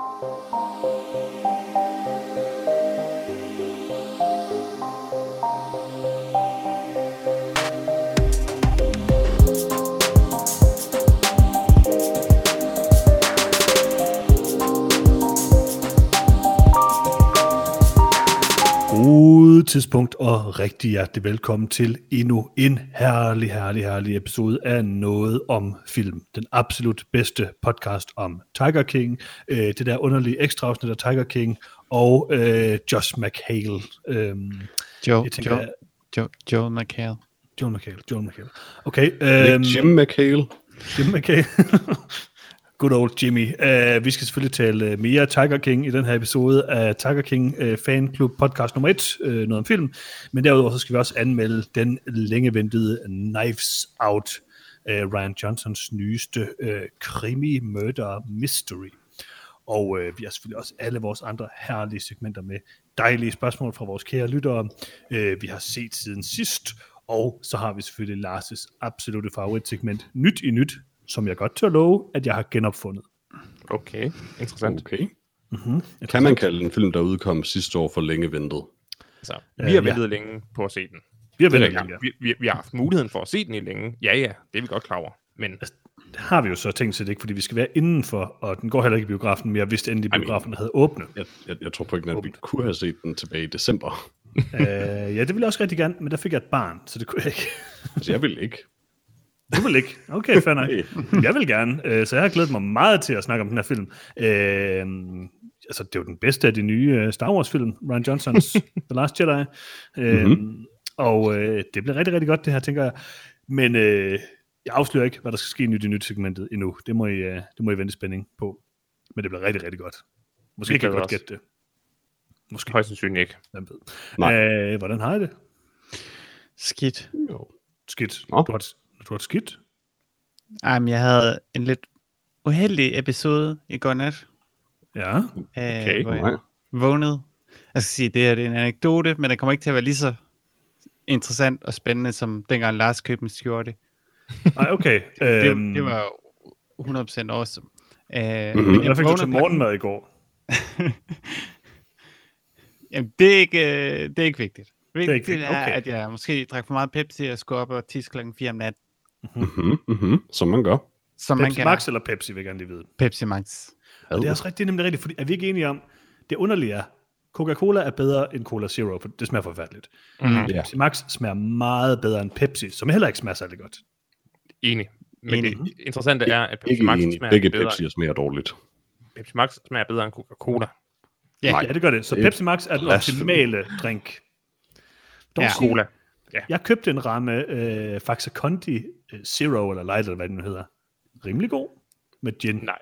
Thank you. Tidspunkt og rigtig hjertelig velkommen til endnu en herlig, herlig, herlig episode af Noget om Film. Den absolut bedste podcast om Tiger King, øh, det der underlige ekstra afsnit af Tiger King, og øh, Josh McHale. Øh, Joe, tænker, Joe, Joe, Joel McHale. John McHale, John McHale. Okay, øh, Jim McHale. Jim McHale. Good old Jimmy. Uh, vi skal selvfølgelig tale uh, mere Tiger King i den her episode af Tiger King uh, Fan Club podcast nummer 1, uh, noget om film. Men derudover så skal vi også anmelde den længe ventede Knives Out, uh, Ryan Johnsons nyeste uh, krimi murder mystery. Og uh, vi har selvfølgelig også alle vores andre herlige segmenter med dejlige spørgsmål fra vores kære lyttere. Uh, vi har set siden sidst, og så har vi selvfølgelig Lars' absolute favoritsegment, Nyt i Nyt, som jeg godt tør love, at jeg har genopfundet. Okay, interessant. Okay. Mm-hmm. Kan man kalde en film, der udkom sidste år for længe ventet? Altså, Øh, vi har ja. ventet længe på at se den. Vi har ventet ja, længe. vi, vi, vi har haft muligheden for at se den i længe. Ja, ja, det er vi godt klar over. Men Det har vi jo så tænkt sig ikke, fordi vi skal være indenfor, og den går heller ikke i biografen, men jeg vidste endelig, biografen havde åbnet. Jeg, jeg, jeg tror på ikke, at vi kunne have set den tilbage i december. øh, ja, det ville jeg også rigtig gerne, men der fik jeg et barn, så det kunne jeg ikke. Altså, jeg vil ikke. Du vil ikke? Okay, fair nok. Jeg vil gerne, øh, så jeg har glædet mig meget til at snakke om den her film. Øh, altså, det er jo den bedste af de nye øh, Star Wars-film, Ryan Johnsons The Last Jedi. Øh, mm-hmm. Og øh, det bliver rigtig, rigtig godt, det her, tænker jeg. Men øh, jeg afslører ikke, hvad der skal ske nyt i nyt segmentet endnu. Det må I, øh, det må I vente spænding på. Men det bliver rigtig, rigtig godt. Måske Vi kan jeg godt gætte det. Måske, højst sandsynligt ikke. hvem ved. Nej. Øh, hvordan har I det? Skidt. Jo. Skidt. Nå. Du har, du har det skidt? Ej, men jeg havde en lidt uheldig episode i går nat, Ja. øh, Okay, hvor jeg Nej. vågnede. Jeg skal sige, det her det er en anekdote, men det kommer ikke til at være lige så interessant og spændende, som dengang Lars købte en skjorte. Ej, okay. Det, Øhm, det var 100% awesome. Øh, Mhm. men Hvad fik du vågnede til morgenmad i går? Jamen, det er ikke, øh, det er ikke vigtigt. Vigtigt er er, ikke vigtigt, okay. at jeg måske drak for meget Pepsi og skulle op og tisse klokken 4 om natten. Mm-hmm, mm-hmm. Som man gør. Som man Pepsi kan. Max eller Pepsi, vil jeg gerne lige vide. Pepsi Max. Og det er også rigtigt, det er nemlig rigtigt, fordi er vi ikke enige om, det underlige er, Coca-Cola er bedre end Cola Zero, for det smager forfærdeligt. Mm. Ja. Pepsi Max smager meget bedre end Pepsi, som heller ikke smager særlig godt. Enig. Men Enig. det interessante er, at Pepsi Ikke Max enig. smager Begge bedre. Pepsi'er smager dårligt. Pepsi Max smager bedre end Coca-Cola. Ja, Nej. Ja, det gør det. Så er Pepsi Max er den optimale drink. Dog Ja. sige, Cola. Jeg købte en ramme øh, Faxe Conti øh, Zero, eller Light, eller hvad den nu hedder. Rimelig god med gin. Nej.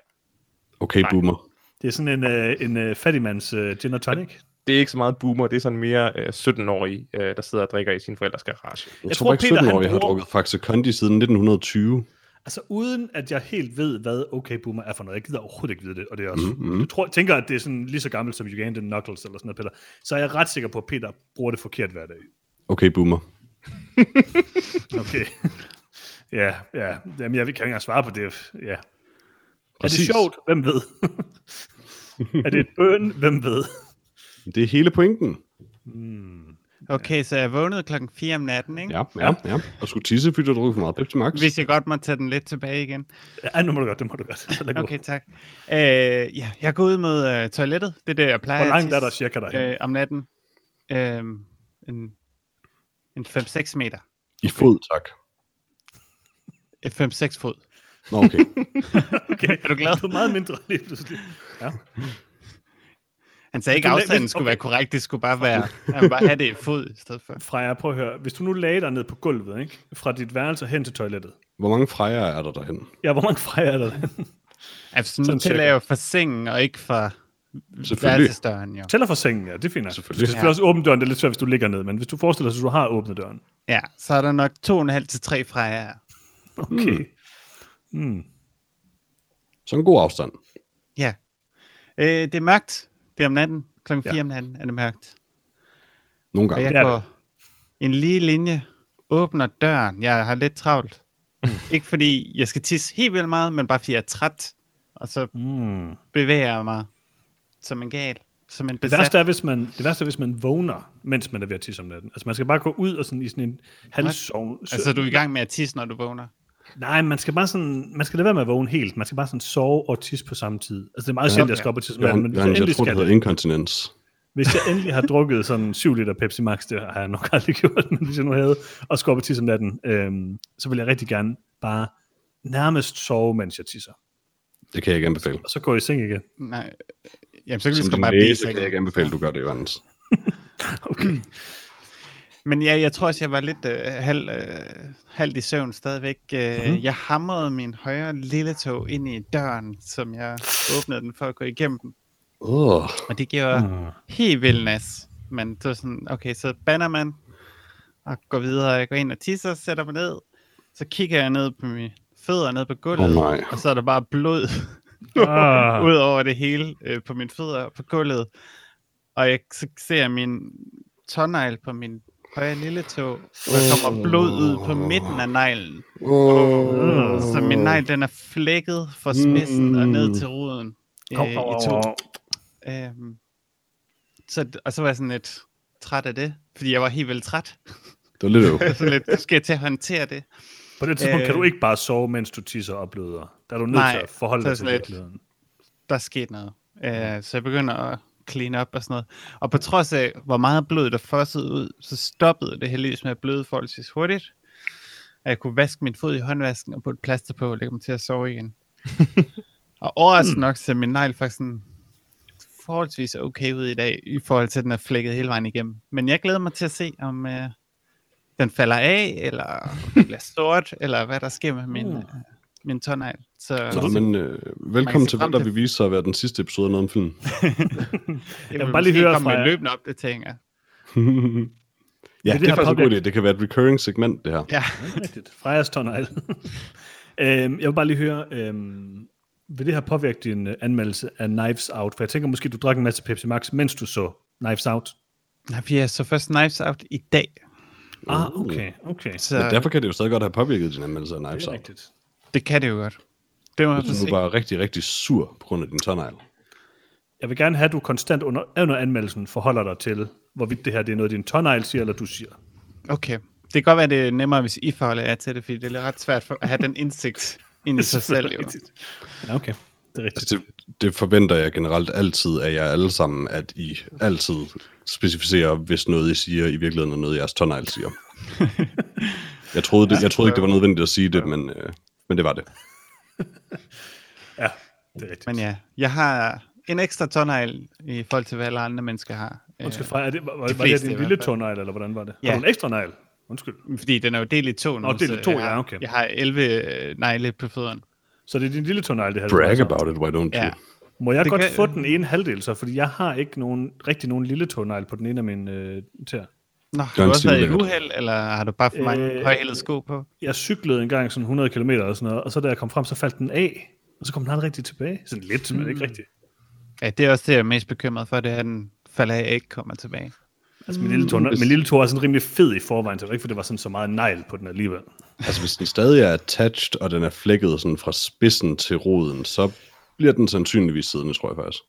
Okay, Nej. boomer. Det er sådan en, øh, en øh, fattigmands øh, gin og tonic. Det er ikke så meget boomer, det er sådan mere øh, 17-årige, øh, der sidder og drikker i sin forældres garage. Jeg, Jeg tror tror, ikke, Peter, han 17-årige har bruger- drukket Faxe Kondi siden 1920. Altså uden at jeg helt ved, hvad OK Boomer er for noget. Jeg gider overhovedet ikke vide det, og det er også... Mhm, Mm, mm. Jeg tror, tænker, at det er sådan lige så gammelt som Ugandan Knuckles eller sådan noget, Peter. Så er jeg ret sikker på, at Peter bruger det forkert hver dag. Okay, boomer. Okay. ja, ja. Jamen, jeg kan ikke engang svare på det. Ja. Er Præcis. det sjovt? Hvem ved? er det et bøn? Hvem ved? Det er hele pointen. Okay, så jeg vågnede klokken 4 om natten, ikke? Ja, ja, ja. Og skulle tisse, fordi du drukket for meget Pepsi Max. Hvis jeg godt må tage den lidt tilbage igen. Ja, nu må du godt, det må du godt. Okay, tak. Øh, ja, jeg går ud mod øh, toilettet. Det er det, jeg plejer Hvor langt at er der tisse, cirka derhen? øh, om natten. Øh, en en 5-6 meter. I fod, tak. Et 5-6 fod. Nå, okay. Okay. Er du glad? Du er meget mindre lige pludselig. Ja. Han sagde ikke, at afstanden hvis- skulle okay. være korrekt. Det skulle bare være, han bare have det i fod i stedet for. Freja, prøv at høre. Hvis du nu lagde dig ned på gulvet, ikke? fra dit værelse hen til toilettet. Hvor mange frejer er der derhen? Ja, hvor mange Freja er der derhen? Altså, nu tæller jeg jo fra sengen, og ikke fra Selvfølgelig. værelsesdøren, jo. Tæller fra sengen, ja, det er fint. nok. Du Selvfølgelig. skal selvfølgelig også åbne døren, det er lidt svært, hvis du ligger ned, men hvis du forestiller dig, at du har åbnet døren. Ja, så er der nok 2,5 til 3 fra jer. Okay. Mm. Så en god afstand. Ja. Øh, det er mørkt. Det er om natten. Klokken Ja. 4 om natten er det mørkt. Nogle Og gange. jeg det er går en lige linje, åbner døren. Jeg har lidt travlt. Ikke fordi jeg skal tisse helt vildt meget, men bare fordi jeg er træt. Og så Mm. bevæger jeg mig som en gal. Som en Det besat. værste, er, hvis man, det værste er, hvis man vågner, mens man er ved at tisse om natten. Altså, man skal bare gå ud og sådan i sådan en halvsovn. Altså, du er i gang med at tisse, når du vågner. Nej, man skal bare sådan, man skal lade være med at vågne helt. Man skal bare sådan sove og tisse på samme tid. Altså, det er meget sjældent, jeg skal op og tisse om natten, men hvis jeg, jeg endelig tror, det hedder det, inkontinens. hvis jeg endelig har drukket sådan 7 liter Pepsi Max, det har jeg nok aldrig gjort, men hvis jeg nu havde, og skal op og tisse om natten, øhm, så vil jeg rigtig gerne bare nærmest sove, mens jeg tisser. Det kan jeg ikke anbefale. Og så gå i seng igen. Nej. Jamen, så kan vi Som din bare så kan jeg ikke anbefale, at du gør det, Johannes. Okay. Men ja, jeg tror også, jeg var lidt øh, halv, øh, halvt i søvn stadigvæk. Øh, Mhm. mm-hmm. Jeg hamrede min højre lille tog ind i døren, som jeg åbnede den for at gå igennem den. Åh, Og det gjorde Mm. mm. helt vildt nas. Men det var sådan, okay, så banner man og går videre. Jeg går ind og tisser, sætter mig ned. Så kigger jeg ned på mine fødder ned på gulvet. Nej. Og så er der bare blod Ah. ud over det hele øh, på mine fødder og på gulvet. Og jeg så ser jeg min tårnegl på min højre lille tog, og der kommer blod ud på midten af neglen. Åh. Så min negl, den er flækket fra spidsen og ned til roden øh, Au, i au, to. Øhm, så, og så var jeg sådan lidt træt af det, fordi jeg var helt vildt træt. Det var lidt øv. Så lidt, så skal jeg til at håndtere det. På det tidspunkt kan Øh. du ikke bare sove, mens du tisser og bløder. Der er du nødt Nej, til at forholde dig til virkeligheden. Der skete noget. Øh, så jeg begynder at clean up og sådan noget. Og på trods af, hvor meget blod der fossede ud, så stoppede det heldigvis med at bløde forholdsvis hurtigt. Og jeg kunne vaske min fod i håndvasken og putte plaster på og lægge mig til at sove igen. og overraskende nok ser min negl faktisk sådan forholdsvis okay ud i dag, i forhold til, at den er flækket hele vejen igennem. Men jeg glæder mig til at se, om øh, den falder af, eller bliver sort, eller hvad der sker med min, Mm. øh, min tårnegl. Så, Så, men øh, velkommen til, hvad der vil vise sig at være den sidste episode af noget om film. jeg vil bare lige høre fra jer. løbende opdateringer. ja, det det, her det er faktisk en god idé. Det kan være et recurring segment, det her. Ja, Ja, det er rigtigt. Frejas tårnegl. øhm, jeg vil bare lige høre, øhm, vil det her påvirke din uh, anmeldelse af Knives Out? For jeg tænker måske, du drak en masse Pepsi Max, mens du så Knives Out. Nej, vi er så først Knives Out i dag. Ah, okay, okay. Så Men derfor kan det jo stadig godt have påvirket din anmeldelse af Det Knives er Out. rigtigt. Det kan det jo godt. Det må jeg se. du var rigtig, rigtig sur på grund af din tårnegl. Jeg vil gerne have, at du konstant under, under anmeldelsen forholder dig til, hvorvidt det her det er noget, din tårnegl siger, eller du siger. Okay. Det kan godt være, det er nemmere, hvis I forholder jer til det, fordi det er ret svært for at have den indsigt ind i sig selv. Jo. Ja, okay. Det er rigtigt. Altså, det, det forventer jeg generelt altid af jer alle sammen, at I altid specificerer, hvis noget I siger i virkeligheden er noget, jeres tårnegl siger. jeg, troede, det, jeg troede ikke, det var nødvendigt at sige det, men, øh, men det var det. Ja, det er rigtigt. Men ja, jeg har en ekstra tårnegl i forhold til, hvad alle andre mennesker har. Undskyld, Freja, er det, var, var det din lille tårnegl, eller hvordan var det? Ja. Har du en ekstra negl? Undskyld. fordi den er jo delt i to nu. Nå, delt i to, jeg ja, har- okay. Jeg har 11 øh, negle på fødderne. Så det er din lille tårnegl, det her. Brag about it, why don't you? Ja. Må jeg Det godt kan- få den ene halvdel så? Fordi jeg har ikke nogen, rigtig nogen lille tårnegl på den ene af mine øh, tæer. Nå, har du også været i silhuet. uheld, eller har du bare for mange Øh, højhældede sko på? Jeg cyklede en gang sådan 100 km eller sådan noget, og så da jeg kom frem, så faldt den af. Og så kom den aldrig rigtig tilbage. Sådan lidt, men ikke rigtigt. Ja, det er også det, jeg er mest bekymret for, det er, at den falder af ikke kommer tilbage. Altså min lille tår, min lille tår er sådan rimelig fed i forvejen, så det var ikke, for det var sådan så meget negl på den alligevel. Altså, hvis den stadig er attached, og den er flækket sådan fra spidsen til roden, så bliver den sandsynligvis siddende, tror jeg faktisk.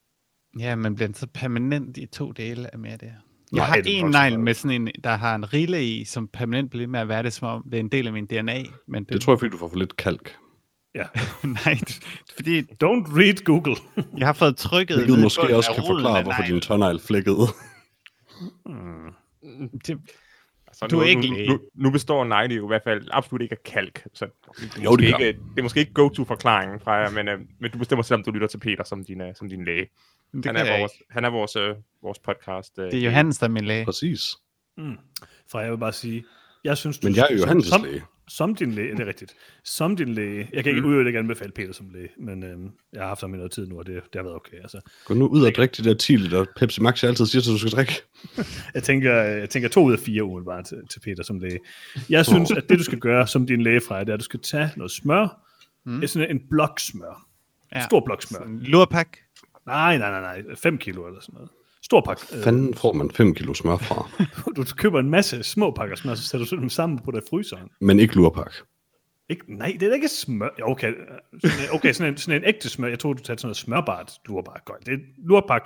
Ja, men bliver den så permanent i to dele af mere det her? Jeg har en negl med sådan en, der har en rille i, som permanent bliver med at være det, som om det er en del af min DNA. Men det, Det tror jeg, fordi du får for lidt kalk. Ja. nej, det- fordi Don't read Google. jeg har fået trykket Hvilket måske bunden også kan forklare, hvorfor din tårnegl flækkede. Det, Altså, Du nu, er ikke nu, nu, nu består negle jo i hvert fald absolut ikke af kalk. Så det, er Jo, det måske gør. ikke, det er måske ikke go-to-forklaringen fra jer, men, øh, men du bestemmer selv, om du lytter til Peter som din, øh, som din læge. Det, Han er, vores, han er vores, øh, vores podcast. Øh, det er Johannes, der er min læge. Præcis. For jeg vil bare sige, jeg synes, du, Men jeg er Johannes' som, læge. Som din læge, det er rigtigt. Som din læge, jeg kan ikke, mm. ikke anbefale Peter som læge, men øhm, jeg har haft ham i noget tid nu, og det, det har været okay. Altså, Gå nu ud og drik de der 10 liter Pepsi Max, jeg altid siger, at du skal drikke. jeg, tænker, jeg tænker to ud af fire umiddelbart til, til Peter som læge. Jeg synes, at det du skal gøre som din læge fra det er, at du skal tage noget smør, mm. sådan en blok smør. Ja. Stor blok smør. En lurpak. Nej, nej, nej, nej. 5 kilo eller sådan noget. Stor pakke. Øh, Fanden får man 5 kilo smør fra, du køber en masse små pakker smør, så sætter du dem sammen på det i fryseren. men ikke lurpak. Ikke, nej, det er da ikke smør. Ja, Okay, sådan en, okay sådan, en, sådan en ægte smør. Jeg tror, du tager sådan noget smørbart lurpak. Godt. Det er lurpak.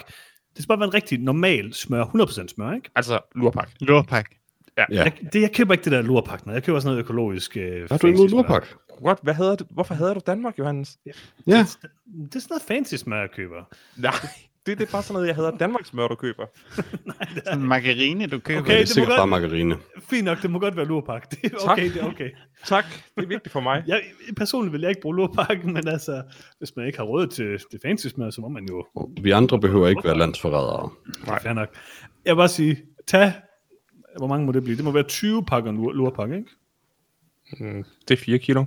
Det skal bare være en rigtig normal smør. 100% smør, ikke? Altså, lurpak. Lurpak. Ja. Jeg, det, jeg køber ikke det der lurpak. noget. Jeg køber sådan noget økologisk. Øh, Har du fancy smør. lurpak? What? Hvad hedder du? Hvorfor hedder du Danmark, Johannes? Ja. Det er sådan noget fancy smør, jeg køber. Nej, det, det er bare sådan noget, jeg hedder Danmarks smør, du køber. Sådan en margarine, du køber. Okay, Det er det må sikkert godt- bare margarine. Fint nok, det må godt være lurpak. Det er Tak. okay, det er okay. Tak, det er vigtigt for mig. Jeg, personligt vil jeg ikke bruge lurpak, men altså, hvis man ikke har råd til det fancy smør, så må man jo... Vi andre behøver ikke være landsforrædere. Nej. Fair nok. Jeg vil bare sige, tag... Hvor mange må det blive? Det må være 20 pakker lur, lurpak, ikke? Mm, det er 4 kilo.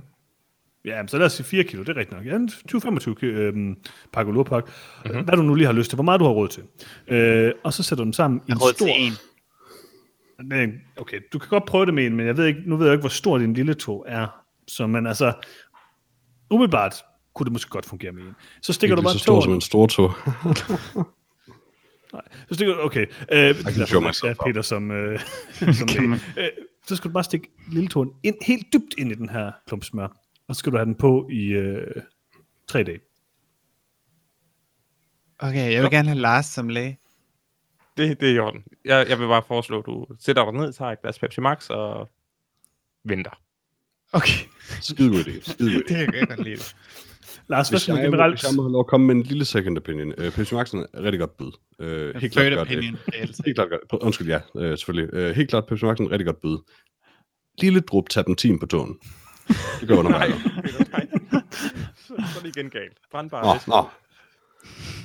Ja, men så lad os sige 4 kilo, det er rigtigt nok. Ja, 20-25 ki- øhm, pakker lurpak. Mm-hmm. Hvad du nu lige har lyst til, hvor meget du har råd til. Øh, og så sætter du dem sammen i en råd stor... til en. Okay, du kan godt prøve det med en, men jeg ved ikke, nu ved jeg ikke, hvor stor din lille tog er. Så man altså, umiddelbart kunne det måske godt fungere med en. Så stikker Ikke du bare så stor som en stor tog. Så stikker du, okay. Øh, det er can show myself Peter som, øh, som øh, så skal du bare stikke lille tåen ind, helt dybt ind i den her klump smør. Og så skal du have den på i øh, tre dage. Okay, jeg vil gerne have Lars som læge. Det, det er i orden. Jeg, jeg vil bare foreslå, at du sætter dig ned, tager et glas Pepsi Max og venter. Okay, Skide god idé. Skide god idé. det kan jeg godt lide. Lars, hvad jeg, du generelt... hvis jeg må have lov at komme med en lille second opinion. Uh, Pepsi Max er rigtig godt bud. Uh, helt klart det. opinion. set. Helt klart godt. Undskyld, ja, uh, selvfølgelig. Uh, helt klart Pepsi Max er rigtig godt bud. Lille drup terpentin på tåen. Det gør under mig. Nej. så, så er det igen galt. Brandbar Nå, væske. nå.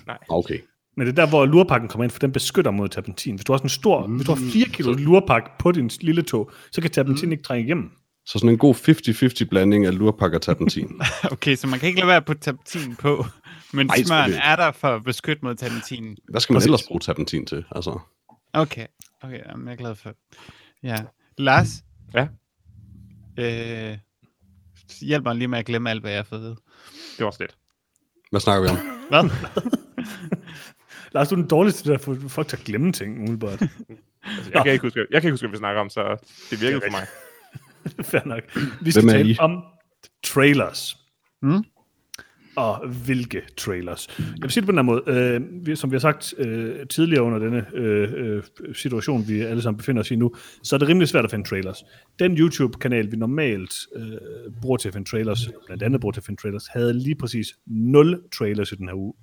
Nej. Okay. Men det er der, hvor lurpakken kommer ind, for den beskytter mod terpentin. Hvis du har sådan en stor, mm. hvis du har 4 kilo lurpak på din lille tog, så kan terpentin mm. ikke trænge igennem. Så sådan en god 50-50 blanding af lurpak og terpentin. Okay, så man kan ikke lade være at putte terpentin på, men Ej, smøren er der for at beskytte mod terpentin. Hvad skal man Præcis. ellers bruge terpentin til? Altså, Okay, okay, jamen, jeg er glad for Ja. Lars? Ja? Øh, hjælp mig lige med at glemme alt, hvad jeg har fået at. Det var lidt. hvad snakker vi om? Hvad? Lars, du er den dårligste der for folk til at glemme ting, umiddelbart. Altså, jeg, kan ikke huske, jeg kan ikke huske, hvad vi snakker om, så det virkede for mig. Fair nok. Vi skal tale I? om trailers. Mm? Og hvilke trailers. Jeg vil sige det på den her måde. Øh, som vi har sagt øh, tidligere under denne øh, øh, situation, vi alle sammen befinder os i nu, så er det rimelig svært at finde trailers. Den YouTube-kanal, vi normalt øh, bruger til at finde trailers, blandt andet bruger til at finde trailers, havde lige præcis 0 trailers i den her uge.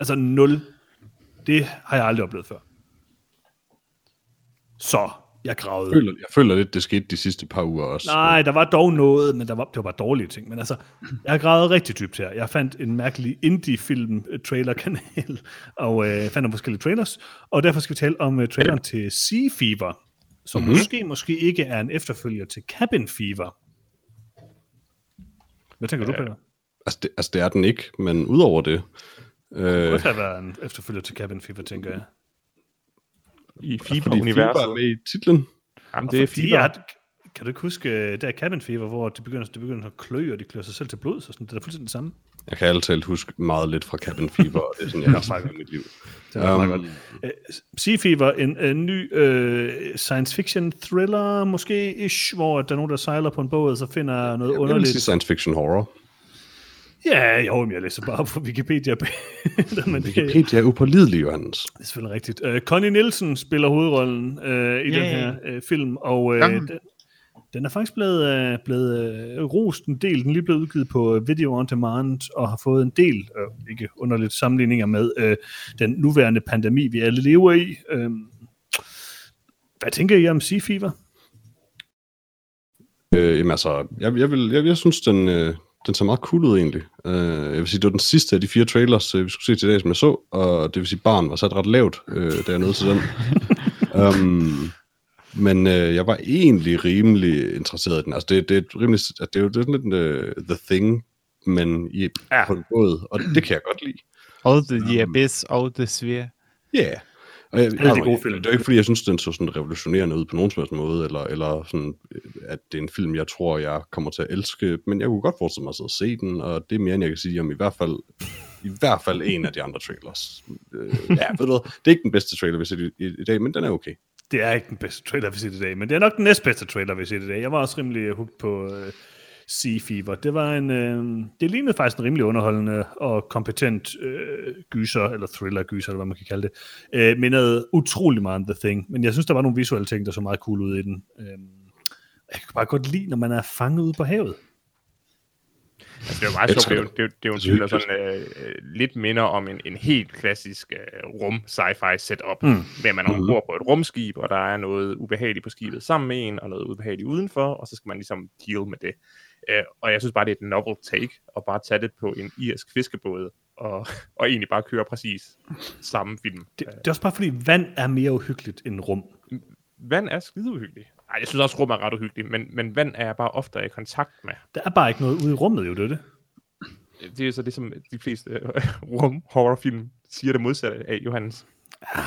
Altså 0. Det har jeg aldrig oplevet før. Så jeg gravede. Jeg føler, jeg føler lidt, det skete de sidste par uger også. Nej, der var dog noget, men der var, det var bare dårlige ting. Men altså, jeg har gravet rigtig dybt her. Jeg fandt en mærkelig indie-film-trailer-kanal, og øh, fandt nogle forskellige trailers. Og derfor skal vi tale om uh, traileren til Sea Fever, som mm-hmm. måske, måske ikke er en efterfølger til Cabin Fever. Hvad tænker du, Peter? Altså det, altså, det er den ikke, men udover det... Det Øh, kunne have været en efterfølger til Cabin Fever, tænker jeg. I fordi FIBA-universet. Er med i titlen. Jamen, det er FIBA. at, kan du ikke huske, øh, der er Cabin Fever, hvor det begynder, det begynder at klø, og de klør sig selv til blod, så sådan, det er fuldstændig det samme. Jeg kan altid huske meget lidt fra Cabin Fever, og det er sådan, jeg har sagt i mit liv. Det er meget Um, godt. Uh, sea Fever, en, en ny uh, science fiction thriller, måske ish, hvor der er nogen, der sejler på en båd, og så finder noget Jeg vil sige underligt. science fiction horror. Ja, jo, men jeg læser bare op på Wikipedia. men det, Wikipedia er upålidelig, Johannes. det er selvfølgelig rigtigt. Uh, Connie Nielsen spiller hovedrollen uh, i Yay. den her uh, film, og uh, den, den er faktisk blevet, uh, blevet uh, rost en del. Den er lige blevet udgivet på Video On Demand, og har fået en del, uh, ikke underligt, sammenligninger med uh, den nuværende pandemi, vi alle lever i. Uh, hvad tænker I om Sea Fever? Øh, jamen altså, jeg, jeg, vil, jeg, jeg synes, den, øh, den ser meget cool ud egentlig. Øh, jeg vil sige, det var den sidste af de fire trailers, øh, vi skulle se til dag, som jeg så, og det vil sige, barn var sat ret lavt, øh, da jeg nåede til den. um, men øh, jeg var egentlig rimelig interesseret i den. Altså, det, det, er, rimelig, altså, det er jo det er lidt uh, The Thing, men i, Ja. på en båd, og det kan jeg godt lide. Og The Abyss og The Sphere. Ja. Yeah. Og jeg, Alle de altså, gode film. Det er jo ikke, fordi jeg synes, den så sådan revolutionerende ud på nogen som helst måde, eller, eller sådan, øh, at det er en film, jeg tror, jeg kommer til at elske, men jeg kunne godt forestille mig at se den, og det er mere, end jeg kan sige om i hvert fald, i hvert fald en af de andre trailers. Øh, ja, ved du hvad, det er ikke den bedste trailer, vi har set i, i, i dag, men den er okay. Det er ikke den bedste trailer, vi har set i dag, men det er nok den næstbedste trailer, vi har set i dag. Jeg var også rimelig hooked på uh, Sea Fever. Det var en, øh, det lignede faktisk en rimelig underholdende og kompetent øh, gyser, eller thriller-gyser, eller hvad man kan kalde det. Øh, mindede utrolig meget om The Thing, men jeg synes, der var nogle visuelle ting, der så meget cool ud i den. Øh, jeg kan bare godt lide, når man er fanget ude på havet. Altså, det er jo meget sjovt. Det er jo, det er jo, det er jo en film, der sådan øh, lidt minder om en, en helt klassisk øh, rum sci-fi setup, mm. med man er Mhm. ombord på et rumskib, og der er noget ubehageligt på skibet sammen med en, og noget ubehageligt udenfor, og så skal man ligesom deal med det. Øh, og jeg synes bare, det er et novel take, at bare tage det på en irsk fiskebåd, og, og egentlig bare køre præcis samme film. Det, det er også bare fordi, vand er mere uhyggeligt end rum. Vand er skide uhyggeligt. Ej, jeg synes også, rum er ret uhyggeligt, men, men vand er jeg bare ofte i kontakt med. Der er bare ikke noget ude i rummet, jo, det er det. Det er så det, som de fleste øh, rum-horrorfilm siger det modsatte af, Johannes.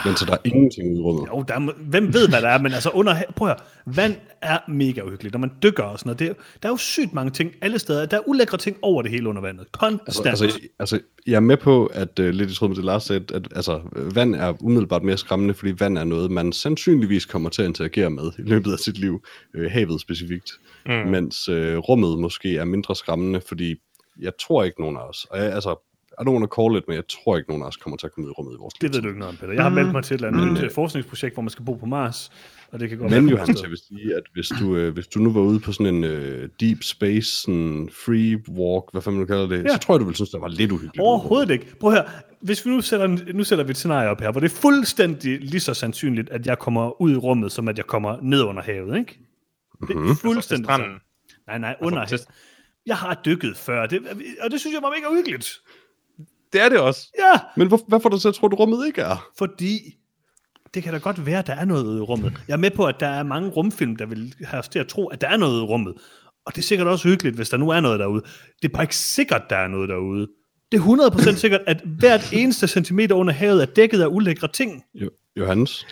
Men så der er ingenting i rummet. Jo, der er, hvem ved, hvad der er, men altså under, prøv at høre, vand er mega uhyggeligt, når man dykker og sådan noget. Det er, der er jo sygt mange ting alle steder. Der er ulækre ting over det hele under vandet. Konstant. Altså, altså, altså, jeg er med på, at uh, lidt i tråd med det Lars sagde, at altså, vand er umiddelbart mere skræmmende, fordi vand er noget, man sandsynligvis kommer til at interagere med i løbet af sit liv, øh, havet specifikt, mm. mens øh, rummet måske er mindre skræmmende, fordi jeg tror ikke nogen af os, og jeg, altså, I don't want to call it, men jeg tror ikke nogen af os kommer til at komme ud i rummet i vores det ved du ikke noget om, Peter. Jeg har meldt mig til et eller andet mm. forskningsprojekt, hvor man skal bo på Mars, og det kan godt Men være, Johannes, jeg vil sige, at hvis du, øh, hvis du nu var ude på sådan en øh, deep space, sådan free walk, hvad fanden man kalder det, Ja. så tror jeg, du ville synes, det var lidt uhyggeligt. Overhovedet ikke. Prøv her. Hvis vi nu sætter, en- nu sætter vi et scenarie op her, hvor det er fuldstændig lige så sandsynligt, at jeg kommer ud i rummet, som at jeg kommer ned under havet, ikke? Det er fuldstændig Til stranden. sådan. Nej, nej, under til- havet. Jeg har dykket før, det, og det synes jeg var mega uhyggeligt. Det er det også. Ja, Men hvor, hvad får du til at tro, at rummet ikke er? fordi det kan da godt være, at der er noget i rummet. Jeg er med på, at der er mange rumfilm, der vil have os til at tro, at der er noget i rummet. Og det er sikkert også hyggeligt, hvis der nu er noget derude. Det er bare ikke sikkert, der er noget derude. Det er 100% sikkert, at hvert eneste centimeter under havet er dækket af ulækre ting. Jo, Johannes,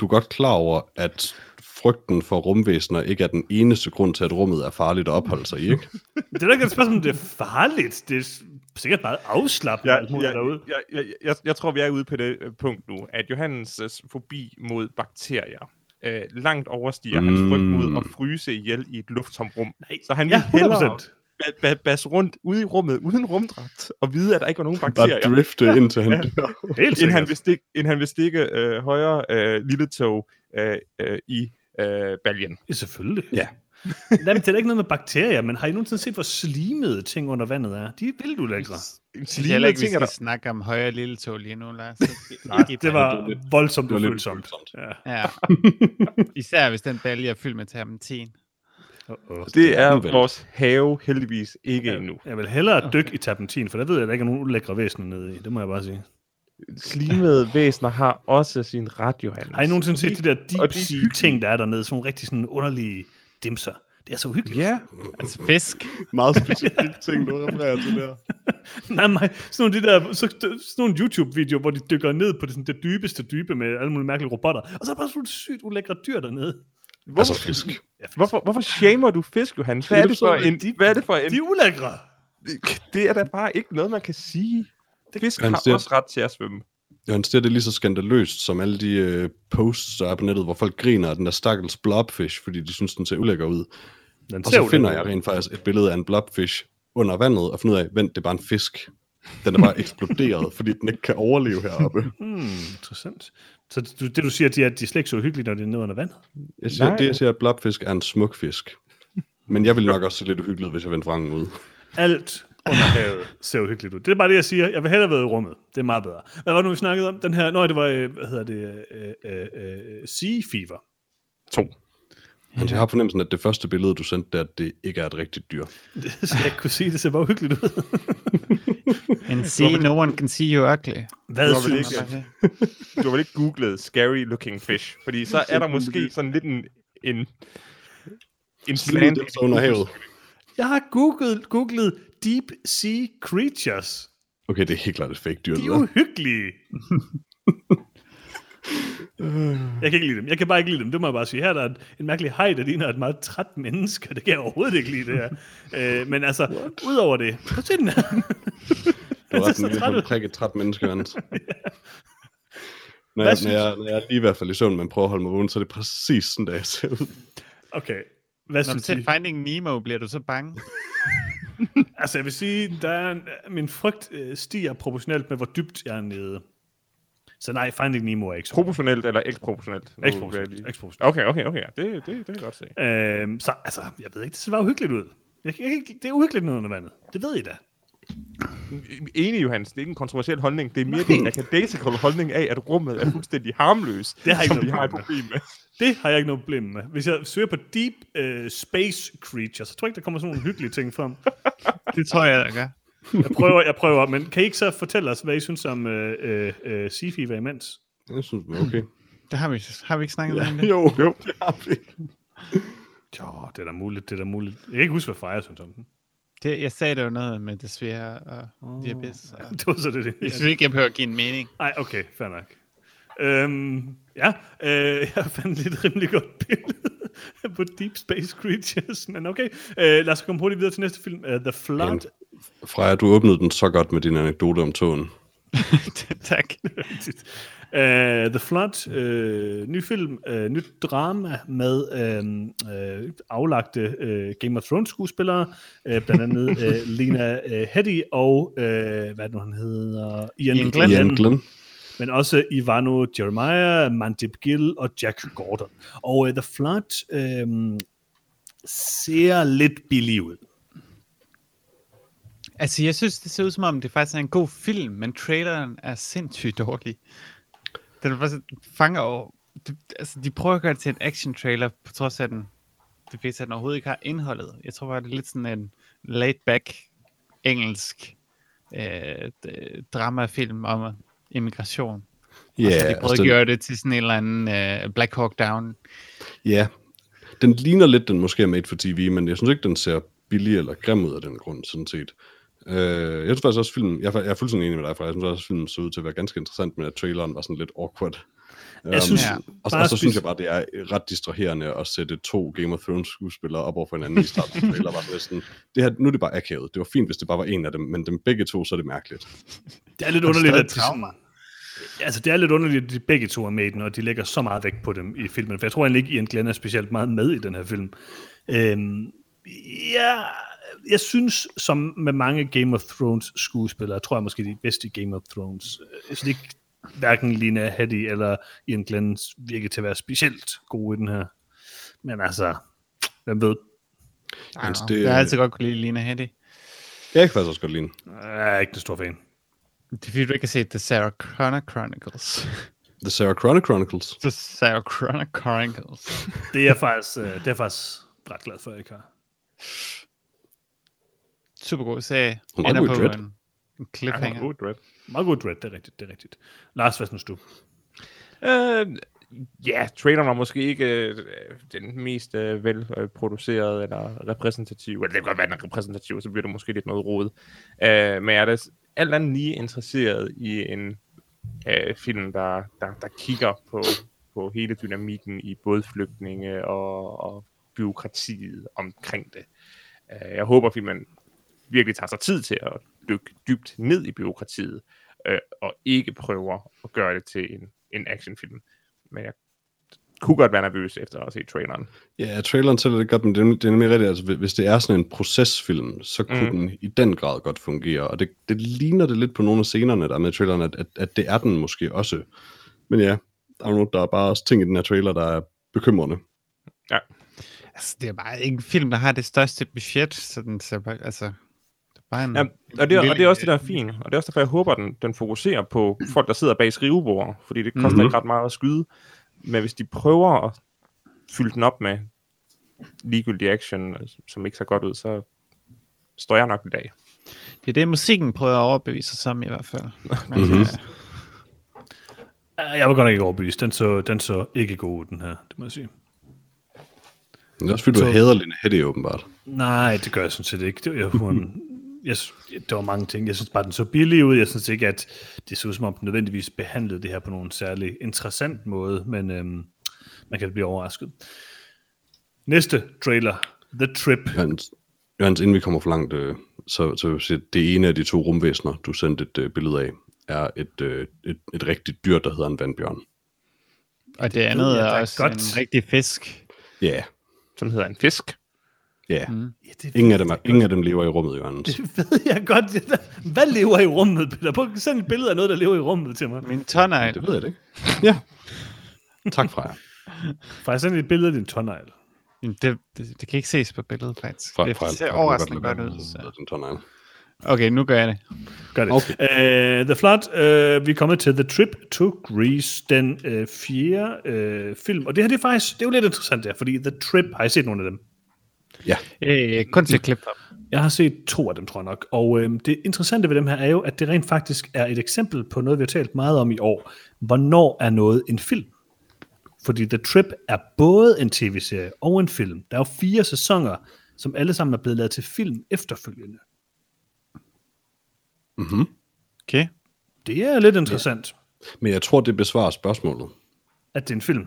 du er godt klar over, at frygten for rumvæsener ikke er den eneste grund til, at rummet er farligt at opholde sig i, ikke? Det er da ikke et spørgsmål, om det er farligt. Det er sikkert meget afslappende Jeg, alt muligt jeg, derude. jeg, jeg, jeg, jeg tror, vi er ude på det øh, punkt nu, at Johannes' fobi mod bakterier øh, langt overstiger mm. hans frygt mod at fryse ihjel i et lufttomt rum. Nej. Så han vil Ja, hellere 100%. ba- ba- basse rundt ude i rummet uden rumdragt og vide, at der ikke var nogen Bare bakterier. drifte ja. indtil han Ja. dør. Helt Inden han vil stikke, inden han vil stikke øh, højre øh, lille tog øh, øh, i øh, baljen. Ja, selvfølgelig. Ja. Nej, men det er ikke noget med bakterier, men har I nogensinde set, hvor slimede ting under vandet er? De er vildt ulækre. Slimede heller ikke, vi ting er skal der. snakke om højre lille tog lige nu, Lars. Så Nej, det var voldsomt ufølsomt. Ja. Ja. Især hvis den balje er fyldt med terpentin. Uh-oh. Det er Uvel. vores have heldigvis ikke endnu. Jeg vil hellere dykke i terpentin, for der ved jeg, at der ikke er nogen ulækre væsener nede i. Det må jeg bare sige. Slimede væsener har også sin ret, Johannes. Har I nogensinde set de der deep de er sea ting, der er dernede? Sådan nogle rigtig sådan underlige dimser. Det er så uhyggeligt. Ja, Altså fisk. Meget specifikt ting, du refererer til der. Nej, nej. Sådan nogle, de der, så, sådan nogle YouTube-videoer, hvor de dykker ned på det, sådan, det dybeste dybe med alle mulige mærkelige robotter. Og så er der bare sådan nogle sygt ulækre dyr dernede. Altså fisk. hvorfor, hvorfor shamer du fisk, Johannes? Hvad er det for en... De- Hvad er det for en... De er ulækre. Det er da bare ikke noget, man kan sige. Fisk Han har også ret til at svømme. Johannes, det er det lige så skandaløst som alle de øh, posts, der er på nettet, hvor folk griner af den der stakkels blobfish, fordi de synes, den ser ulækker ud. Den Og så finder jeg rent faktisk et billede af en blobfish under vandet, og finder ud af, vent, det er bare en fisk. Den er bare eksploderet, fordi den ikke kan overleve heroppe. Hmm, interessant. Så du, det du siger, de er, de er slet ikke så uhyggelige, når de er nede under vandet? Jeg siger, Nej. det, jeg siger, at blobfisk er en smuk fisk. Men jeg vil nok også se lidt uhyggeligt, hvis jeg vendte vrangen ud. Alt under havet ser uhyggeligt ud. Det er bare det, jeg siger. Jeg vil hellere være i rummet. Det er meget bedre. Hvad var det nu, vi snakkede om? Den her, nej, det var, øh, hvad hedder det, øh, øh, øh, Sea Fever. To. Men jeg har fornemmelsen, at det første billede, du sendte der, det ikke er et rigtigt dyr. Det skal jeg ikke kunne sige, det ser bare uhyggeligt ud. And see, no one can see you ugly. Hvad Du har vel synes ikke, du har vel ikke googlet scary looking fish? Fordi så er der måske sådan lidt en... en en slant. Det er under havet. Jeg har googlet, googlet Deep Sea Creatures. Okay, det er helt klart et fake dyr. De det er uhyggelige. jeg kan ikke lide dem. Jeg kan bare ikke lide dem. Det må jeg bare sige. Her er der en, en mærkelig hej, der ligner et meget træt menneske. Det kan jeg overhovedet ikke lide, det her. øh, men altså, udover det. Prøv at se den her. Du er ser ret så en træt menneske, Hans. Når jeg, når, jeg, når jeg er lige i hvert fald i søvn, men prøver at holde mig vågen, så er det præcis sådan, der jeg ser ud. Okay. Hvad Når du ser? Finding Nemo, bliver du så bange? Altså, jeg vil sige, der er en, min frygt øh, stiger proportionelt med, hvor dybt jeg er nede. Så nej, Finding Nemo er ikke så. Proportionelt eller eksproportionelt? Jeg Eksproportionelt. Eksproportionelt. Okay, okay, okay. Ja. Det, det, det kan jeg godt se. Øhm, så, altså, jeg ved ikke, det ser bare uhyggeligt ud. Jeg, ikke- det er uhyggeligt noget under vandet. Det ved I da. Enig, Johannes. Det er ikke en kontroversiel holdning. Det er mere den akademical holdning af, at rummet er fuldstændig harmløs, Det har jeg ikke som vi har et problem med. Det har jeg ikke noget problem med. Hvis jeg søger på deep uh, space creatures, så tror jeg ikke, der kommer sådan nogle hyggelige ting frem. Det tror jeg, der gør. Jeg prøver, jeg prøver, men kan I ikke så fortælle os, hvad I synes om uh, uh, uh, sci-fi var imens? Jeg synes, det er okay. Det har vi, har vi ikke snakket om det? jo, jo, det har vi. Jo, det er da muligt, det er da muligt. Jeg kan ikke huske, hvad Freja synes om den. det? Jeg sagde det jo noget med det svære og oh. diabetes. Og... Det var så det. det. Jeg synes ikke, jeg behøver at give en mening. Nej, okay, fair nok. Øhm, ja, øh, jeg fandt lidt rimelig godt billede på Deep Space Creatures, men okay. Øh, lad os komme hurtigt videre til næste film, uh, The Flood. Freja, du åbnede den så godt med din anekdote om togen. tak. uh, The Flood, uh, ny film, uh, nyt drama med uh, uh, aflagte uh, Game of Thrones skuespillere, uh, blandt andet uh, Lena uh, Headey og, uh, hvad er det nu han hedder? Ian, Ian Glenn. Ian Glenn men også Ivano Jeremiah, Mandip Gill og Jack Gordon. Og uh, The Flood øhm, ser lidt billig ud. Altså, jeg synes, det ser ud som om, det faktisk er en god film, men traileren er sindssygt dårlig. Den er fanger over... Det, altså, de prøver at gøre det til en action-trailer, på trods af den, det viser, af den overhovedet ikke har indholdet. Jeg tror bare, det er lidt sådan en laid-back engelsk øh, dramafilm om immigration. Ja, Yeah, de prøvede altså, at gøre det til sådan en eller anden øh, Black Hawk Down. ja, den ligner lidt, den måske er made for TV, men jeg synes ikke, den ser billig eller grim ud af den grund, sådan set. Uh, jeg synes faktisk også, filmen, jeg, er- jeg er fuldstændig enig med dig, for jeg synes også, filmen så ud til at være ganske interessant, men at traileren var sådan lidt awkward. Jeg synes, Ja. Og, så- bare og så synes jeg bare, det er ret distraherende at sætte to Game of Thrones skuespillere op over for hinanden i starten trailer. Var sådan, det her, nu er det bare akavet. Det var fint, hvis det bare var en af dem, men dem begge to, så er det mærkeligt. det er lidt Og underligt, at de sådan, Altså, det er lidt underligt, at de begge to er med i den, og de lægger så meget vægt på dem i filmen. For jeg tror egentlig ikke, Ian Glenn er specielt meget med i den her film. Øhm, ja, jeg synes, som med mange Game of Thrones skuespillere, tror jeg måske de bedste i Game of Thrones. Jeg synes ikke, hverken Lina Headey eller Ian Glenn virker til at være specielt gode i den her. Men altså, hvem ved? Altså, det, jeg har altid godt kunne lide Lena Headey. Jeg kan faktisk også godt lide. Jeg er ikke den store fan. Det er fordi, du ikke har set The Sarah Connor Chronicles. The Sarah Connor Chronicles. The Sarah Connor Chronicles. Det er jeg faktisk, øh, det er jeg faktisk ret glad for, at jeg ikke har. Super god serie. Hun i på Dread. en, en Ja, cliffhanger. god, Dread. Meget god dread, det er rigtigt, det er rigtigt. Lars, hvad synes du? Øh, ja, traileren var måske ikke øh, den mest øh, velproducerede eller repræsentative. Eller det kan godt være, den er repræsentativ, så bliver det måske lidt noget rod. Øh, men jeg er da alt andet lige interesseret i en øh, film, der, der, der kigger på, på hele dynamikken i både flygtninge og, og byråkratiet omkring det. Øh, jeg håber, filmen virkelig tager sig tid til at dykke dybt ned i byråkratiet, øh, og ikke prøver at gøre det til en, en actionfilm. Men jeg kunne godt være nervøs efter at se traileren. Ja, traileren tæller det godt, men det er, det er nemlig rigtigt, altså hvis det er sådan en procesfilm, så kunne Mm. den i den grad godt fungere, og det, det ligner det lidt på nogle af scenerne, der er med traileren, at, at, at det er den måske også. Men ja, der er, nogle, der er bare også ting i den her trailer, der er bekymrende. Altså, det er bare ikke en film, der har det største budget, så den ser bare, altså, bare en... Ja, og, det, og det er også det, der er fint. Og det er også derfor, jeg håber, den, den fokuserer på folk, der sidder bag skrivebord, fordi det koster Mhm. mm-hmm. ikke ret meget at skyde. Men hvis de prøver at fylde den op med ligegyldig action, som ikke ser godt ud, så står jeg nok i dag. Det er det, musikken prøver at overbevise sig om i hvert fald. Mhm. øh, Uh, Jeg var godt nok ikke overbevist. Den så, den så ikke god ud, den her, det må jeg sige. Men det er også fordi, du Så- hader Lene Hedde åbenbart. Nej, det gør jeg sådan set ikke. Det, jeg, hun, jeg, det var mange ting. Jeg synes bare, den så billig ud. Jeg synes ikke, at det så ud som om, den nødvendigvis behandlede det her på nogen særlig interessant måde, men øhm, man kan blive overrasket. Næste trailer, The Trip. Johannes, Johannes inden vi kommer for langt, øh, så, så vil jeg sige, at det ene af de to rumvæsener, du sendte et øh, billede af, er et, øh, et, et rigtigt dyr, der hedder en vandbjørn. og det andet er da også godt. en rigtig fisk. Ja, yeah. Som hedder en fisk. Ja, Mm. Ja, det, ingen af dem, er, ingen af dem lever i rummet, Jørgens. det ved jeg godt. Hvad lever i rummet, Peter? Prøv at sende et billede af noget, der lever i rummet til mig. Min tårnegl. Det ved jeg det ikke. Ja. Tak, Freja. Faktisk send et billede af din. Jamen, Det, det, det, kan ikke ses på billedet, faktisk. Fra, det fra, ser overraskende godt ud. Så. Den tårnegl. Okay, nu gør jeg det. Gør det. Okay. Uh, The Flood, uh, vi er kommet til The Trip to Greece, den uh, fjerde uh, film. Og det her, det er faktisk, det er jo lidt interessant der, fordi The Trip, har I set nogle af dem? Ja, Øh, kun til klip. Jeg har set to af dem, tror jeg nok. Og øh, det interessante ved dem her er jo, at det rent faktisk er et eksempel på noget, vi har talt meget om i år. Hvornår er noget en film? Fordi The Trip er både en tv-serie og en film. Der er jo fire sæsoner, som alle sammen er blevet lavet til film efterfølgende. Okay. Det er lidt interessant, men jeg tror, det besvarer spørgsmålet. at det er en film.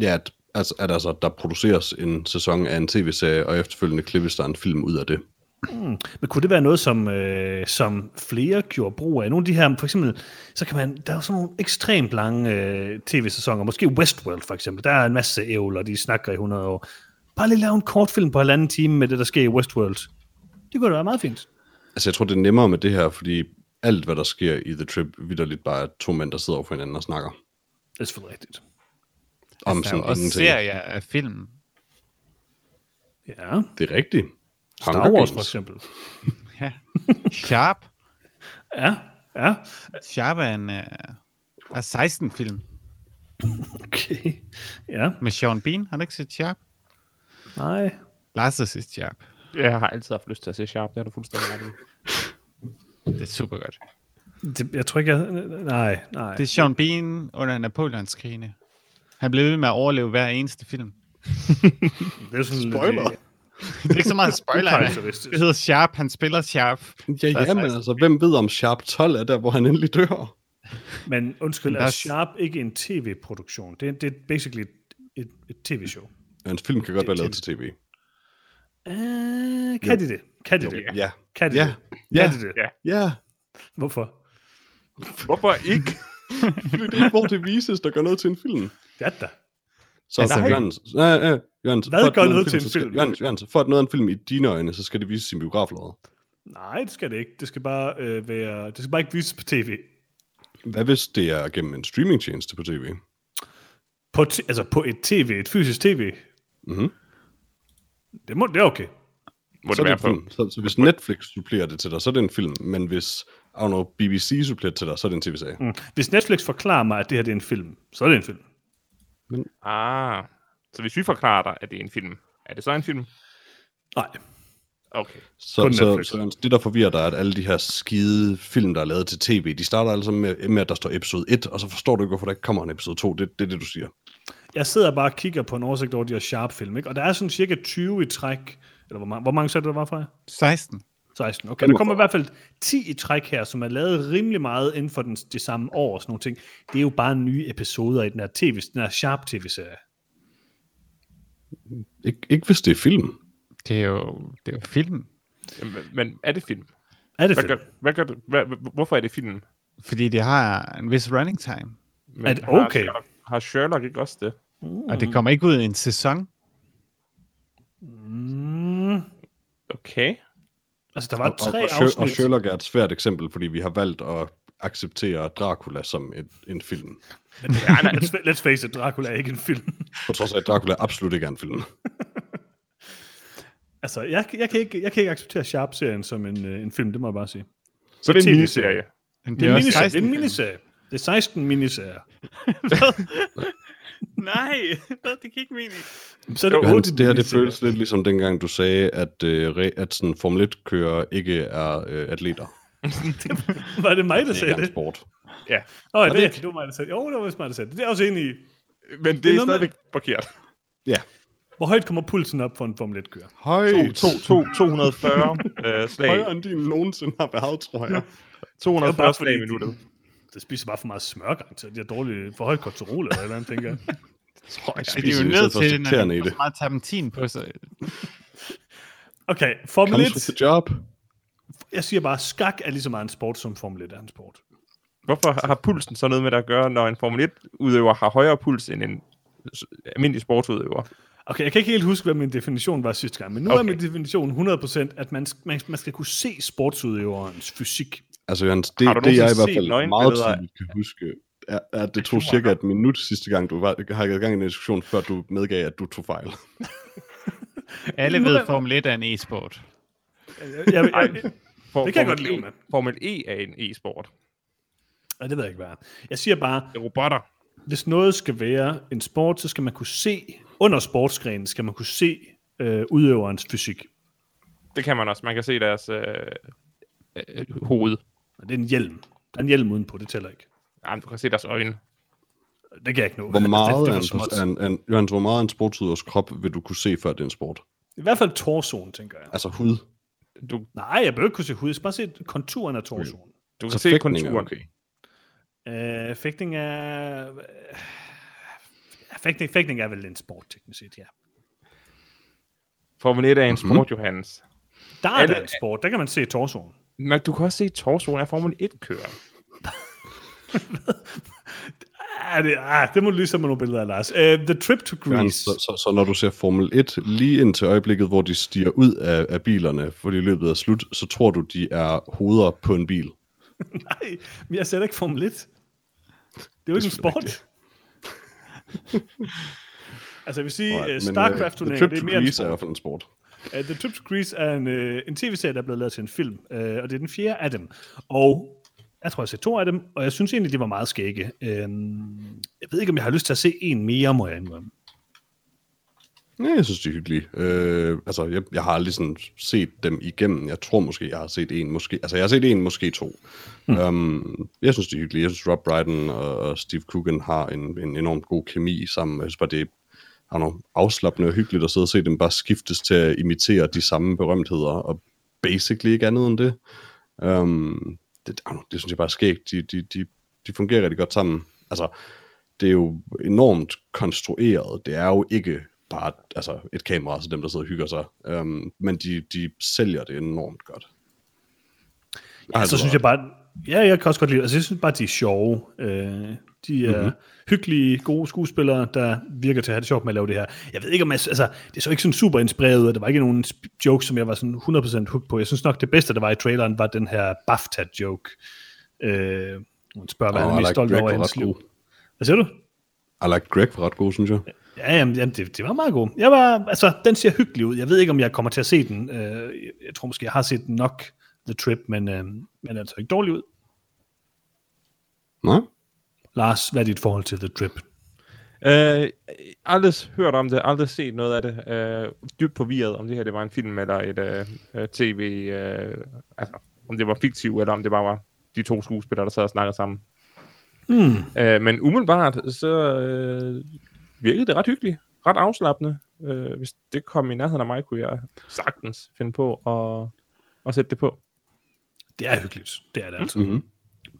Ja, at, altså, at altså, der produceres en sæson af en tv-serie, og efterfølgende klippes der en film ud af det. Men kunne det være noget, som, øh, som flere gjorde brug af? Nogle af de her, for eksempel, så kan man, der er jo sådan nogle ekstremt lange øh, tv-sæsoner, måske Westworld for eksempel, der er en masse ævler, de snakker i 100 år. Bare lige lave en kortfilm på halvanden time med det, der sker i Westworld. Det kunne da være meget fint. Altså, jeg tror, det er nemmere med det her, fordi alt, hvad der sker i The Trip, vidderligt bare er to mænd, der sidder over for hinanden og snakker Det er selvfølgelig rigtigt. Om jo sådan også ingenting. serier af film. Ja, Det er rigtigt. Star Hunger Wars Games. for eksempel. Ja. Sharp. Ja, ja, Sharp er en uh, er 16 film okay. Ja, med Sean Bean. Har du ikke set Sharp? nej. Lars har set Sharp. Jeg har altid haft lyst til at se Sharp, det har du fuldstændig ret i. Det er super godt. Det, jeg tror ikke, jeg... Nej, nej. Det er Sean Bean under Napoleonskrigene. Han blev ved med at overleve hver eneste film. det er sådan Spoiler. Lidt, Det er ikke så meget spoiler. det. Hedder Sharp. Han spiller Sharp. Ja, ja, men altså, hvem ved om Sharp 12 er der, hvor han endelig dør? Men undskyld, er Sharp ikke en tv-produktion? Det er, det er basically et, et, et tv-show. Ja, en film kan godt være lavet til tv. Uh, kan de det? Kan de det? Ja. Kan de Ja. det? Ja. Kan de det? Ja. Ja. Hvorfor? Hvorfor ikke? Fordi det er ikke, hvor det vises, der gør noget til en film. Det er da. Så Altså, Jørgens, nej, nej, Jørgens, Hvad gør noget til en film? Jørgens, Jørgens, for at noget af en film i dine øjne, så skal det vises i biograflåret. Nej, det skal det ikke. Det skal bare øh, være... Det skal bare ikke vises på tv. Hvad hvis det er gennem en streamingtjeneste på tv? På t- altså på et tv, et fysisk tv. Mhm. Det, må, det er okay. Må Så det er være på? film. Så, så hvis Netflix supplerer det til dig, så er det en film. Men hvis I don't know, BBC supplerer det til dig, så er det en tv-serie. Mm. Hvis Netflix forklarer mig, at det her det er en film, så er det en film. Ah, så hvis vi forklarer dig, at det er en film, er det så en film? Nej. Okay. Så, Kun så, Netflix. så det, der forvirrer dig, er, at alle de her skide film, der er lavet til tv, de starter altså med, med, at der står episode 1, og så forstår du ikke, hvorfor der ikke kommer en episode 2. Det, det er det, du siger. Jeg sidder bare og kigger på en oversigt over de her Sharp-film, ikke? og der er sådan cirka 20 i træk. Eller hvor mange, hvor mange sagde du, der var fra? 16. 16. Okay, der kommer i hvert fald 10 i træk her, som er lavet rimelig meget inden for den, det samme år og sådan nogle ting. Det er jo bare nye episoder i den her, TV, den her Sharp tv-serie. Ik- ikke hvis det er film. Det er jo, det er jo film. Men, men er det film? Er det Hvad film? gør, hvad gør du, hvad, hvorfor er det film? Fordi det har en vis running time. Men Er det har okay? Sherlock, har Sherlock ikke også det? Og det kommer ikke ud i en sæson. Mm, Okay. Altså, der var Og, tre og, og afsnit. Sherlock er et svært eksempel, fordi vi har valgt at acceptere Dracula som et, en film. Ja, nej, let's, let's face it, Dracula er ikke en film. På trods af, at Dracula absolut ikke er en film. altså, jeg, jeg, kan ikke, jeg kan ikke acceptere Sharp-serien som en, øh, en film, det må jeg bare sige. Så det er en miniserie. Men Det er, en miniserie. det er 16 en miniserie. Det er 16 miniserier. Nej, det kan ikke mening. Så er det Johannes, 8 det her det føles lidt ligesom dengang, du sagde, at, øh, re- at sådan Formel 1-kører ikke er øh, atleter. Var det mig, der Det er sagde det? sport. Ja. Åh, oh, det det, det var mig, der sagde det. Jo, det var vist mig, der sagde det. Det er også enig i. Men det, er er noget med- stadigvæk forkert. Ja. Hvor højt kommer pulsen op for en Formel 1-kører? Højt. To, to, 240 øh, slag. Højere end din nogensinde har været, tror jeg. 240 bare slag i minuttet. Det spiser bare for meget smør, garanteret. De har dårligt for højt kolesterol eller eller andet, tænker jeg. Tror jeg, er jo nødt til, når de får så meget terpentin på sig. Okay, Formel Comes with 1. the job. Jeg siger bare, skak er lige så meget en sport, som Formel 1 er en sport. Hvorfor har pulsen så noget med det at gøre, når en Formel 1-udøver har højere puls end en almindelig sportsudøver? Okay, jeg kan ikke helt huske, hvad min definition var sidste gang, men nu okay. er min definition 100%, at man, man, man skal kunne se sportsudøverens fysik. Altså, Jørgens, det, det jeg i hvert fald meget tydeligt kan huske, er, er at det tog cirka et minut sidste gang, du var, har i gang i en diskussion, før du medgav, at du tog fejl. Alle ved, Formel 1 er en e-sport. Jeg, jeg, jeg, for, Det kan jeg godt leve E- med. Formel E er en e-sport. Ej, det ved jeg ikke, hvad. Jeg siger bare, Det er robotter. hvis noget skal være en sport, så skal man kunne se, under sportsgrenen skal man kunne se øh, udøverens fysik. Det kan man også. Man kan se deres øh, øh, hoved. Og det er en hjelm. Der er en hjelm udenpå, det tæller ikke. Jamen, du kan se deres øjne. Det kan jeg ikke nå. Hvor meget, det, det en, en, en, Jørgens, hvor meget en sportsudøvers krop vil du kunne se, før det er en sport? I hvert fald torsoen, tænker jeg. Altså hud. Du, Nej, jeg behøver ikke kunne se hud. Jeg skal bare se konturen af torsoen. du kan Så se er konturen. okay. Øh, fægtning er... Fægtning, fægtning er vel en sport, teknisk set, ja. Formel 1 er en Mhm. sport, Johannes. Der er Alle- en sport, der kan man se torsoen. Men du kan også se torsoen af Formel 1-kører. Ah, det, ah, det må du lige se med nogle billeder af, Lars. Uh, the Trip to Greece. så, så, så når du ser Formel 1 lige ind til øjeblikket, hvor de stiger ud af, af bilerne, fordi løbet er slut, så tror du, de er hoveder på en bil. Nej, men jeg ser ikke Formel 1. Det er jo ikke en sport. altså, jeg vil sige, uh, men, StarCraft-turneringen, øh, det The er mere en Greece er i sport. hvert fald en sport. Uh, The Trip to Greece er en, uh, en tv-serie, der er blevet lavet til en film, uh, og det er den fjerde af dem. Og jeg tror, jeg har set to af dem, og jeg synes egentlig, de var meget skægge. Uh, jeg ved ikke, om jeg har lyst til at se en mere, må jeg indrømme. Ja, jeg synes, de er hyggelige. Øh, altså, jeg, jeg har aldrig sådan set dem igennem. Jeg tror måske, jeg har set en, måske... Altså, jeg har set en, måske to. Mm. Um, jeg synes, de er hyggelige. Jeg synes, Rob Brydon og, og Steve Coogan har en, en enormt god kemi sammen. Jeg synes bare, det noget afslappende og hyggeligt at sidde og se dem bare skiftes til at imitere de samme berømtheder, og basically ikke andet end det. Um, det, know, det synes jeg bare er skægt. De, de, de, de fungerer rigtig godt sammen. Altså, det er jo enormt konstrueret. Det er jo ikke bare altså et kamera, så dem, der sidder og hygger sig. Um, men de, de sælger det enormt godt. Ja, så synes jeg bare, ja, jeg kan også godt lide, altså jeg synes bare, de er sjove. Øh, de er mm-hmm. Hyggelige, gode skuespillere, der virker til at have det sjovt med at lave det her. Jeg ved ikke, om jeg, altså, det så ikke sådan super inspireret af, der var ikke nogen jokes, som jeg var sådan 100% hooked på. Jeg synes nok, det bedste, der var i traileren, var den her BAFTA-joke. Øh, hun spørger, hvad Og han er mest like stolt over i hans liv. Hvad siger du? I like Greg var ret god, synes jeg. Ja, jamen, jamen det, det var meget god. Jeg var, altså, den ser hyggelig ud. Jeg ved ikke, om jeg kommer til at se den. Øh, jeg- tror måske, jeg har set den nok, The Trip, men, øh, men altså ikke dårlig ud. Nej? Lars, hvad er dit forhold til The Trip? Øh, aldrig hørt om det, aldrig set noget af det. Øh, dybt forvirret, om det her det var en film eller et øh, øh, tv, øh, altså om det var fiktiv, eller om det bare var de to skuespillere, der sad og snakkede sammen. Hmm. Øh, men umiddelbart, så øh, virkede det ret hyggeligt, ret afslappende. Øh, hvis det kom i nærheden af mig, kunne jeg sagtens finde på at, at sætte det på. Det er hyggeligt. Det er det altså. Mm-hmm.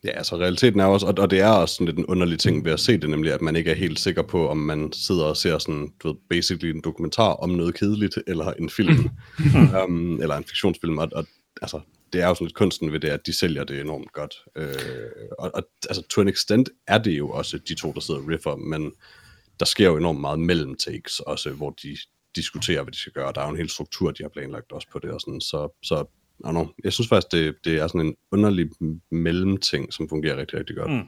Ja, altså realiteten er også, og, og det er også sådan lidt en underlig ting ved at se det, nemlig at man ikke er helt sikker på, om man sidder og ser sådan, du ved, basically en dokumentar om noget kedeligt, eller en film, um, eller en fiktionsfilm, og, og altså, det er jo sådan lidt kunsten ved det, at de sælger det enormt godt. Øh, og, og altså, to an extent er det jo også de to, der sidder og riffer, men der sker jo enormt meget mellem takes også, hvor de diskuterer, hvad de skal gøre. Der er jo en hel struktur, de har planlagt også på det, og sådan, så, så I know. Jeg synes faktisk, det, det er sådan en underlig mellemting, som fungerer rigtig, rigtig godt. Mm.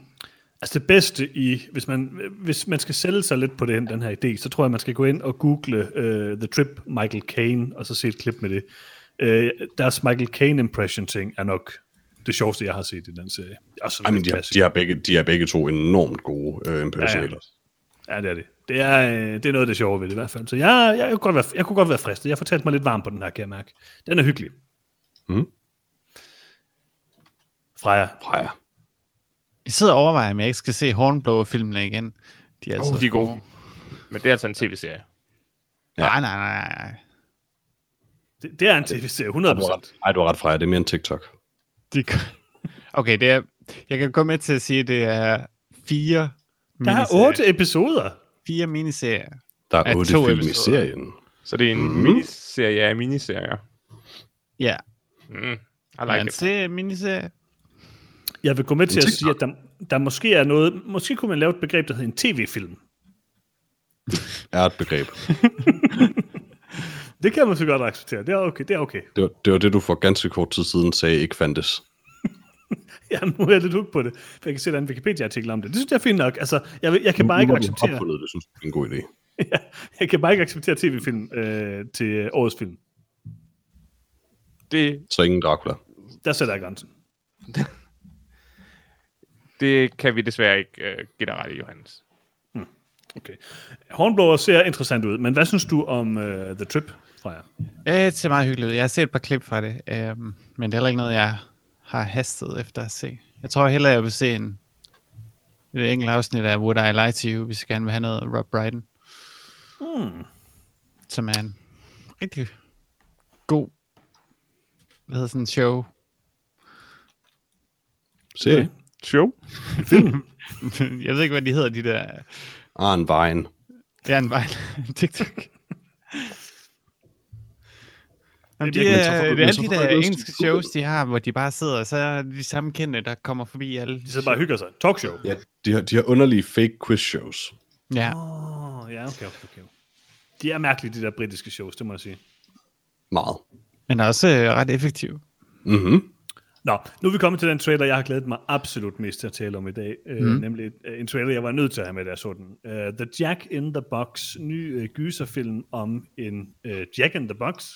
Altså det bedste i, hvis man, hvis man skal sælge sig lidt på den, den her idé, så tror jeg, man skal gå ind og google uh, The Trip Michael Caine, og så se et klip med det. Uh, deres Michael Caine impression ting er nok det sjoveste, jeg har set i den serie. I mean, de, har, de, har begge, de er begge to enormt gode uh, impersonators. Ja, det er det. Det er, øh, det er noget af det sjove ved det i hvert fald. Så jeg, jeg, jeg, kunne, godt være, jeg kunne godt være fristet. Jeg fortalte mig lidt varm på den her, kan jeg mærke. Den er hyggelig. Mhm. Freja. Freja. Jeg sidder og overvejer, om jeg ikke skal se Hornblower-filmene igen. De er, altså Oh, de er gode. Men det er altså en tv-serie. Ja. Nej, nej, nej, nej. Det, det er en tv-serie, 100%. Ej, du har ret, Ej, du har ret Freja. Det er mere en TikTok. De... Okay, det er... Jeg kan gå med til at sige, at det er fire Der er otte episoder. Fire miniserier. Der er otte film i episoder. serien. Så det er en mm. miniserie af miniserier. Ja, Mm. I like man it. ser miniserier. Jeg vil gå med til at sige, at der, der måske er noget... Måske kunne man lave et begreb, der hedder en tv-film. er et begreb. Det kan man så godt acceptere. Det er okay. Det er okay. Det var, det var det, du for ganske kort tid siden sagde ikke fandtes. Ja, nu er jeg lidt hooked på det. For jeg kan se, der er en Wikipedia-artikel om det. Det synes jeg er fint nok. Altså, jeg, jeg kan bare Nu ikke har du acceptere... opfundet det, synes jeg er en god idé. ja, jeg kan bare ikke acceptere tv-film øh, til årets film. Det, Så ingen Dracula. Der sætter jeg grænsen. det kan vi desværre ikke uh, give dig ret i, Johannes. Okay. Hornblower ser interessant ud, men hvad synes du om uh, The Trip, Freja? Ja, det ser meget hyggeligt ud. Jeg har set et par klip fra det, øhm, men det er heller ikke noget, jeg har hastet efter at se. Jeg tror hellere, jeg vil se en, et enkelt afsnit af Would I Lie to You, hvis jeg gerne vil have noget Rob Brydon, Hmm. som er en rigtig god, hvad hedder sådan en show. Se. Show? jeg ved ikke, hvad de hedder, de der... Arn Vejen. Det er en vej. TikTok. Jamen, Det de, er er, det er alle de der engelske shows, de har, hvor de bare sidder, og så er det de samme kendte, der kommer forbi alle. De sidder bare og hygger sig. Talkshow. Ja, de har, de har underlige fake quiz shows. Ja, Åh, oh, ja, okay, okay, okay. De er mærkelige, de der britiske shows, det må jeg sige. Meget. Men er også øh, ret effektiv. Mm-hmm. Nå, nu er vi kommet til den trailer, jeg har glædet mig absolut mest til at tale om i dag. Mm. Øh, nemlig øh, en trailer, jeg var nødt til at have med, da jeg så den. Uh, The Jack in the Box, ny uh, gyserfilm om en uh, Jack in the Box,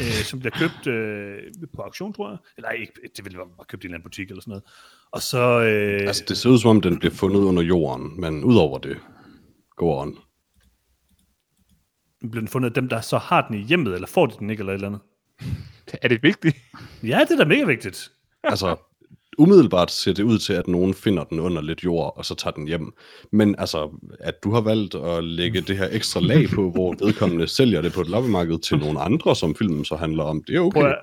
uh, som bliver købt uh, på auktion, tror jeg. Eller ikke, det ville være købt i en eller anden butik eller sådan noget. Og så... Uh, Altså, det ser ud som om, den bliver fundet under jorden, men udover det, går on. bliver den fundet af dem, der så har den i hjemmet, eller får de den ikke, eller et eller andet. Er det vigtigt? Ja, det er da mega vigtigt. Altså, umiddelbart ser det ud til, at nogen finder den under lidt jord, og så tager den hjem. Men altså, at du har valgt at lægge det her ekstra lag på, hvor vedkommende sælger det på et loppemarked til nogle andre, som filmen så handler om, det er okay. Prøv at,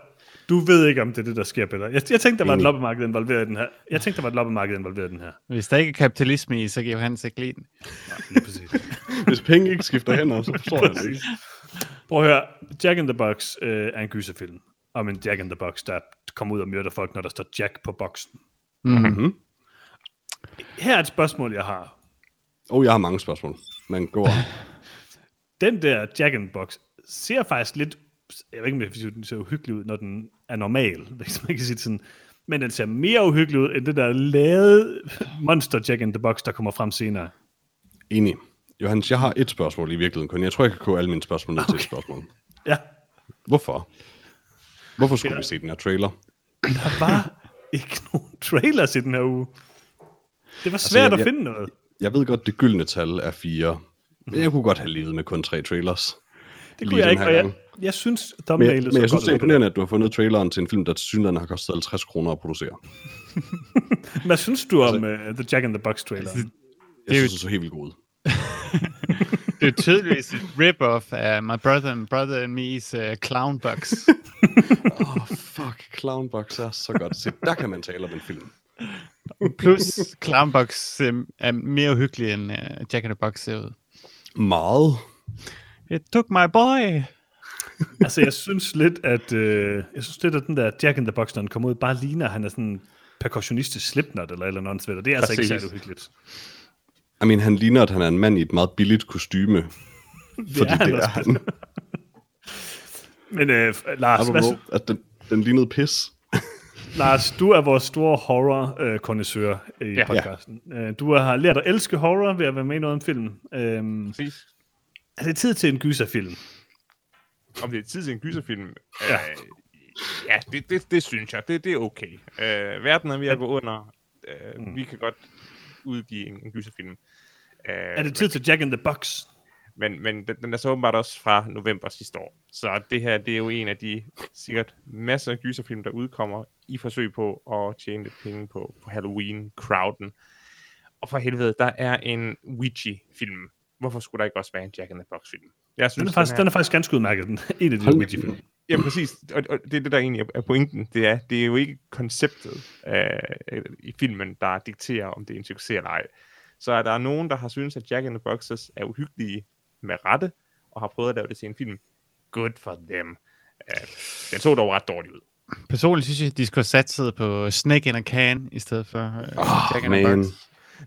du ved ikke, om det er det, der sker, Peter. Jeg, jeg tænkte, der var et loppemarked involveret i den her. Jeg tænkte, der var et loppemarked involveret i den her. Hvis der ikke er kapitalisme i, så kan Johannes ikke lide den. Lige præcis. Hvis penge ikke skifter hænder, så forstår jeg det ikke. Prøv at høre. Jack in the Box øh, er en gyserfilm om en Jack in the Box, der kommer ud og myrder folk, når der står Jack på boksen. Mm-hmm. Her er et spørgsmål, jeg har. Og jeg har mange spørgsmål, men gå on. Den der Jack in the Box ser faktisk lidt, jeg ved ikke, om den ser uhyggelig ud, når den er normal, hvis man kan sige sådan. Men den ser mere uhyggelig ud, end det der lavede monster Jack in the Box, der kommer frem senere. Enig. Johannes, jeg har et spørgsmål i virkeligheden kun. Jeg tror, jeg kan koge alle mine spørgsmål ned okay. til et spørgsmål. Ja, Hvorfor? Hvorfor skulle vi se den her trailer? der var ikke nogen trailers i den her uge. Det var svært jeg- at finde noget. Jeg ved godt, det gyldne tal er fire. Men jeg kunne godt have levet med kun tre trailers. Det kunne jeg den ikke, og jeg, jeg synes, Men, thumbnailet men så jeg synes, det er imponerende, at du har fundet traileren til en film, der til synligheden har kostet 50 kroner at producere. Hvad synes du Altså- om uh, The Jack in the Box trailer? Jeg Det er jo- synes, det så helt vildt god. Det er tydeligvis et rip-off af My Brother and Brother and Me's uh, Clown Box. Åh, oh, fuck. Clownbox er så godt. Se, der kan man tale om en film. Plus Clown Box øh, er mere uhyggelig end uh, Jack in the Box ser ud. Meget. It took my boy. altså, jeg synes lidt, at øh, jeg synes lidt, at den der Jack in the Box, når den kommer ud, bare ligner, at han er sådan en percussionistisk slipknot eller eller andet. Det er altså ikke Præcis. særlig uhyggeligt. I mean, han ligner, at han er en mand i et meget billigt kostyme. Fordi er han det er han. Men øh, Lars, hvad, know, at den, den lignede pis. Lars, du er vores store horror-kondensør i Ja. podcasten. Øh, du har lært at elske horror ved at være med i noget om film. Øh, Præcis. er det tid til en gyserfilm? Om det er tid til en gyserfilm? Ja. Øh, ja, det, det, det synes jeg. Det, det er okay. Øh, verden er ved at gå under. Øh, Mm. Vi kan godt udgive en, en gyserfilm. Øh, Er det tid til Jack in the Box? Men, men den, den er så åbenbart også fra november sidste år. Så det her, det er jo en af de sikkert masser af gyserfilm, der udkommer i forsøg på at tjene lidt penge på, på Halloween-crowden. Og for helvede, der er en Ouija-film. Hvorfor skulle der ikke også være en Jack in the Box-film? Jeg Den er, synes, faktisk, her- den er faktisk ganske udmærket. Den, en af de Ouija-film. Ja, præcis. Og, og det er det, der egentlig er- er pointen. Det er, det er jo ikke konceptet øh, i filmen, der dikterer, om det er en succes eller ej. Så er der nogen, der har synes at Jack in the Boxes er uhyggelige med rette, og har prøvet at lave det til en film. Good for them. Uh, den så dog ret dårligt ud. Personligt synes jeg, de skulle have satset på Snake in a Can, i stedet for uh, Oh, Jack in a man. Box.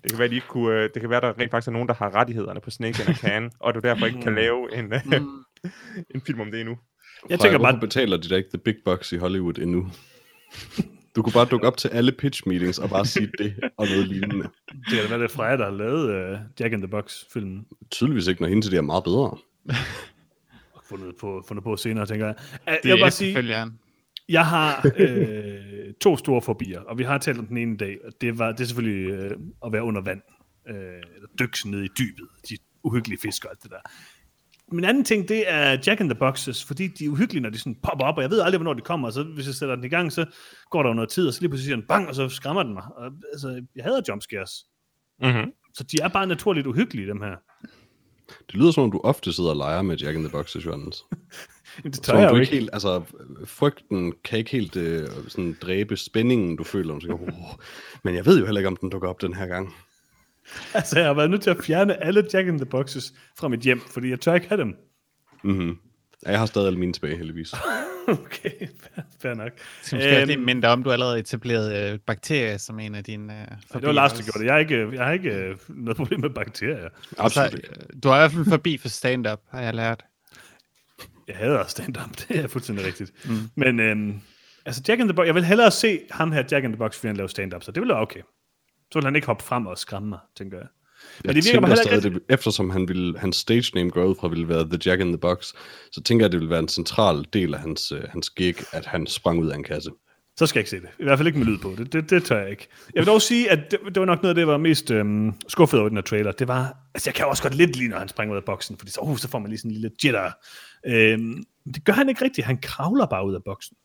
Det kan være, de ikke kunne, øh, det kan være, der rent faktisk er nogen, der har rettighederne på Snake in a Can, og du derfor ikke kan lave en, Mm. en film om det endnu. Jeg tænker bare, betaler de da ikke the big bucks i Hollywood endnu? Du kunne bare dukke op til alle pitch meetings og bare sige det og noget lignende. det kan da være, det er Freja, der har lavet uh, Jack in the Box-filmen. Tydeligvis ikke, når hende til det er meget bedre. Fundet på, fundet på senere, tænker jeg. Uh, jeg Det vil er bare sige, jeg har øh, to store fobier, og vi har talt om den ene dag, og det, var, det er selvfølgelig øh, at være under vand. Øh, eller dykke sådan ned i dybet, de uhyggelige fisk og alt det der. Min anden ting, det er Jack in the Boxes, fordi de er uhyggelige, når de sådan popper op, og jeg ved aldrig, hvornår de kommer, og så hvis jeg sætter den i gang, så går der jo noget tid, og så lige pludselig siger den bang, og så skræmmer den mig. Og, altså, jeg hader jumpscares. Mm-hmm. Så de er bare naturligt uhyggelige, dem her. Det lyder som om, du ofte sidder og leger med Jack in the Boxes, Johannes. Det Så tør jeg du jo ikke helt, altså, frygten kan ikke helt øh, sådan dræbe spændingen, du føler. Du tænker, oh, men jeg ved jo heller ikke, om den dukker op den her gang. Altså, jeg har været nødt til at fjerne alle Jack in the Boxes fra mit hjem, fordi jeg tør ikke have dem. Mm-hmm. Jeg har stadig alle mine tilbage, heldigvis. Okay, fair, fair nok. Så måske øhm, lige minde om, du allerede etableret øh, bakterier som en af dine øh, Ja, det var Lars, der gjorde det. Jeg har ikke, jeg har ikke øh, noget problem med bakterier. Absolut Så, ikke. øh, du har i hvert fald forbi for stand-up, har jeg lært. Jeg hader stand-up, det er fuldstændig rigtigt. Mm. Men øhm, altså Jack in the Box, jeg vil hellere se ham her Jack in the Box, fordi han laver stand-up, så det ville være okay. Så vil han ikke hoppe frem og skræmme mig, tænker jeg. Jeg det virker tænker ikke stadig, det, eftersom han ville, hans stage name går ud fra ville være The Jack in the Box, så tænker jeg, det vil være en central del af hans, øh, hans gig, at han sprang ud af en kasse. Så skal jeg ikke se det. I hvert fald ikke med lyd på. Det, det, det tør jeg ikke. Jeg vil dog sige, at det, det var nok noget af det, jeg var mest øhm, skuffet over i den her trailer. Det var, altså jeg kan også godt lidt lide, når han springer ud af boksen, fordi så, uh, så får man lige sådan en lille jitter. Øhm, men det gør han ikke rigtigt. Han kravler bare ud af boksen.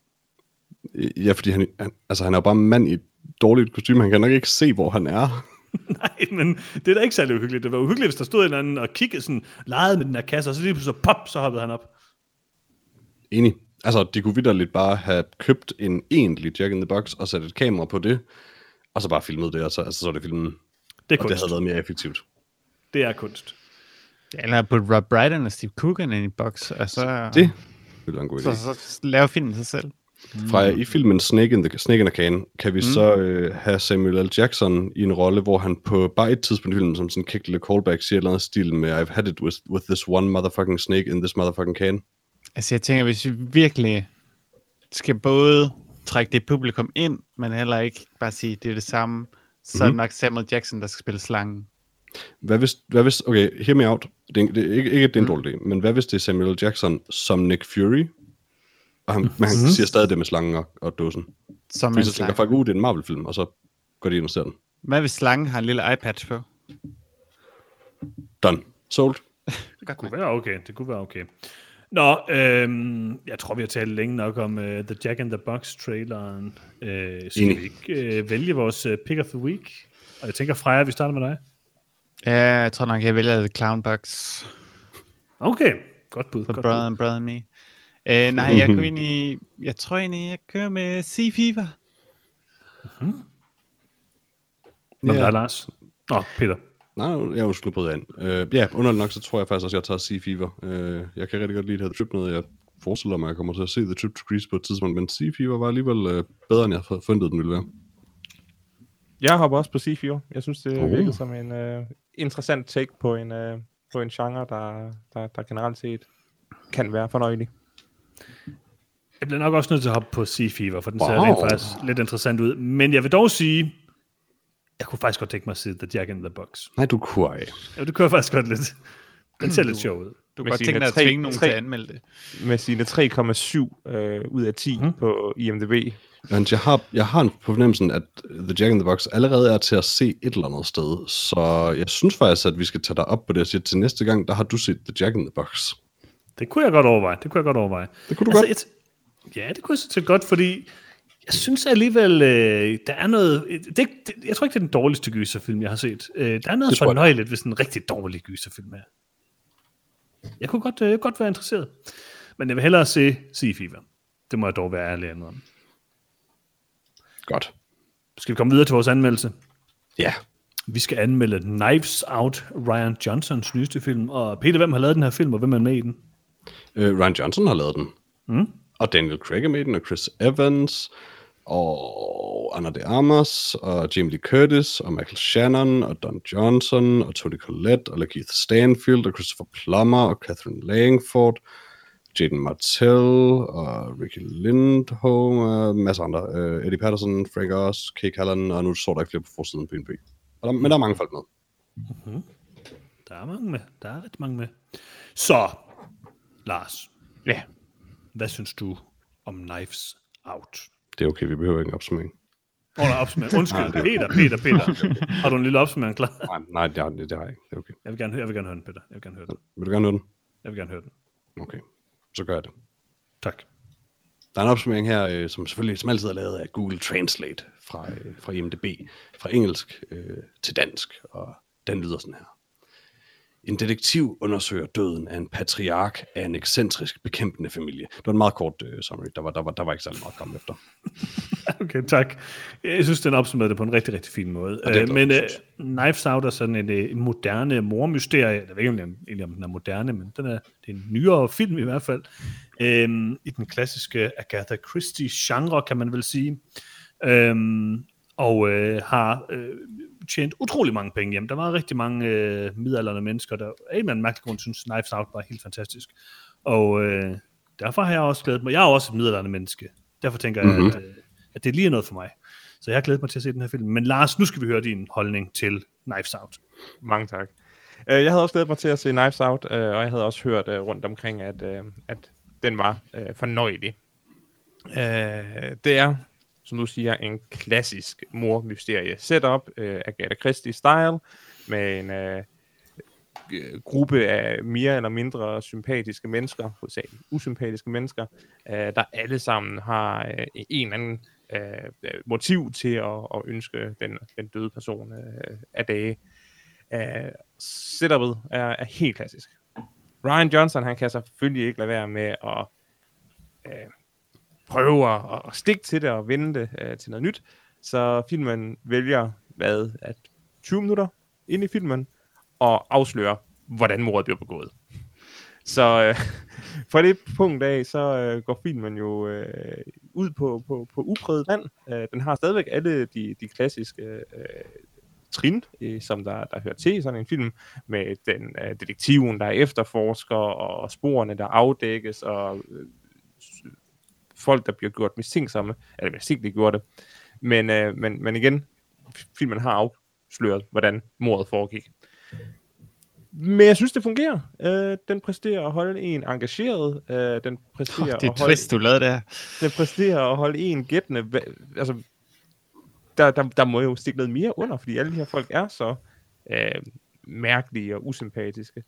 Ja, fordi han, han, altså, han er jo bare mand i et dårligt kostume. Han kan nok ikke se, hvor han er. Nej, men det er da ikke særlig uhyggeligt. Det var uhyggeligt, hvis der stod en eller anden og kiggede sådan, legede med den her kasse, og så lige pludselig så pop, så hoppede han op. Enig. Altså, de kunne vidderligt bare have købt en egentlig Jack in the Box og sat et kamera på det, og så bare filmet det, og så, altså, så er det filmen. Det er Og det kunst. havde været mere effektivt. Det er kunst. Eller putte Rob Brydon og Steve Coogan ind i boks, og så, Det ville være en god idé. så, så lave filmen sig selv. Fra i filmen Snake in the, Snake in the Can, kan vi mm. så øh, have Samuel L. Jackson i en rolle, hvor han på bare et tidspunkt i filmen, som sådan kægt lille callback, siger et eller andet stil med, I've had it with, with this one motherfucking snake in this motherfucking can. Altså jeg tænker, hvis vi virkelig skal både trække det publikum ind, men heller ikke bare sige, det er det samme, så er det nok Samuel Jackson, der skal spille slangen. Hvad hvis, hvad hvis okay, hear me out. Det er, det er ikke, ikke, det er en dårlig idé, men hvad hvis det er Samuel. Jackson som Nick Fury, og han, men han siger stadig det med slangen og, og dåsen. Som Fordi så tænker folk, uh, det er en Marvel-film, og så går de ind og ser den. Hvad hvis slangen har en lille iPad på? Done. Sold. Det kunne være okay. Det kunne være okay. Nå, øhm, jeg tror, vi har talt længe nok om uh, The Jack in the Box-traileren. Uh, skal Enig. vi ikke uh, vælge vores uh, pick of the week? Og jeg tænker, Freja, vi starter med dig. Ja, jeg tror nok, jeg vælger The Clown Box Okay, godt bud. for Godt Brother bud. and Brother and Me. Uh, nej, jeg kører egentlig, jeg tror egentlig, jeg kører med Sea Fever. Nå, Ja. der er Lars. Nå, Peter. Nej, jeg er jo skulle bryde ind. Uh, ja, underligt nok, så tror jeg faktisk også, at jeg tager Sea Fever. Uh, jeg kan rigtig godt lide det her trip noget. Jeg forestiller mig, at jeg kommer til at se The Trip to Greece på et tidspunkt, men Sea Fever var alligevel uh, bedre, end jeg havde forventet, den ville være. Jeg hopper også på C4. Jeg synes, det Oh. virker som en uh, interessant take på en, uh, på en genre, der, der, der generelt set kan være fornøjelig. Jeg bliver nok også nødt til at hoppe på Sea Fever, for den ser Wow. rent faktisk lidt interessant ud. Men jeg vil dog sige, jeg kunne faktisk godt tænke mig at se The Jack in the Box. Nej, du kunne ej. Ja, det kunne jeg faktisk godt lidt. Den ser lidt sjov ud. Du kan godt tænke dig at tvinge nogen tre- til at anmelde det. Med sine 3,7 øh, ud af 10 Mhm. mm. på IMDb. Men jeg har, jeg har en på fornemmelsen, at The Jack in the Box allerede er til at se et eller andet sted. Så jeg synes faktisk, at vi skal tage dig op på det og sige, at til næste gang, der har du set The Jack in the Box. Det kunne jeg godt overveje. Det kunne jeg godt overveje. Det kunne du altså, Et, ja, det kunne jeg så godt, fordi jeg synes alligevel, øh, der er noget... Det, det, jeg tror ikke, det er den dårligste gyserfilm, jeg har set. Øh, der er noget fornøjeligt ved sådan en rigtig dårlig gyserfilm her. Jeg kunne godt, øh, godt være interesseret. Men jeg vil hellere se Sea Fever. Det må jeg dog være ærlig om. Godt. Skal vi komme videre til vores anmeldelse? Ja. Vi skal anmelde Knives Out, Ryan Johnsons nyeste film. Og Peter, hvem har lavet den her film, og hvem er med i den? Uh, Ryan Johnson har lavet den. Mm. Og Daniel Craig er med den, og Chris Evans. og Anna de Armas, og Jamie Lee Curtis, og Michael Shannon, og Don Johnson, og Tony Collette, og Lakeith Stanfield, og Christopher Plummer, og Catherine Langford, Jaden Martell, og Ricky Lindholm, og en masse andre. Uh, Eddie Patterson, Frank Oz, Kay Callan, og nu står der ikke flere på forsiden på. Og der, men der er mange folk med. Der er mange med. Der er rigtig mange med. Så, Lars, Ja, hvad synes du om Knives Out? Det er okay, vi behøver ikke en opsummering. Åh, oh, opsummering. Undskyld, Peter, Peter, Peter. Har du en lille opsummering klar? Nej, nej det, er, det, det har jeg ikke. Det er okay. Jeg vil gerne høre, jeg vil gerne høre den, Peter. Jeg vil gerne høre den. Vil du gerne høre den? Jeg vil gerne høre den. Okay, så gør jeg det. Tak. Der er en opsummering her, øh, som selvfølgelig som altid er lavet af Google Translate fra, øh, fra IMDb, fra engelsk øh, til dansk, og den lyder sådan her. En detektiv undersøger døden af en patriark af en ekscentrisk bekæmpende familie. Det var en meget kort øh, summary, der var, der, var, der var ikke særlig meget at komme efter. Okay, tak. Jeg synes, den opsummerede det på en rigtig, rigtig fin måde. Ja, glad men uh, Knives Out er sådan en, uh, moderne mormysterie. Jeg ved ikke, om den, egentlig, om den er moderne, men den er, det er en nyere film i hvert fald. Øhm, I den klassiske Agatha Christie-genre, kan man vel sige. Øhm, og øh, har øh, tjent utrolig mange penge hjem. Der var rigtig mange øh, midaldrende mennesker, der af en eller anden mærkelig grund synes, Knives Out var helt fantastisk. Og øh, derfor har jeg også glædet mig. Jeg er også et midaldrende menneske. Derfor tænker jeg, Mhm. at, øh, at det lige er noget for mig. Så jeg har glædet mig til at se den her film. Men Lars, nu skal vi høre din holdning til Knives Out. mange tak. Øh, Jeg havde også glædet mig til at se Knives Out, øh, og jeg havde også hørt øh, rundt omkring, at, at den var fornøjelig. Det er, som du siger, en klassisk mormysterie setup, øh, Agatha Christie-style, med en øh, gruppe af mere eller mindre sympatiske mennesker, hovedsageligt usympatiske mennesker, øh, der alle sammen har øh, en eller anden øh, motiv til at, at ønske den, den døde person øh, af dage. Øh, setupet er, er helt klassisk. Ryan Johnson, han kan selvfølgelig ikke lade være med at øh, prøve at, at stikke til det og vende det øh, til noget nyt. Så filmen vælger, hvad, at 20 minutter ind i filmen, og afslører, hvordan mordet bliver begået. Så øh, fra det punkt af, så øh, går filmen jo øh, ud på, på, på uprøvet vand. Øh, den har stadigvæk alle de, de klassiske øh, trin, øh, som der, der hører til i sådan en film, med den øh, detektiven, der efterforsker, og sporene, der afdækkes, og øh, folk, der bliver gjort mistænksomme, eller mistænkeligt gjorte. Men, øh, men, men igen, filmen har afsløret, hvordan mordet foregik. Men jeg synes, det fungerer. Øh, den præsterer at holde en engageret. Øh, den præsterer Oh, det at er holde twist, du lavede der. den præsterer at holde en gættende. Altså, der, der, der må jo stikke noget mere under, fordi alle de her folk er så øh, mærkelige og usympatiske.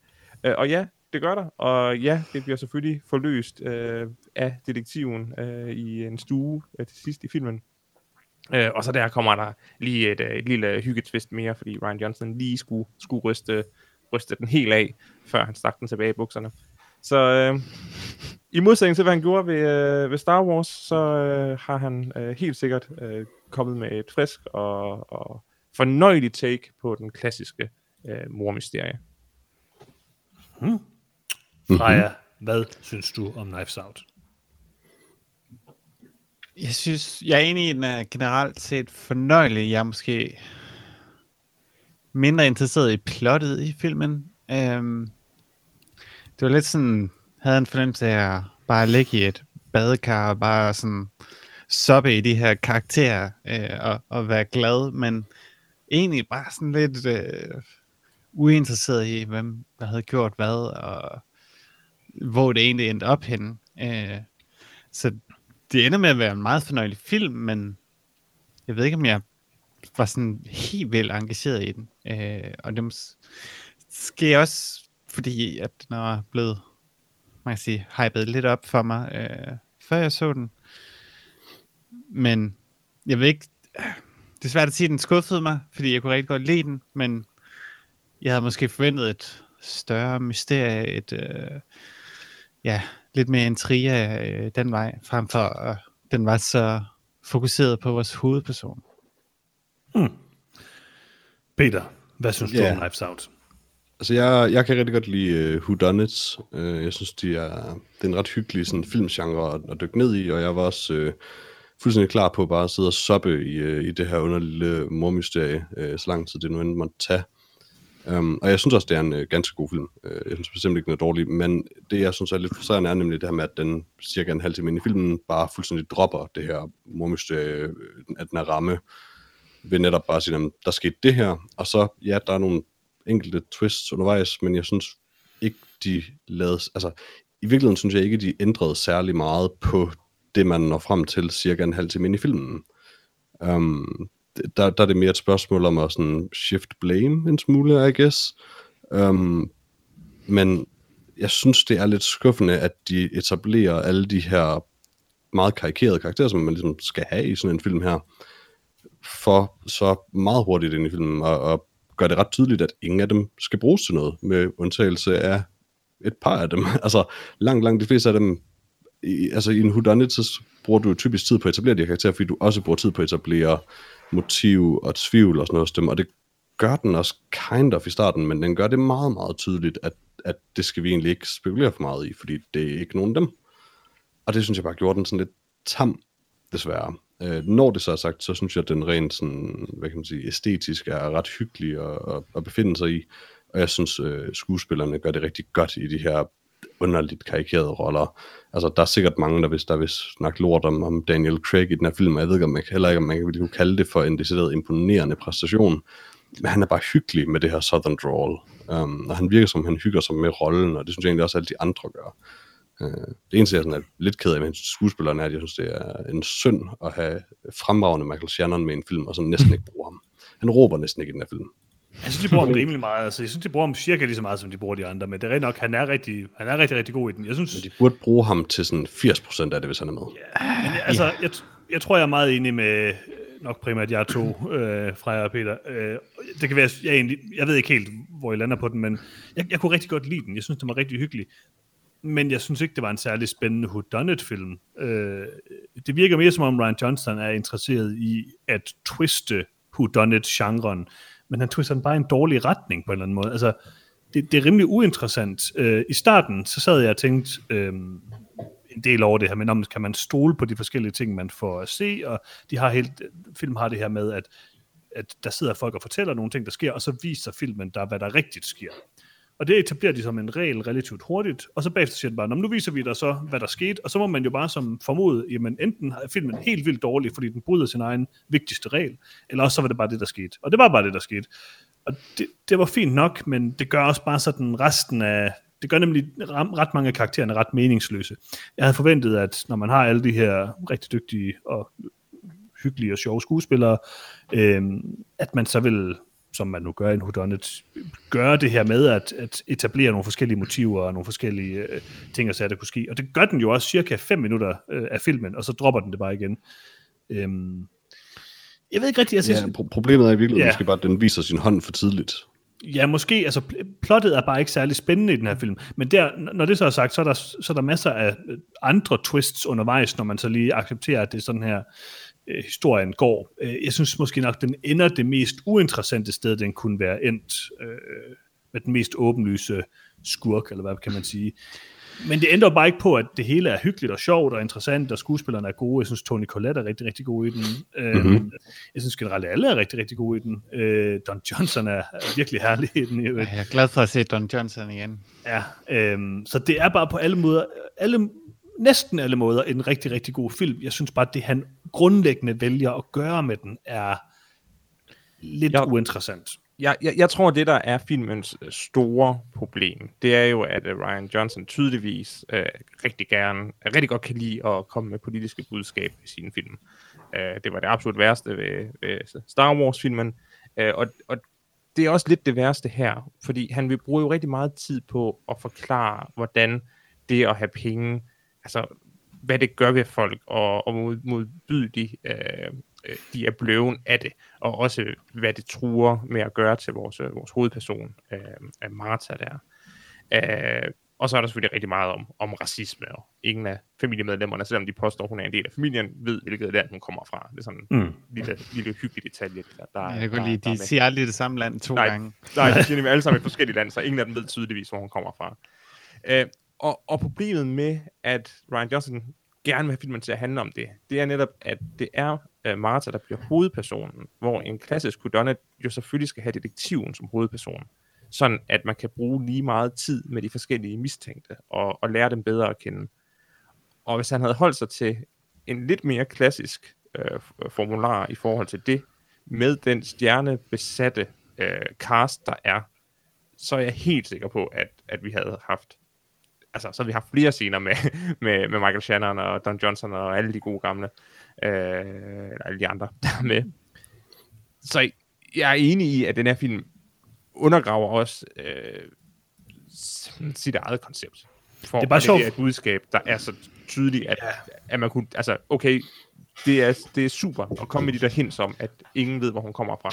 Øh, og ja, det gør der. Og ja, det bliver selvfølgelig forløst øh, af detektiven øh, i en stue øh, til sidst i filmen. Øh, og så der kommer der lige et, øh, et lille hyggetvist mere, fordi Ryan Johnson lige skulle, skulle ryste, ryste den helt af, før han stak den tilbage i bukserne. Så øh, i modsætning til, hvad han gjorde ved, øh, ved Star Wars, så øh, har han øh, helt sikkert øh, kommet med et frisk og, og fornøjeligt take på den klassiske øh, mormysterie. Hmm. Freja, hvad synes du om Knives Out? Jeg synes, jeg er enig i, at den er generelt set fornøjelig. Jeg er måske mindre interesseret i plottet i filmen. Um, det var lidt sådan, havde en fornemmelse af at bare ligge i et badekar og bare sådan soppe i de her karakterer øh, og, og være glad, men egentlig bare sådan lidt øh, uinteresseret i, hvem der havde gjort hvad, og hvor det egentlig endte op henne. Øh, så det ender med at være en meget fornøjelig film, men jeg ved ikke, om jeg var sådan helt vel engageret i den. Øh, og det sker også, fordi at den er blevet, man kan sige, hypet lidt op for mig, øh, før jeg så den. Men jeg ved ikke, det er svært at sige, at den skuffede mig, fordi jeg kunne rigtig godt lide den, men jeg havde måske forventet et større mysterie, et, øh, ja, lidt mere intriger øh, den vej, frem for at den var så fokuseret på vores hovedperson. Peter, hvad synes du Ja. om Knives Out? Altså, jeg, jeg kan rigtig godt lide uh, Whodunits. Uh, jeg synes, de er, det er en ret hyggelig sådan, filmgenre at, at dykke ned i, og jeg var også uh, fuldstændig klar på bare at sidde og soppe i, øh, i det her underlige mormysterie, øh, så lang tid det nu end måtte tage. Um, og jeg synes også, det er en øh, ganske god film. Uh, jeg synes bestemt ikke, den er dårlig, men det, jeg synes er lidt frustrerende, er nemlig det her med, at den cirka en halv time ind i filmen bare fuldstændig dropper det her mormysterie, øh, at den er ramme, ved netop bare at sige, at der skete det her, og så, ja, der er nogle enkelte twists undervejs, men jeg synes ikke, de lavede, altså, i virkeligheden synes jeg ikke, de ændrede særlig meget på det, man når frem til cirka en halv time ind i filmen. Um, der, der er det mere et spørgsmål om at sådan shift blame en smule, I guess. Um, men jeg synes, det er lidt skuffende, at de etablerer alle de her meget karikerede karakterer, som man ligesom skal have i sådan en film her, for så meget hurtigt ind i filmen, og, og gør det ret tydeligt, at ingen af dem skal bruges til noget, med undtagelse af et par af dem. altså langt, langt de fleste af dem, i, altså i en whodunit, så bruger du typisk tid på at etablere de her karakterer, fordi du også bruger tid på at etablere motiv og tvivl og sådan noget stemme, og det gør den også kind of i starten, men den gør det meget, meget tydeligt, at, at det skal vi egentlig ikke spekulere for meget i, fordi det er ikke nogen af dem. Og det synes jeg bare gjorde den sådan lidt tam, desværre. Øh, når det så er sagt, så synes jeg, at den rent sådan, hvad kan man sige, æstetisk er ret hyggelig at, at, at befinde sig i. Og jeg synes, øh, skuespillerne gør det rigtig godt i de her underligt karikerede roller. Altså, der er sikkert mange, der hvis der vil snakke lort om, om Daniel Craig i den her film, og jeg ved ikke, om man, heller ikke, om man kan kunne kalde det for en decideret imponerende præstation. Men han er bare hyggelig med det her Southern Drawl. Um, og han virker som, han hygger sig med rollen, og det synes jeg egentlig også, at alle de andre gør. Uh, det eneste, jeg sådan er lidt ked af med skuespilleren, er, at jeg synes, det er en synd at have fremragende Michael Shannon med en film, og så næsten ikke bruge ham. Han råber næsten ikke i den her film. Jeg synes, de bruger ham rimelig meget. Altså, jeg synes, de bruger ham cirka lige så meget, som de bruger de andre. Men det er rigtig nok, han er rigtig, han er rigtig, rigtig god i den. Jeg synes, Men de burde bruge ham til sådan 80% af det, hvis han er med. Ja, men altså, jeg, jeg tror, jeg er meget enig med nok primært jer to, øh, Freja og Peter. Øh, det kan være, jeg, egentlig, jeg ved ikke helt, hvor I lander på den, men jeg, jeg kunne rigtig godt lide den. Jeg synes, den var rigtig hyggelig. Men jeg synes ikke, det var en særlig spændende whodunit-film. Øh, det virker mere som om Ryan Johnston er interesseret i at twiste whodunit-genren, men han tog sådan bare i en dårlig retning på en eller anden måde. Altså, det, det er rimelig uinteressant. Øh, I starten, så sad jeg og tænkte øh, en del over det her, men om kan man stole på de forskellige ting, man får at se, og de har helt, film har det her med, at, at der sidder folk og fortæller nogle ting, der sker, og så viser filmen der, hvad der rigtigt sker. Og det etablerer de som en regel relativt hurtigt, og så bagefter siger den bare, nu viser vi dig så, hvad der skete, og så må man jo bare som formode, jamen enten er filmen helt vildt dårlig, fordi den bryder sin egen vigtigste regel, eller også så var det bare det, der skete. Og det var bare det, der skete. Og det, det var fint nok, men det gør også bare sådan resten af, det gør nemlig ret mange af karaktererne ret meningsløse. Jeg havde forventet, at når man har alle de her rigtig dygtige og hyggelige og sjove skuespillere, øh, at man så vil som man nu gør i en whodunit, gøre det her med at, at etablere nogle forskellige motiver og nogle forskellige øh, ting og sager, der kunne ske. Og det gør den jo også cirka 5 minutter øh, af filmen, og så dropper den det bare igen. Øhm, jeg ved ikke rigtig, jeg synes... Ja, pro- problemet er i virkeligheden ja. måske bare, at den viser sin hånd for tidligt. Ja, måske. Altså, plottet er bare ikke særlig spændende i den her film. Men der, når det så er sagt, så er, der, så er der masser af andre twists undervejs, når man så lige accepterer, at det er sådan her, øh, historien går. Øh, jeg synes måske nok, den ender det mest uinteressante sted, den kunne være endt øh, med den mest åbenlyse skurk, eller hvad kan man sige. Men det ændrer bare ikke på, at det hele er hyggeligt og sjovt og interessant, og skuespillerne er gode. Jeg synes, Tony Collette er rigtig, rigtig god i den. Mm-hmm. Jeg synes generelt, alle er rigtig, rigtig gode i den. Øh, Don Johnson er, er virkelig herlig i den. Jeg er glad for at se Don Johnson igen. Ja, øh, så det er bare på alle måder, alle næsten alle måder en rigtig, rigtig god film. Jeg synes bare, at det han grundlæggende vælger at gøre med den, er lidt jeg, uinteressant. Jeg, jeg, jeg tror, det der er filmens øh, store problem, det er jo, at øh, Ryan Johnson tydeligvis øh, rigtig gerne, rigtig godt kan lide at komme med politiske budskab i sine film. Øh, det var det absolut værste ved, ved Star Wars-filmen, øh, og, og det er også lidt det værste her, fordi han vil bruge jo rigtig meget tid på at forklare, hvordan det at have penge altså, hvad det gør ved folk, og, og mod, modbyde de, øh, øh, de er blevet af det, og også hvad det truer med at gøre til vores, øh, vores hovedperson, øh, Martha der. Øh, og så er der selvfølgelig rigtig meget om, om racisme, og ingen af familiemedlemmerne, selvom de påstår, at hun er en del af familien, ved, hvilket land hun kommer fra. Det er sådan en mm. lille, lille hyggelig detalje. Der, der, jeg kan lide, de siger aldrig det samme land to nej, gange. Nej, de siger alle sammen et forskellige lande, så ingen af dem ved tydeligvis, hvor hun kommer fra. Øh, og, og problemet med, at Ryan Johnson gerne vil have filmen til at handle om det, det er netop, at det er uh, Martha, der bliver hovedpersonen, hvor en klassisk whodunit jo selvfølgelig skal have detektiven som hovedperson, sådan at man kan bruge lige meget tid med de forskellige mistænkte, og, og lære dem bedre at kende. Og hvis han havde holdt sig til en lidt mere klassisk øh, formular i forhold til det, med den stjernebesatte øh, cast, der er, så er jeg helt sikker på, at, at vi havde haft altså, så vi haft flere scener med, med, med Michael Shannon og Don Johnson og alle de gode gamle, øh, eller alle de andre, der er med. Så jeg er enig i, at den her film undergraver også øh, sit eget koncept. For Det er bare sjovt. Det er et budskab, der er så tydeligt, at, at man kunne, altså, okay, det er, det er super at komme med de der hints om, at ingen ved, hvor hun kommer fra.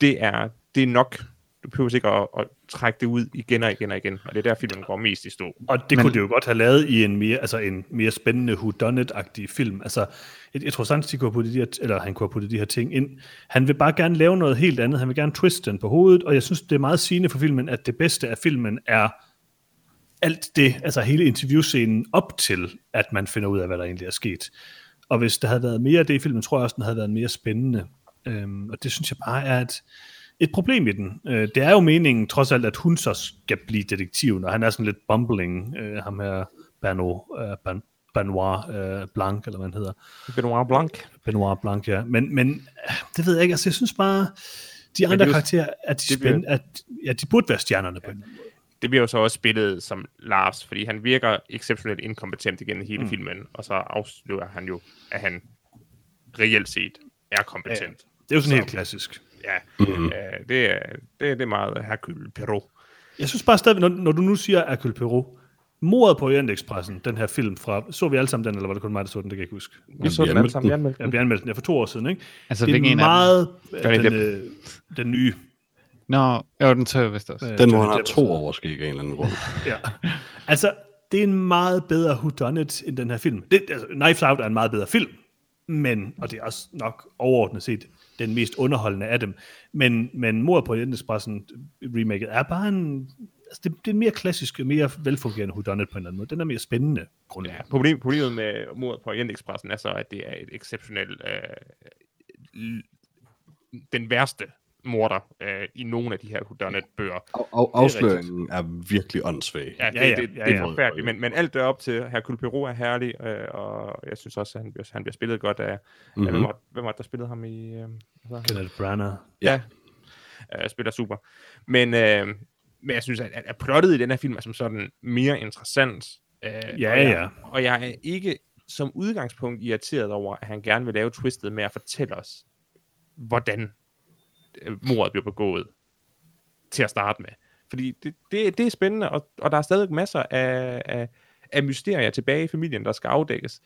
Det er, det er nok. Du behøver ikke at, at trække det ud igen og igen og igen, og det er der, filmen går mest i stå. Og det Men, kunne det jo godt have lavet i en mere, altså en mere spændende whodunit-agtig film. Altså, jeg, jeg tror sandt, de kunne have puttet de her, eller han kunne have puttet de her ting ind. Han vil bare gerne lave noget helt andet. Han vil gerne twiste den på hovedet, og jeg synes, det er meget sigende for filmen, at det bedste af filmen er alt det, altså hele interviewscenen op til, at man finder ud af, hvad der egentlig er sket. Og hvis der havde været mere af det i filmen, tror jeg også, den havde været mere spændende. Øhm, og det synes jeg bare er et, et problem i den. Øh, det er jo meningen, trods alt, at hun så skal blive detektiven, og han er sådan lidt bumbling, øh, ham her Bano, øh, Ban, Benoit øh, Blanc, eller hvad han hedder. Benoit Blanc. Benoit Blanc, ja. Men, men det ved jeg ikke, altså jeg synes bare, de andre jo- karakterer, at de, det bliver- at, ja, de burde være stjernerne på måde. det bliver jo så også spillet som Lars, fordi han virker exceptionelt inkompetent igennem hele mm. filmen, og så afslører han jo, at han reelt set er kompetent. Det er jo sådan Så- helt klassisk. Ja, mm. øh, det, er, det, er- det er meget Hercule Perot. Jeg synes bare stadig, når, når du nu siger Hercule Poirot, mordet på Orientexpressen, den her film fra, så vi alle sammen den, eller var det kun mig, der så den, det kan jeg ikke huske. Vi så vi den alle anmeldte sammen, vi anmeldte den. blev anmeldt den ja, for to år siden, ikke? Altså, det er en af meget Johnny den, øh, den nye. Nå, jo, den tør jeg vist også. øh, Den, hvor han har to overskæg af en eller anden grund. Ja. Altså, det er en meget bedre whodunit end den her film. Det, altså, Knives Out er en meget bedre film, men, og det er også nok overordnet set den mest underholdende af dem, men, men Mord på Orientexpressen remaket er bare en, altså det, det er mere klassisk, mere velfungerende whodunit på en eller anden måde. Den er mere spændende, grundlæggende. Ja, problem, problemet med mordet på Orientexpressen er så, at det er et exceptionelt øh, den værste morder øh, i nogle af de her whodunit-bøger. Af, af, afsløringen er virkelig åndssvag. Ja, det, Ja, ja, det, det, ja, det ja. er forfærdeligt, men, men alt derop til Hercule Poirot er herlig, øh, og jeg synes også, at han, bliver- han bliver spillet godt af, mm-hmm. af hvem, var, hvem var det, der spillede ham i... Øh? Kenneth Branagh. Ja, øh, spiller super. Men, øh, men jeg synes, at, at plottet i den her film er som sådan mere interessant. Øh, Ja, og jeg, ja. Og jeg er ikke som udgangspunkt irriteret over, at han gerne vil lave twistet med at fortælle os, hvordan Øh, mordet bliver begået til at starte med. Fordi det, det, det er spændende, og, og der er stadig masser af, af, af mysterier tilbage i familien, der skal afdækkes.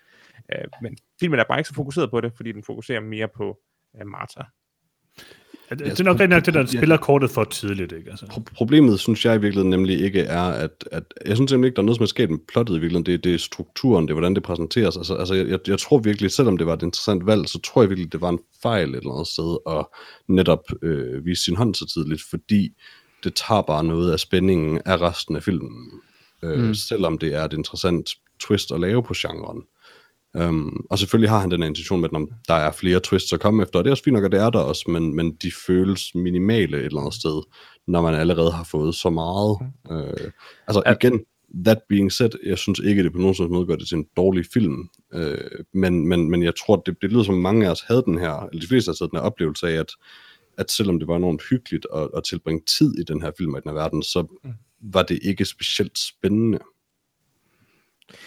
Øh, men filmen er bare ikke så fokuseret på det, fordi den fokuserer mere på øh, Martha. Ja, det, det er nok rigtig nok det, der spiller kortet for tidligt, ikke? Altså. Pro- Problemet, synes jeg i virkeligheden nemlig ikke er, at, at jeg synes simpelthen ikke, der er noget, som er sket med plottet i virkeligheden. Det, det er strukturen, det er, hvordan det præsenteres. Altså, altså jeg, jeg, jeg tror virkelig, selvom det var et interessant valg, så tror jeg virkelig, det var en fejl et eller andet sted at netop øh, vise sin hånd så tidligt, fordi det tager bare noget af spændingen af resten af filmen. Øh, mm. Selvom det er et interessant twist at lave på genren. Um, og selvfølgelig har han den intention med, at der er flere twists at komme efter, og det er også fint nok, at det er der også, men, men de føles minimale et eller andet sted, når man allerede har fået så meget. Uh, altså Ja. igen, that being said, jeg synes ikke, det på nogen måde gør det til en dårlig film, uh, men, men, men jeg tror, det, det lyder som mange af os havde den her, eller de fleste af os havde den her oplevelse af, at, at selvom det var enormt hyggeligt at, at tilbringe tid i den her film og i den her verden, så var det ikke specielt spændende.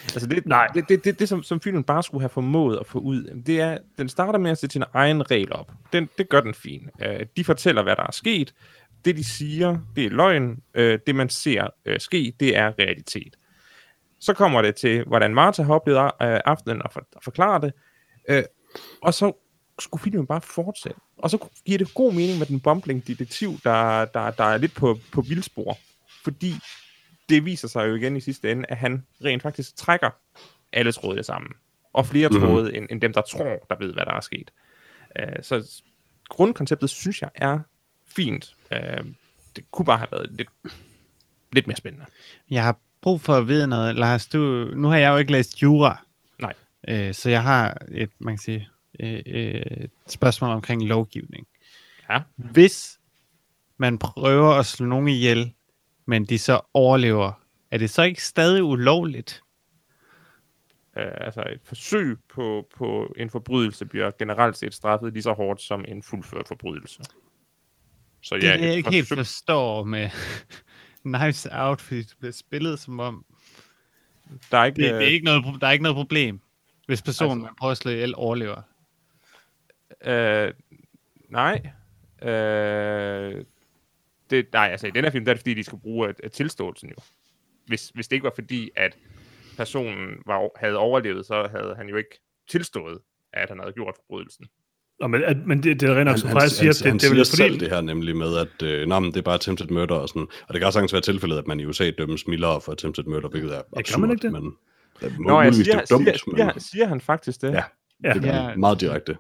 Altså det, Nej. det, det, det, det som, som filmen bare skulle have formået at få ud, det er, den starter med at sætte sine egne regler op. Den, det gør den fin. Uh, de fortæller, hvad der er sket. Det, de siger, det er løgn. Uh, det, man ser uh, ske, det er realitet. Så kommer det til, hvordan Martha har oplevet uh, aftenen og, for, og forklarer det. Uh, og så skulle filmen bare fortsætte. Og så giver det god mening med den bumbling detektiv, der, der, der er lidt på, på vildspor. Fordi det viser sig jo igen i sidste ende, at han rent faktisk trækker alle tråde sammen. Og flere Mhm. tråde, end, end dem, der tror, der ved, hvad der er sket. Uh, så grundkonceptet, synes jeg, er fint. Uh, det kunne bare have været lidt, lidt mere spændende. Jeg har brug for at vide noget, Lars. Du, nu har jeg jo ikke læst jura, Øh, så jeg har et, man kan sige, øh, øh, et spørgsmål omkring lovgivning. Ja. Hvis man prøver at slå nogen ihjel, men de så overlever, er det så ikke stadig ulovligt? Øh, altså et forsøg på, på en forbrydelse bliver generelt set straffet lige så hårdt som en fuldført forbrydelse. Så Det er det, jeg ikke helt forsøg- forstår med Knives Out, fordi det bliver spillet som om, Der er ikke, det, det er øh, ikke noget, der er ikke noget problem, hvis personen, Altså- man prøver at slå ihjel, overlever. Øh, nej. Øh, det, nej, altså i den her film, der er det fordi, de skal bruge øh, tilståelsen jo. Hvis, hvis det ikke var fordi, at personen var, havde overlevet, så havde han jo ikke tilstået, at han havde gjort forbrydelsen. Nå, men, at, men det, det er rent nok, Han, som han, han, siger, at det, han det er siger selv fordi... det her nemlig med, at øh, nej, men det er bare attempted murder og sådan. Og det kan sagtens være tilfældet, at man i USA dømmes mildere for attempted murder, hvilket er absurd. kan man ikke det? Men, øh, Nå, jeg siger, det er dumt, siger, siger, men siger han faktisk det? Ja. Ja. det er Ja. meget direkte.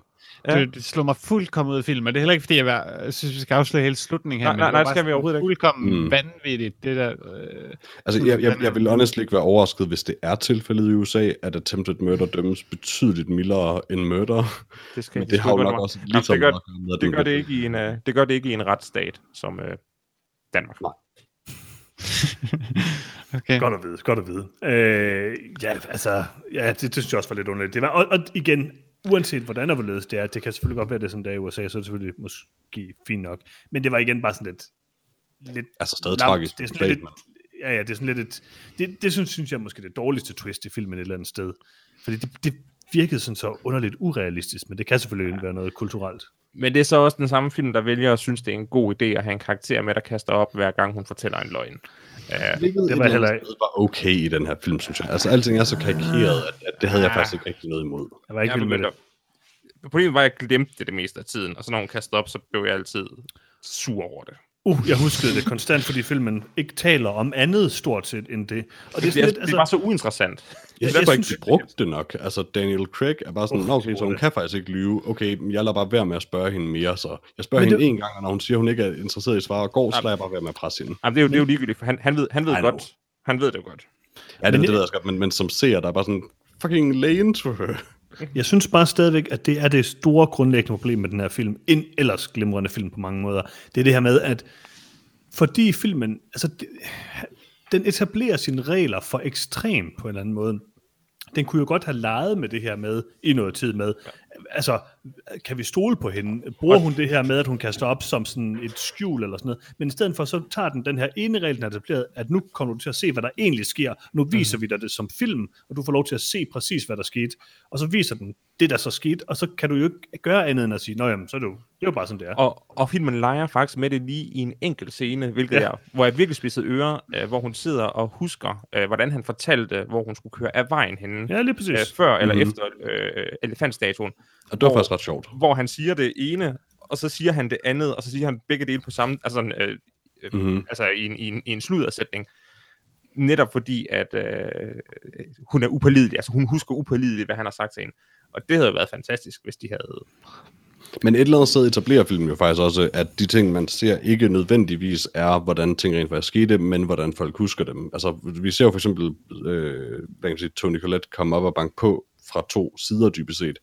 Ja. Det, det slår mig fuldkommen ud af filmen, det er heller ikke, fordi jeg, var, jeg synes, vi skal afsløre hele slutningen her. Nej, men nej, nej, det skal vi overhovedet ikke. Fuldkommen Mm. vanvittigt, det der... Øh, Altså, jeg, jeg, jeg vil honestly ikke være overrasket, hvis det er tilfældet i USA, at attempted murder dømmes betydeligt mildere end murder. Det, skal, Men det har jo nok også lige så det, gør, med, det, gør det, ikke i en, uh, det gør det ikke i en retsstat som uh, Danmark. Nej. okay. Godt at vide, godt at vide. Øh, ja, altså, ja, det, det synes jeg også var lidt underligt. Det var, og, og igen, uanset hvordan og hvorledes det er, det kan selvfølgelig godt være, det er sådan der i USA, så er det selvfølgelig måske fint nok. Men det var igen bare sådan lidt... lidt Altså, stadig lamt. tragisk. Det er sådan lidt, ja, ja, det er sådan lidt et, det, det synes, synes jeg måske det dårligste twist i filmen et eller andet sted. Fordi det, det virkede sådan så underligt urealistisk, men det kan selvfølgelig ja. være noget kulturelt. Men det er så også den samme film, der vælger at synes, det er en god idé at have en karakter med, der kaster op, hver gang hun fortæller en løgn. Hvilket Det et var eller heller ikke- var okay i den her film, synes jeg. Altså, alting er så karikeret, at, at det havde jeg Ah. faktisk ikke rigtig noget imod. Jeg var ikke jeg vild med det. Problemet var, at jeg glemte det det meste af tiden, og så når hun kastede op, så blev jeg altid sur over det. Uh, jeg huskede det konstant, fordi filmen ikke taler om andet stort set end det. Og Det, det, sådan er, lidt, det er bare så uinteressant. Jeg, jeg jeg derfor ikke, synes- de brugte det nok. Altså, Daniel Craig er bare sådan, uh, okay, det så hun var kan faktisk ikke lyve. Okay, men jeg lader bare være med at spørge hende mere, så jeg spørger Men hende det- en gang, og når hun siger, hun ikke er interesseret i og går, så lader jeg bare være med at presse hende. Jamen, det, er jo, det er jo ligegyldigt, for han, han ved, han ved godt. Han ved det godt. Ja, det, Men det ved jeg også godt, men, men som ser, der er bare sådan, fucking lay into her. Jeg synes bare stadigvæk, at det er det store grundlæggende problem med den her film. En ellers glimrende film på mange måder. Det er det her med, at fordi filmen, altså, det, den etablerer sine regler for ekstrem på en eller anden måde. Den kunne jo godt have leget med det her med, i noget tid med, altså, kan vi stole på hende? Bruger hun det her med, at hun kaster op som sådan et skjul eller sådan noget? Men i stedet for, så tager den den her ene regel, den er etableret, at nu kommer du til at se, hvad der egentlig sker. Nu viser vi dig det som film, og du får lov til at se præcis, hvad der skete. Og så viser den det, der så skete, og så kan du jo ikke gøre andet end at sige, nå jamen, så er det jo, det er jo bare sådan, det er. Og, og filmen leger faktisk med det lige i en enkelt scene, hvilket Ja. jeg, hvor jeg virkelig spidsede ører, øh, hvor hun sidder og husker, øh, hvordan han fortalte, hvor hun skulle køre af vejen henne, Ja, lige øh, præcis. før eller Mhm. efter øh, elefantstatuen, Og det var Hvor- faktisk ret sjovt. hvor han siger det ene, og så siger han det andet, og så siger han begge dele på samme, altså, sådan, øh, øh, Mhm. altså i en, i, en, i en sludersætning. Netop fordi, at øh, hun er upålidelig, altså hun husker upålideligt, hvad han har sagt til hende. Og det havde været fantastisk, hvis de havde... Men et eller andet sted etablerer filmen jo faktisk også, at de ting, man ser, ikke nødvendigvis er, hvordan ting rent faktisk skete, men hvordan folk husker dem. Altså, vi ser jo for eksempel, øh, hvad kan man sige, Tony Collette komme op og banke på fra to sider dybest set.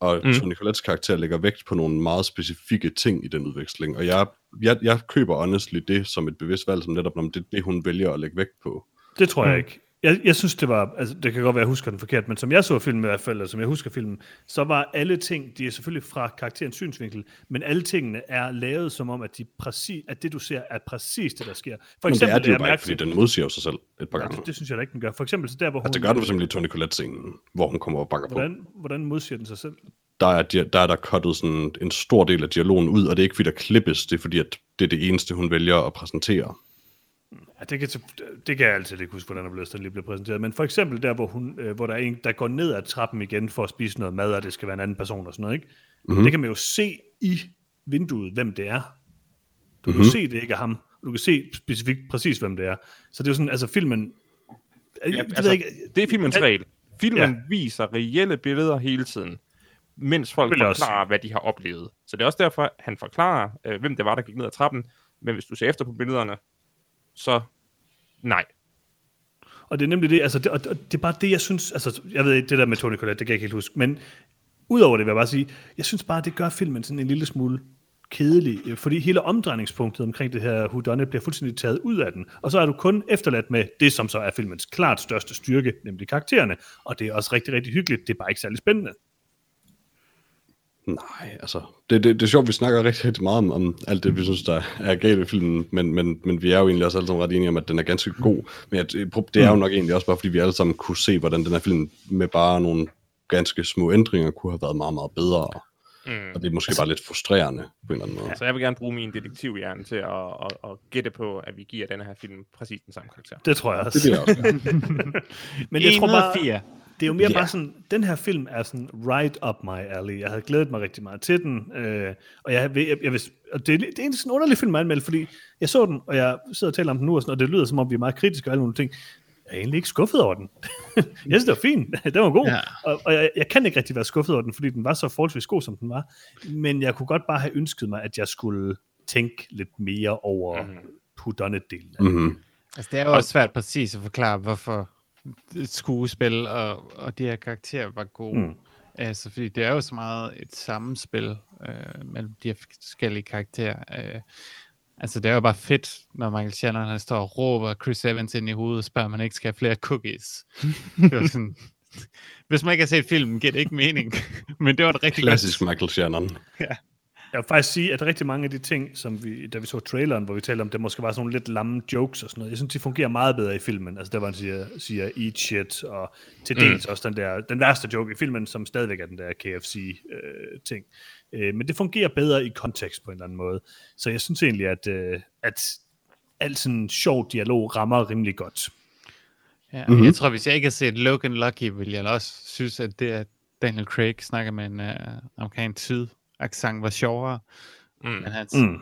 Og Mm. Tony Collettes karakter lægger vægt på nogle meget specifikke ting i den udveksling. Og jeg, jeg, jeg køber honestly det som et bevidst valg, som netop om det det, hun vælger at lægge vægt på. Det tror jeg Mm. ikke. Jeg, jeg synes, det var, altså det kan godt være, jeg husker den forkert, men som jeg så filmen i hvert fald, eller som jeg husker filmen, så var alle ting, de er selvfølgelig fra karakterens synsvinkel, men alle tingene er lavet som om, at, de præcis, at det, du ser, er præcis det, der sker. For Men det er eksempel, det jo jeg bare mærke fordi den modsiger sig selv et par gange. det, det, synes jeg da ikke, den gør. For eksempel så der, hvor hun... Altså, det gør den for eksempel i Tony Collette-scenen, hvor hun kommer og banker på. Hvordan, hvordan modsiger den sig selv? der er, der er der cuttet sådan en stor del af dialogen ud, og det er ikke fordi, der klippes, det er fordi, at det er det eneste, hun vælger at præsentere. Ja, det, kan, det kan jeg altid ikke huske, hvordan den lige blev præsenteret. Men for eksempel der, hvor, hun, øh, hvor der er en, der går ned ad trappen igen for at spise noget mad, og det skal være en anden person og sådan noget, ikke? Mhm. Mm-hmm. Det kan man jo se i vinduet, hvem det er. Du kan Mhm. mm-hmm. se, det ikke er ham. Du kan se specifikt præcis, hvem det er. Så det er jo sådan, altså filmen... Ja, Ja, det, altså, ikke, det er filmens Ja. regel. Filmen Ja. viser reelle billeder hele tiden, mens folk jeg også forklarer, hvad de har oplevet. Så det er også derfor, han forklarer, øh, hvem det var, der gik ned ad trappen. Men hvis du ser efter på billederne, så nej. Og det er nemlig det, altså, det, og, det er bare det, jeg synes, altså, jeg ved ikke, det der med Tony Collette, det kan jeg ikke helt huske, men udover det vil jeg bare sige, jeg synes bare, det gør filmen sådan en lille smule kedelig, øh, fordi hele omdrejningspunktet omkring det her whodunit bliver fuldstændig taget ud af den, og så er du kun efterladt med det, som så er filmens klart største styrke, nemlig karaktererne, og det er også rigtig, rigtig hyggeligt, det er bare ikke særlig spændende. Nej, altså, det, det, det er sjovt, vi snakker rigtig, rigtig meget om, om alt det, vi synes, der er galt ved filmen, men, men, men vi er jo egentlig også alle sammen ret enige om, at den er ganske god. Men at, det er jo nok egentlig også bare, fordi vi alle sammen kunne se, hvordan den her film med bare nogle ganske små ændringer kunne have været meget, meget bedre. Mm. Og det er måske bare lidt frustrerende på en eller anden måde. Ja, så jeg vil gerne bruge min detektivhjerne til at, at, at gætte på, at vi giver denne her film præcis den samme karakter. Det tror jeg også. Det bliver også. Men jeg tror bare, fire. Det er jo mere Ja. bare sådan, den her film er sådan right up my alley. Jeg havde glædet mig rigtig meget til den, øh, og jeg, jeg, jeg, jeg vidste, og det, er- det er en sådan underlig film at anmelde, fordi jeg så den, og jeg sidder og taler om den nu, og, sådan, og det lyder som om, vi er meget kritiske og alle mulige ting. Jeg er egentlig ikke skuffet over den. jeg synes, det var fint. den var god. Ja. Og, og jeg, jeg kan ikke rigtig være skuffet over den, fordi den var så forholdsvis god, som den var. Men jeg kunne godt bare have ønsket mig, at jeg skulle tænke lidt mere over mm. whodunit-delen. Mm-hmm. Altså, det er jo også svært præcis at forklare, hvorfor skuespil og, og de her karakterer var gode. Mm. Altså, fordi det er jo så meget et sammenspil øh, mellem de her forskellige karakterer. Øh, altså, det er jo bare fedt, når Michael Shannon han står og råber Chris Evans ind i hovedet og spørger, om man ikke skal have flere cookies. det var sådan, hvis man ikke har set filmen, giver det ikke mening. Men det var et rigtig Klassisk godt. Michael Shannon. Jeg vil faktisk sige, at rigtig mange af de ting, som vi, da vi så traileren, hvor vi talte om, det måske var sådan nogle lidt lamme jokes og sådan noget, jeg synes, de fungerer meget bedre i filmen. Altså der, hvor han siger, siger eat shit, og til dels også den der, den værste joke i filmen, som stadigvæk er den der KFC-ting. Øh, men det fungerer bedre i kontekst på en eller anden måde. Så jeg synes egentlig, at, øh, at alt sådan sjov dialog rammer rimelig godt. Ja, mm-hmm. Jeg tror, hvis jeg ikke har set Logan Lucky, vil jeg også synes, at det, at Daniel Craig snakker med en uh, amerikansk syd accent var sjovere. Mm. Men hans Mm.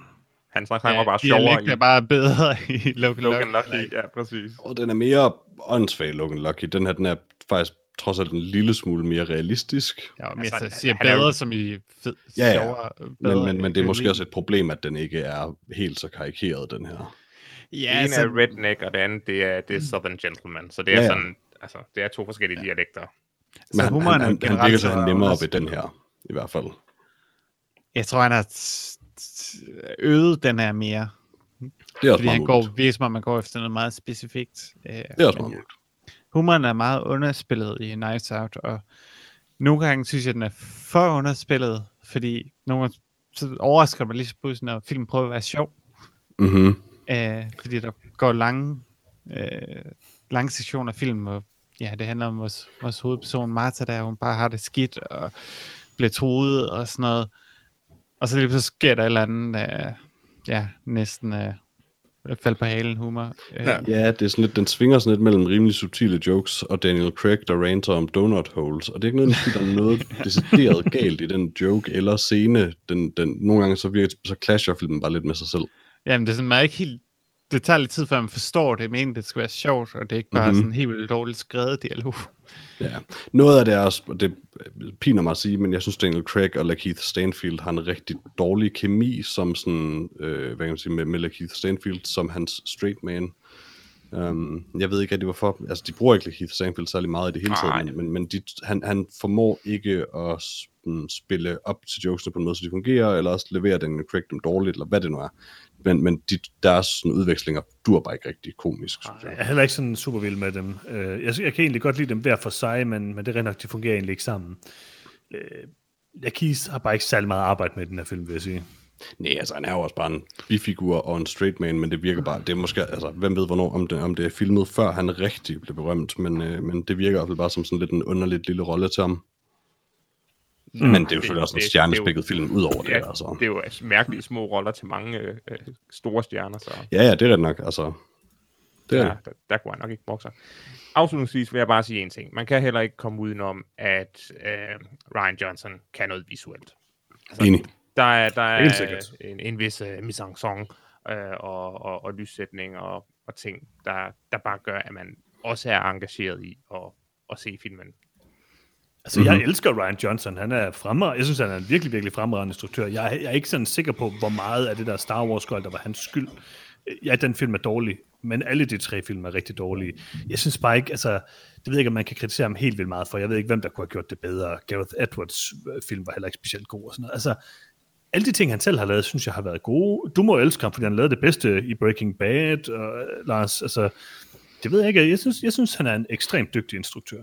Han snakker ja, bare sjovere i er bare bedre i Logan, Logan Lucky. Lucky. Ja, præcis. Og den er mere åndssvag, Logan Lucky. Den her, den er faktisk trods alt en lille smule mere realistisk. Ja, men Altså, altså, jeg siger han er jo- bedre, som i fed, Ja, ja. sjovere. Bedre, Men, men, men det er måske også et problem, at den ikke er helt så karikeret, den her. Ja, Det ene altså, er redneck, og det andet, det er, det er Southern Gentleman. Så det er Ja, ja. sådan, altså, det er to forskellige dialekter. Men han, humoren han, er han, han generelt virker så så han nemmere også- ved den her, i hvert fald. Jeg tror, han har øget den her mere. Det er også Fordi han går, virker som om, man går efter noget meget specifikt. Øh, Det er også meget humoren er meget underspillet i Knives Out, og nogle gange synes jeg, den er for underspillet, fordi nogle gange så overrasker mig lige så pludselig, når filmen prøver at være sjov, Mm-hmm. øh, fordi der går lange, øh, lange sektioner af film, hvor ja, det handler om vores, vores hovedperson Martha, der hun bare har det skidt, og bliver truet og sådan noget, og så lige pludselig sker der et eller andet, der ja, næsten øh, fald på halen humor. Øh, Ja. Ja, det er sådan lidt, den svinger sådan lidt mellem rimelig subtile jokes og Daniel Craig, der ranter om donut holes. Og det er ikke noget, der er noget decideret galt i den joke eller scene. Den, den, nogle gange så, virker, så clasher filmen bare lidt med sig selv. Jamen, det er sådan, man er ikke helt... Det tager lidt tid, før man forstår det, men det skal være sjovt, og det er ikke bare Mhm. mm-hmm. sådan helt vildt dårligt skrevet dialog. Ja. Noget af det er også, og det piner mig at sige, men jeg synes Daniel Craig og Lakeith Stanfield har en rigtig dårlig kemi som sådan, øh, hvad kan man sige, med, med Lakeith Stanfield som hans straight man. Um, jeg ved ikke rigtig hvorfor, altså de bruger ikke Lakeith Stanfield særlig meget i det hele taget, men, men, men de, han, han formår ikke at sådan, spille op til jokesene på en måde, så de fungerer, eller også levere Daniel Craig dem dårligt, eller hvad det nu er. Men, men de, deres sådan, udvekslinger dur bare ikke rigtig komisk, synes Jeg jeg. er heller ikke sådan super vild med dem. Øh, Jeg, jeg kan egentlig godt lide dem hver for sig, men, men det er nok, de fungerer egentlig ikke sammen. Øh, Lakis har bare ikke særlig meget arbejde med den her film, vil jeg sige. Nej, altså han er jo også bare en bifigur og en straight man, men det virker bare, det er måske, altså hvem ved hvornår, om det, om det er filmet før han rigtig blev berømt, men, øh, men det virker i hvert fald bare som sådan lidt en underligt lille rolle til ham. Mm. Men det er jo selvfølgelig også en det- det- stjernespækket film ud over det, Ja, altså. det er jo altså mærkelige små roller til mange øh, øh, store stjerner, så Ja, ja, det er ret nok, altså. Det er ja, der, der kunne han nok ikke brokke sig. Afslutningsvis vil jeg bare sige en ting. Man kan heller ikke komme udenom, at øh, Ryan Johnson kan noget visuelt. Altså, Enig. Der er, der er en, en vis uh, mise en scène øh, og, og, og lyssætning og, og ting, der, der bare gør, at man også er engageret i at, at se filmen. Altså, mm-hmm. jeg elsker Ryan Johnson. Han er fremragende. Jeg synes, han er en virkelig, virkelig fremragende instruktør. Jeg er, jeg er ikke sådan sikker på, hvor meget af det der Star Wars der var hans skyld. ja, den film er dårlig, men alle de tre film er rigtig dårlige. Jeg synes bare ikke, altså, det ved jeg ikke, om man kan kritisere ham helt vildt meget for. Jeg ved ikke, hvem der kunne have gjort det bedre. Gareth Edwards øh, film var heller ikke specielt god og sådan noget. Altså, alle de ting, han selv har lavet, synes jeg har været gode. Du må elske ham, fordi han lavede det bedste i Breaking Bad, og Lars, altså, det ved jeg ikke. Jeg synes, jeg synes han er en ekstremt dygtig instruktør.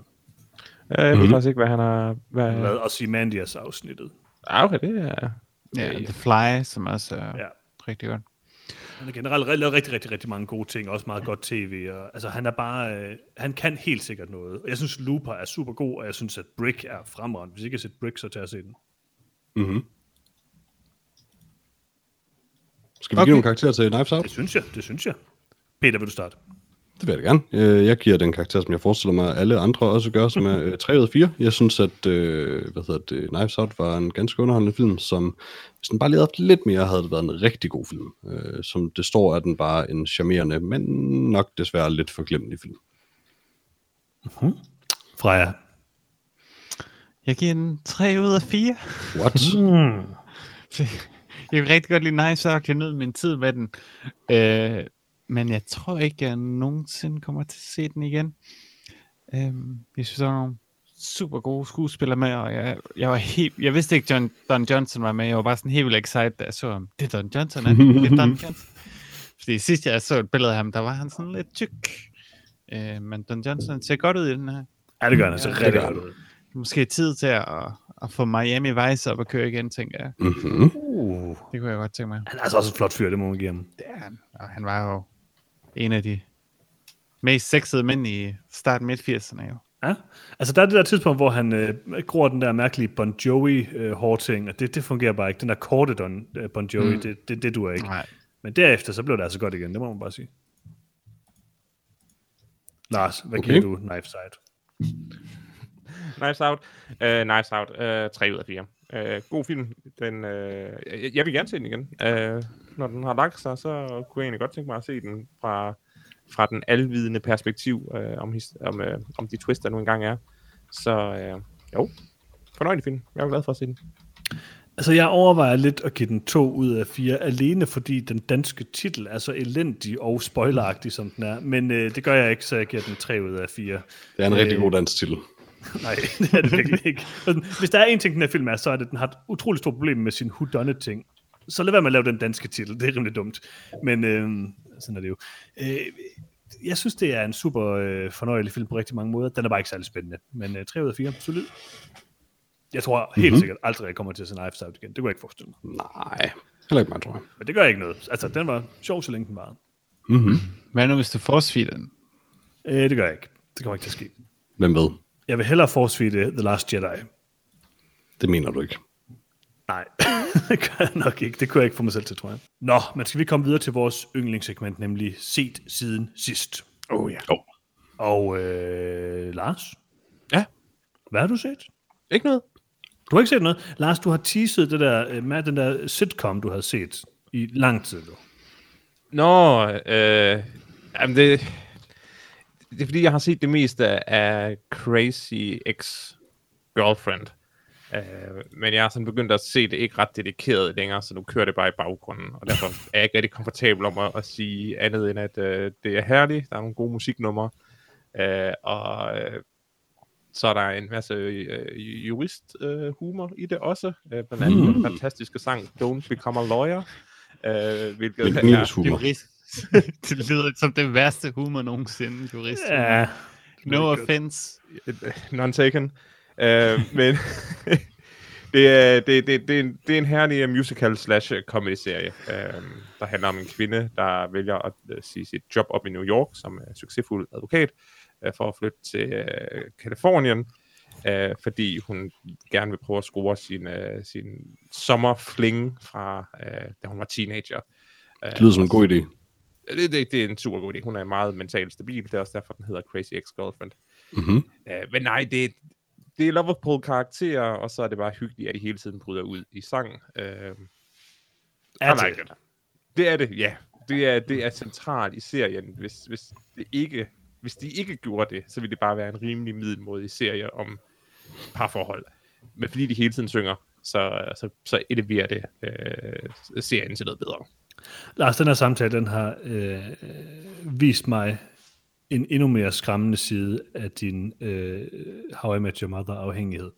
Ja, jeg ved Mhm. faktisk ikke, hvad han har... Hvad... Han lavede også i Mandias afsnittet. Ah, okay, det er... Ja, The Fly, som også er Ja. rigtig godt. Han har generelt lavet rigtig, rigtig, rigtig mange gode ting, også meget godt tv. Og, altså, han er bare, øh, han kan helt sikkert noget. Og jeg synes, Looper er super god, og jeg synes, at Brick er fremragende. Hvis I ikke har set Brick, så tag at se den. Mm-hmm. Skal vi Okay. give nogle karakterer til Knives Out? Det synes jeg, det synes jeg. Peter, vil du starte? Det vil jeg da gerne. Øh, Jeg giver den karakter, som jeg forestiller mig, at alle andre også gør, som er øh, 3 ud af 4. Jeg synes, at øh, hvad hedder det, Knives Out var en ganske underholdende film, som hvis den bare lige havde haft lidt mere, havde det været en rigtig god film. Øh, Som det står, er den bare en charmerende, men nok desværre lidt forglemmelig film. Freja. Jeg giver den 3 ud af 4. What? Mm. Jeg kan rigtig godt lide Nice Out. Jeg nød min tid med den. Øh, men jeg tror ikke, jeg nogensinde kommer til at se den igen. Øh, jeg synes, der var nogle super gode skuespillere med, og jeg, jeg var helt, jeg vidste ikke, John, Don Johnson var med. Jeg var bare sådan helt vildt excited, da jeg så ham. Det er Don Johnson, er det? er Don Johnson. Fordi sidst jeg så et billede af ham, der var han sådan lidt tyk. Øh, men Don Johnson ser godt ud i den her. Ja, det gør han altså Ja, rigtig godt ud. Måske tid til at, at få Miami Vice op og køre igen, tænker jeg. Mm-hmm. Uh. Det kunne jeg godt tænke mig. Han er altså også en flot fyr, det må man give ham. Det er han. Og han var jo en af de mest sexede mænd i starten midt 80'erne jo. Ja, altså der er det der tidspunkt, hvor han øh, gror den der mærkelige Bon Jovi øh, hårting, og det, det fungerer bare ikke. Den der korte Don, øh, Bon Jovi, mm. det, det, det duer ikke. Nej. Men derefter, så blev det altså godt igen, det må man bare sige. Lars, hvad Okay. giver du Knife Side? Knives Out. Uh, Knives Out. Uh, 3 ud af 4. Uh, god film. Den, uh, jeg, jeg vil gerne se den igen. Uh, når den har lagt sig, så kunne jeg egentlig godt tænke mig at se den fra, fra den alvidende perspektiv uh, om, his, om, uh, om de twists, der nu engang er. Så uh, jo, fornøjelig film. Jeg er glad for at se den. Altså, jeg overvejer lidt at give den to ud af fire, alene fordi den danske titel er så elendig og spoileragtig, som den er. Men øh, det gør jeg ikke, så jeg giver den tre ud af fire. Det er en rigtig Øh, god dansk titel. Nej, det er det virkelig ikke. Hvis der er en ting, den her film er, så er det, at den har et utroligt stort problem med sin whodunit-ting. Så lad være med at lave den danske titel. Det er rimelig dumt. Men øh, sådan er det jo. Øh, jeg synes, det er en super øh, fornøjelig film på rigtig mange måder. Den er bare ikke særlig spændende. Men øh, 3 ud af 4, solid. Jeg tror helt mm-hmm. sikkert aldrig, jeg kommer til at se Knives Out igen. Det kunne jeg ikke forestille mig. Nej, heller ikke mig, tror jeg. Men det gør ikke noget. Altså, den var sjov, så længe den var. Mm-hmm. Hvad nu, hvis du force den? Øh, det gør jeg ikke. Det kommer ikke til at ske. Hvem ved? Jeg vil hellere force The Last Jedi. Det mener du ikke. Nej, det gør jeg nok ikke. Det kunne jeg ikke få mig selv til, tror jeg. Nå, men skal vi komme videre til vores yndlingssegment, nemlig set siden sidst. Oh ja. Oh. Og øh, Lars? Ja. Hvad har du set? Ikke noget? Du har ikke set noget. Lars, du har teaset det der, øh, med den der sitcom, du havde set i lang tid nu. Nå, øh, jamen det, det er fordi, jeg har set det meste af Crazy Ex-Girlfriend. Øh, men jeg har sådan begyndt at se det ikke ret dedikeret længere, så nu kører det bare i baggrunden. Og derfor er jeg ikke rigtig komfortabel om at, at sige andet end, at øh, det er herligt. Der er nogle gode musiknumre. Øh, og øh, så er der en masse øh, jurist-humor i det også. Øh, blandt andet mm. den fantastiske sang Don't Become a Lawyer. Øh, hvilket er. Jurist. det lyder som det værste humor nogensinde, jurist. Ja. No offense. non taken. Øh, men det, er, det, det, det, er en, det er en herlig musical slash comedy serie, øh, der handler om en kvinde, der vælger at øh, sige sit job op i New York som øh, succesfuld advokat øh, for at flytte til øh, Kalifornien, øh, fordi hun gerne vil prøve at score sin, øh, sin sommerfling fra øh, da hun var teenager. Øh, Det lyder som en god idé. Det, det, det er en super god idé. Hun er meget mentalt stabil. Det er også derfor, den hedder Crazy Ex-Girlfriend. Mm-hmm. Uh, men nej, det, det er Loverpool karakterer, og så er det bare hyggeligt, at de hele tiden bryder ud i sang. Uh, Er det? like. Det er det, ja. Det er, det er centralt i serien. Hvis, hvis, det ikke, hvis de ikke gjorde det, så ville det bare være en rimelig middelmodig serie om parforhold. Men fordi de hele tiden synger, så, så, så eleverer det øh, serien til noget bedre. Lars, den her samtale, den har øh, vist mig en endnu mere skræmmende side af din øh, How I Met Your Mother afhængighed.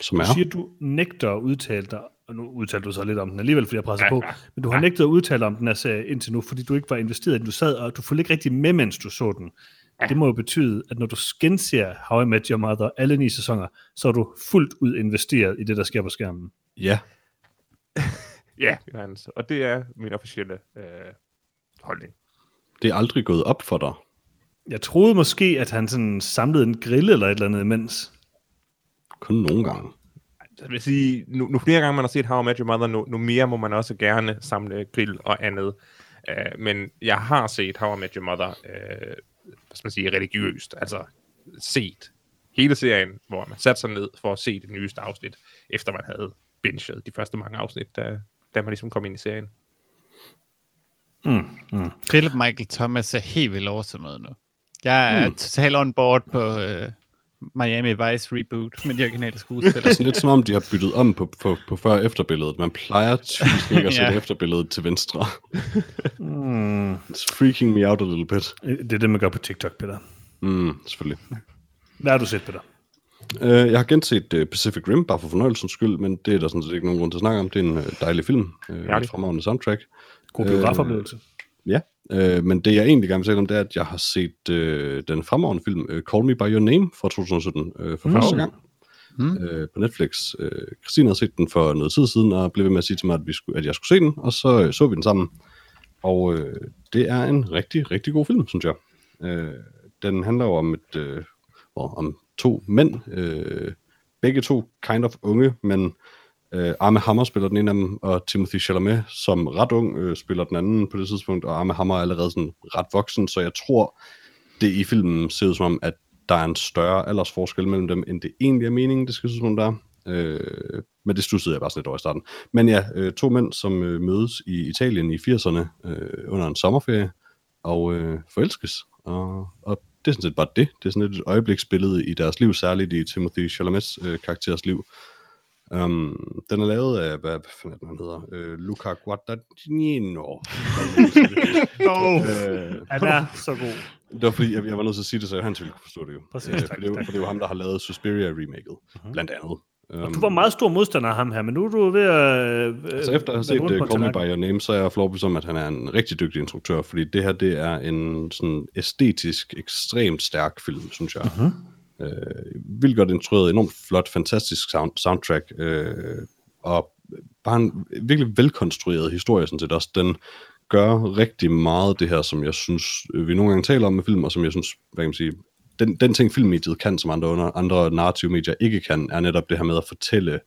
Som Du er. siger, du nægter at udtale dig, og nu udtalte du så lidt om den alligevel, fordi jeg presser på, men du har nægtet at udtale om den her serie indtil nu, fordi du ikke var investeret i den. Du sad, og du fulgte ikke rigtig med, mens du så den. Det må jo betyde, at når du genser How I Met Your Mother alle ni sæsoner, så er du fuldt ud investeret i det, der sker på skærmen. Ja, Ja, Johannes. Og det er min officielle øh, holdning. det er aldrig gået op for dig. Jeg troede måske, at han sådan samlede en grill eller et eller andet imens. Kun nogle gange. Jeg vil sige, nu, nu flere gange man har set How I Met Your Mother, nu, nu mere må man også gerne samle grill og andet. Uh, men jeg har set How I Met Your Mother, uh, hvad skal man sige, religiøst. Altså set hele serien, hvor man satte sig ned for at se det nyeste afsnit, efter man havde binget de første mange afsnit, da, da man ligesom kom ind i serien. Philip Michael Thomas er helt vildt noget nu. Jeg er hmm. totalt on board på uh, Miami Vice reboot med de originale Det er skuespillere. sådan lidt som om, de har byttet om på, på, på før-efterbilledet. Man plejer typisk ikke at sætte Ja. efterbilledet til venstre. Mm. It's freaking me out a little bit. Det er det, man gør på TikTok, Peter. Mm, selvfølgelig. Hvad har du set, Peter? Uh, jeg har genset uh, Pacific Rim, bare for fornøjelsens skyld, men det er der sådan set ikke nogen grund til at snakke om. Det er en uh, dejlig film. Uh, det. et fremragende soundtrack. God biografoplevelse. Ja, øh, men det jeg egentlig gerne vil tale om, det er, at jeg har set øh, den fremragende film øh, Call Me By Your Name fra 2017 øh, for første gang Mm. øh, på Netflix. Øh, Christine havde set den for noget tid siden, og blev ved med at sige til mig, at, vi skulle, at jeg skulle se den, og så øh, så vi den sammen. Og øh, det er en rigtig, rigtig god film, synes jeg. Øh, den handler jo om, et, øh, om to mænd, øh, begge to kind of unge, men øh, Arme Hammer spiller den ene af dem, og Timothy Chalamet, som ret ung, øh, spiller den anden på det tidspunkt, og Arme Hammer er allerede sådan ret voksen, så jeg tror, det i filmen ser ud som om, at der er en større aldersforskel mellem dem, end det egentlig er meningen, det skal se ud som der er. Øh, men det stussede jeg bare sådan lidt over i starten. Men ja, øh, to mænd, som øh, mødes i Italien i 80'erne øh, under en sommerferie, og øh, forelskes. Og, og det er sådan set bare det. Det er sådan et øjebliksbillede i deres liv, særligt i Timothy Chalamets øh, karakteres liv. Um, den er lavet af, hvad, hvad fanden den, han hedder? Øh, Luca Guadagnino. oh. øh, Han er så god. det var fordi, jeg, jeg var nødt til at sige det, så han ville kunne forstå det jo. Præcis, Øh, tak, for, det tak. for det er jo ham, der har lavet Suspiria-remaket, uh-huh. blandt andet. Um, Du var meget stor modstander af ham her, men nu er du ved at... Øh, Altså efter at have set uh, Call Me By Your Name, så er jeg flov som, at han er en rigtig dygtig instruktør, fordi det her, det er en sådan æstetisk, ekstremt stærk film, synes jeg. Uh-huh. Øh, vildt godt instrueret, enormt flot, fantastisk sound, soundtrack, øh, og bare en virkelig velkonstrueret historie, sådan set også. Den gør rigtig meget det her, som jeg synes, øh, vi nogle gange taler om med film, og som jeg synes, hvad kan man sige, den, den ting filmmediet kan, som andre, under, andre narrative medier ikke kan, er netop det her med at fortælle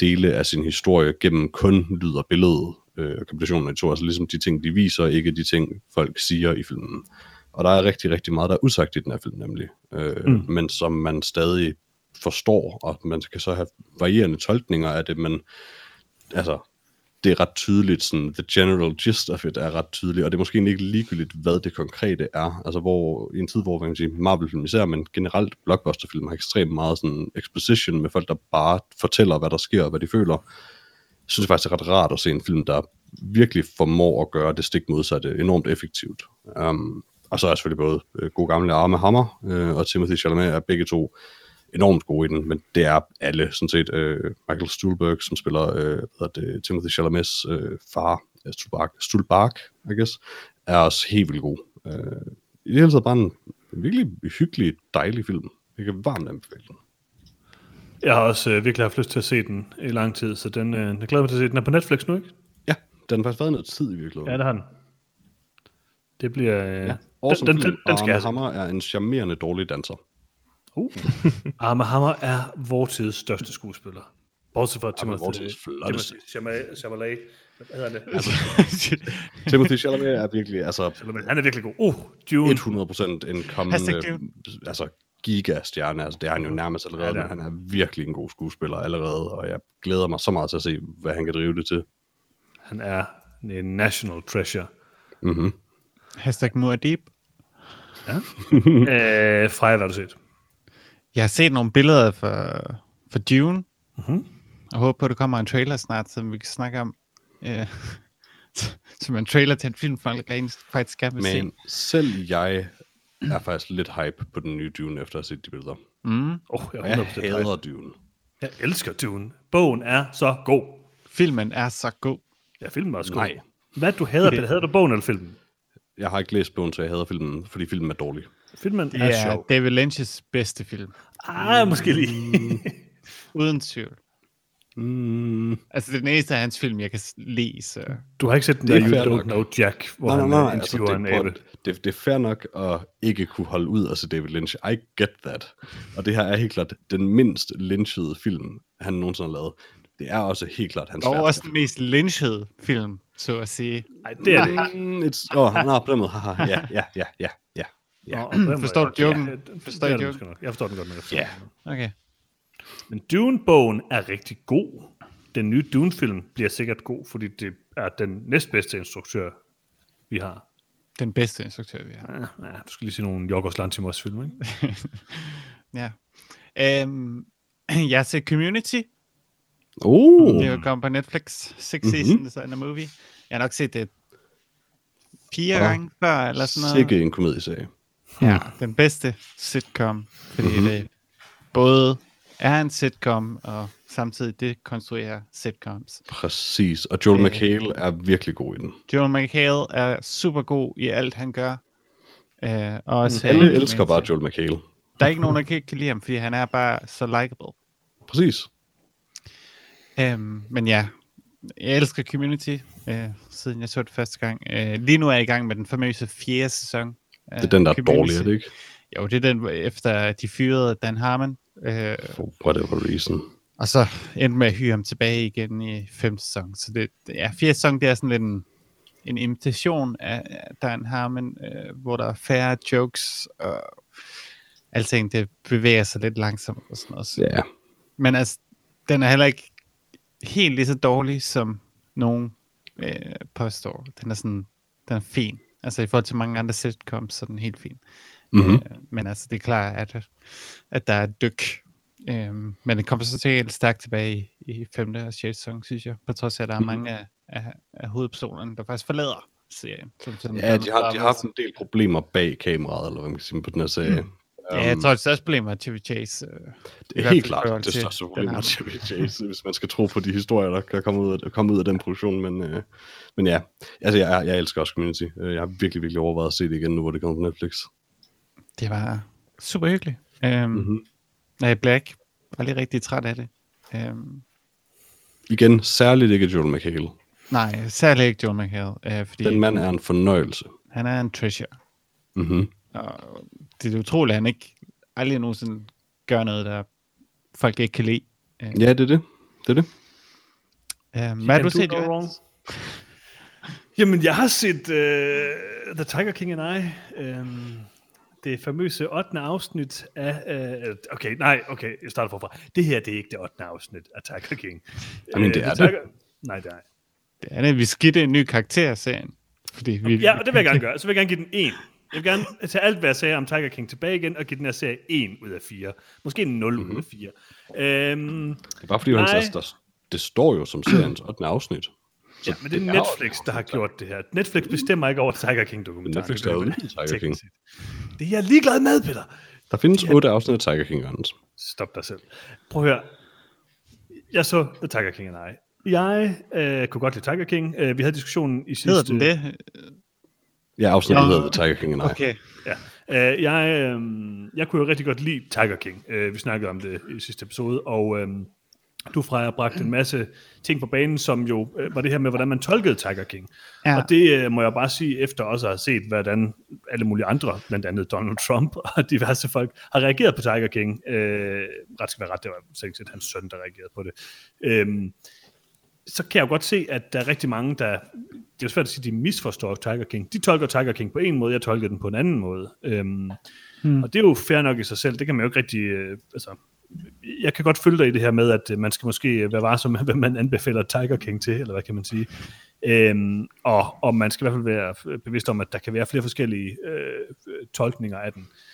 dele af sin historie gennem kun lyd og billede øh, kombinationen af de to, altså ligesom de ting, de viser, ikke de ting, folk siger i filmen. Og der er rigtig, rigtig meget, der er usagt i den her film nemlig, øh, mm. men som man stadig forstår, og man kan så have varierende tolkninger af det, men altså, det er ret tydeligt, sådan, the general gist of it er ret tydeligt, og det er måske ikke ligegyldigt, hvad det konkrete er, altså hvor, i en tid, hvor man kan sige, Marvel-film især, men generelt blockbuster-film har ekstremt meget sådan exposition med folk, der bare fortæller, hvad der sker, og hvad de føler. Jeg synes faktisk, det er ret rart at se en film, der virkelig formår at gøre det stik modsatte enormt effektivt. Um, og så er selvfølgelig både øh, gode gamle Arme Hammer øh, og Timothy Chalamet er begge to enormt gode i den, men det er alle, sådan set. Øh, Michael Stuhlberg, som spiller øh, hvad det, Timothy Chalamets øh, far, øh, Stuhlbark, Stuhlbark, I guess, er også helt vildt god. Øh, I det hele taget bare en virkelig hyggelig, dejlig film. Jeg kan varmt anbefale den. Jeg har også øh, virkelig haft lyst til at se den i lang tid, så den, øh, jeg glæder mig til at se den. Den er på Netflix nu, ikke? Ja, den har faktisk været noget tid i virkeligheden. Ja, det har den. Det bliver... Øh, Ja, den, awesome den, film, den, den skal jeg Arne. Hammer er en charmerende dårlig danser. Uh. Arme Hammer er vores tids største skuespiller. Bortset fra Timothy, Chalamet, hvad hedder det? Altså, Timothy Chalamet er virkelig, altså, Chalamet, han er virkelig god. Uh, Dune. 100% en kommende, altså gigastjerne, altså det er han jo nærmest allerede, Ja, ja, er men han er virkelig en god skuespiller allerede, og jeg glæder mig så meget til at se, hvad han kan drive det til. Han er en national treasure. Mm-hmm. Hashtag Muad'Dib. øh, Freja, hvad har du set? Jeg har set nogle billeder for, for Dune, Mhm. og håber på, at der kommer en trailer snart, som vi kan snakke om. Uh, som en trailer til en film, folk rent faktisk gerne vil se. Men selv jeg er faktisk lidt hype på den nye Dune, efter at have set de billeder. Mm. Oh, jeg, Og jeg 100% hader Dune. jeg elsker Dune. Bogen er så god. Filmen er så god. Ja, filmen er også god. Nej. Hvad du hader, Peter? Hader du bogen eller filmen? Jeg har ikke læst bogen, så jeg hader filmen, fordi filmen er dårlig. Filmen Det er, er sjov. David Lynch's bedste film. Ah, måske lige. Uden tvivl. Mm. Altså, det er den eneste af hans film, jeg kan lide, så... Du har ikke set den Det er der You Don't nok. Know Jack, hvor Nej, nej, han nej, øh, nej altså, interviewer en det, abe. prøv, det, det er fair nok at ikke kunne holde ud og se David Lynch. I get that. Og det her er helt klart den mindst lynchede film, han nogensinde har lavet. Det er også helt klart hans Og værste. også den mest lynchede film, så at sige. Nej, det er det ikke. Mm, it's, oh, nej, på den måde. Haha, ja, ja, ja, ja, ja. ja. Nå, og Forstår du joken? Ja, Forstår det joken? Jeg forstår den godt, men jeg forstår Ja. den. Okay. Men Dune-bogen er rigtig god. Den nye Dune-film bliver sikkert god, fordi det er den næstbedste instruktør, vi har. Den bedste instruktør, vi har. Ja, ja, du skal lige se nogle Jorgos Lantimos film, ikke? Ja. Øhm, jeg har set Community. Oh, Det er jo kommet på Netflix. Six Mhm. seasons in a movie. Jeg har nok set det fire Åh, gange før, eller sådan noget. sikke en komedieserie. Ja, den bedste sitcom, fordi Mhm. mm-hmm. det både er en sitcom, og samtidig dekonstruerer sitcoms. Præcis. Og Joel Øh. McHale er virkelig god i den. Joel McHale er super god i alt, han gør. Uh, også Alle her i elsker bare. Joel McHale. Der er ikke nogen, der kan, kan lide ham, fordi han er bare så likable. Præcis. Um, men ja, jeg elsker Community, uh, siden jeg så det første gang. Uh, lige nu er jeg i gang med den famøse fjerde sæson. Det er den, der er dårlig, er det ikke? Jo, det er den, efter de fyrede Dan Harmon. Uh, For whatever reason. Og så endte med at hyre ham tilbage igen i femte sæson. Så det, ja, fjerde sæson, det er sådan lidt en, en imitation af Dan Harmon, øh, hvor der er færre jokes, og alting det bevæger sig lidt langsomt og sådan noget. Ja. Men altså, den er heller ikke helt lige så dårlig, som nogen øh, påstår. Den er sådan, den er fin. Altså i forhold til mange andre sitcoms, så er den helt fin. Mm-hmm. Øh, men altså, det er klart, at, at der er et dyk. Øhm, men det kommer så til helt stærkt tilbage i, i 5. og 6. sæson, synes jeg. På trods af, at der er mange af, af, af hovedpersonerne, der faktisk forlader serien. Som, som Ja, de har, de har haft en del problemer bag kameraet, eller hvad man kan sige, på den her serie. Mm. Ja, jeg tror, det største problem er Chevy Chase. Øh, det er helt klart det største problem med Chevy Chase, hvis man skal tro på de historier, der kan komme ud af, komme ud af den produktion. Men, øh, men ja, altså jeg, jeg elsker også Community. Øh, Jeg har virkelig, virkelig overvejet at se det igen, nu hvor det kommer på Netflix. det var super hyggeligt. Øhm, Mhm. mm-hmm. Nej, Black var lige rigtig træt af det. Øhm, Igen, særligt ikke Joel McHale. nej, særligt ikke Joel McHale, øh, fordi Den mand er en fornøjelse. han er en treasure. Mm-hmm. Og det er utroligt, at han ikke aldrig nogensinde gør noget, der folk ikke kan lide. Ja, det er det. Det er det. øh, hvad har du set, no. Jamen, jeg har set uh, The Tiger King and I. Um, det famøse 8. afsnit af... Uh, okay, nej, okay, jeg starter forfra. Det her, det er ikke det 8. afsnit af Tiger King. Jamen, det The er det. Tiger... Nej, det er Det er det, vi skidte en ny karakter i serien. Fordi vi, Ja, og det vil jeg gerne gøre. Så vil jeg gerne give den en. Jeg vil gerne tage alt, hvad jeg sagde om Tiger King tilbage igen, og give den her serie 1 ud af 4. Måske 0 Mhm. ud af 4. Øhm, Det er bare fordi, han, Nej. altså, der, det står jo som seriens 8. afsnit. ja, men det er er Netflix, et der har gjort det her. Netflix bestemmer ikke over Tiger King-dokumentaren. Netflix er jo uden Tiger King. Det er jeg ligeglad med, Peter. Der findes 8 afsnit af Tiger King, Anders. Stop dig selv. Prøv at høre. Jeg så The Tiger King and I. Jeg øh, kunne godt lide Tiger King. Øh, vi havde diskussionen i sidste... hedder den det? Ja, afsnittet hedder The Tiger King and I. Okay. Ja. Øh, jeg, øh, jeg kunne jo rigtig godt lide Tiger King. Øh, vi snakkede om det i sidste episode, og øh, du, Freja, bragte en masse ting på banen, som jo øh, var det her med, hvordan man tolkede Tiger King. Ja. Og det øh, må jeg bare sige, efter også at have set, hvordan alle mulige andre, blandt andet Donald Trump og diverse folk, har reageret på Tiger King. Øh, ret skal være ret, det var sikkert set hans søn, der reagerede på det. Øh, så kan jeg jo godt se, at der er rigtig mange, der... Det er svært at sige, at de misforstår Tiger King. De tolker Tiger King på en måde, jeg tolker den på en anden måde. Øhm, hmm. Og det er jo fair nok i sig selv. Det kan man jo ikke rigtig... Øh, altså, jeg kan godt følge dig i det her med, at øh, man skal måske være varsom med, hvad man anbefaler Tiger King til, eller hvad kan man sige. Øhm, og, og man skal i hvert fald være bevidst om, at der kan være flere forskellige øh, tolkninger af den. Øh,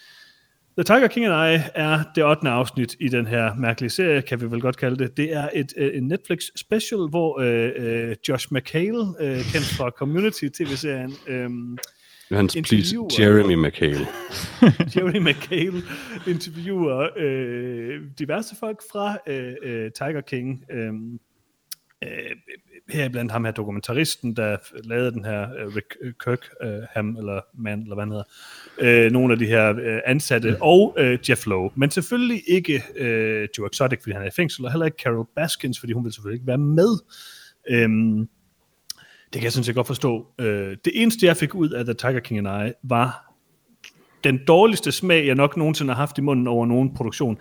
The Tiger King and I er det 8. afsnit i den her mærkelige serie, kan vi vel godt kalde det. Det er et øh, en Netflix special, hvor øh, øh, Josh McHale, øh, kendt fra Community TV-serien, øh, Hans, please. Jeremy McHale. Jerry McHale interviewer øh, diverse folk fra øh, øh, Tiger King. Øh, øh, heriblandt ham her dokumentaristen, der lavede den her øh, Rick Kirk, øh, ham eller man, eller hvad han hedder. Øh, nogle af de her øh, ansatte, og øh, Jeff Lowe. Men selvfølgelig ikke øh, Joe Exotic, fordi han er i fængsel, og heller ikke Carol Baskins, fordi hun vil selvfølgelig ikke være med. Øhm, det kan jeg sådan set godt forstå. Øh, det eneste, jeg fik ud af The Tiger King and I, var den dårligste smag, jeg nok nogensinde har haft i munden over nogen produktion.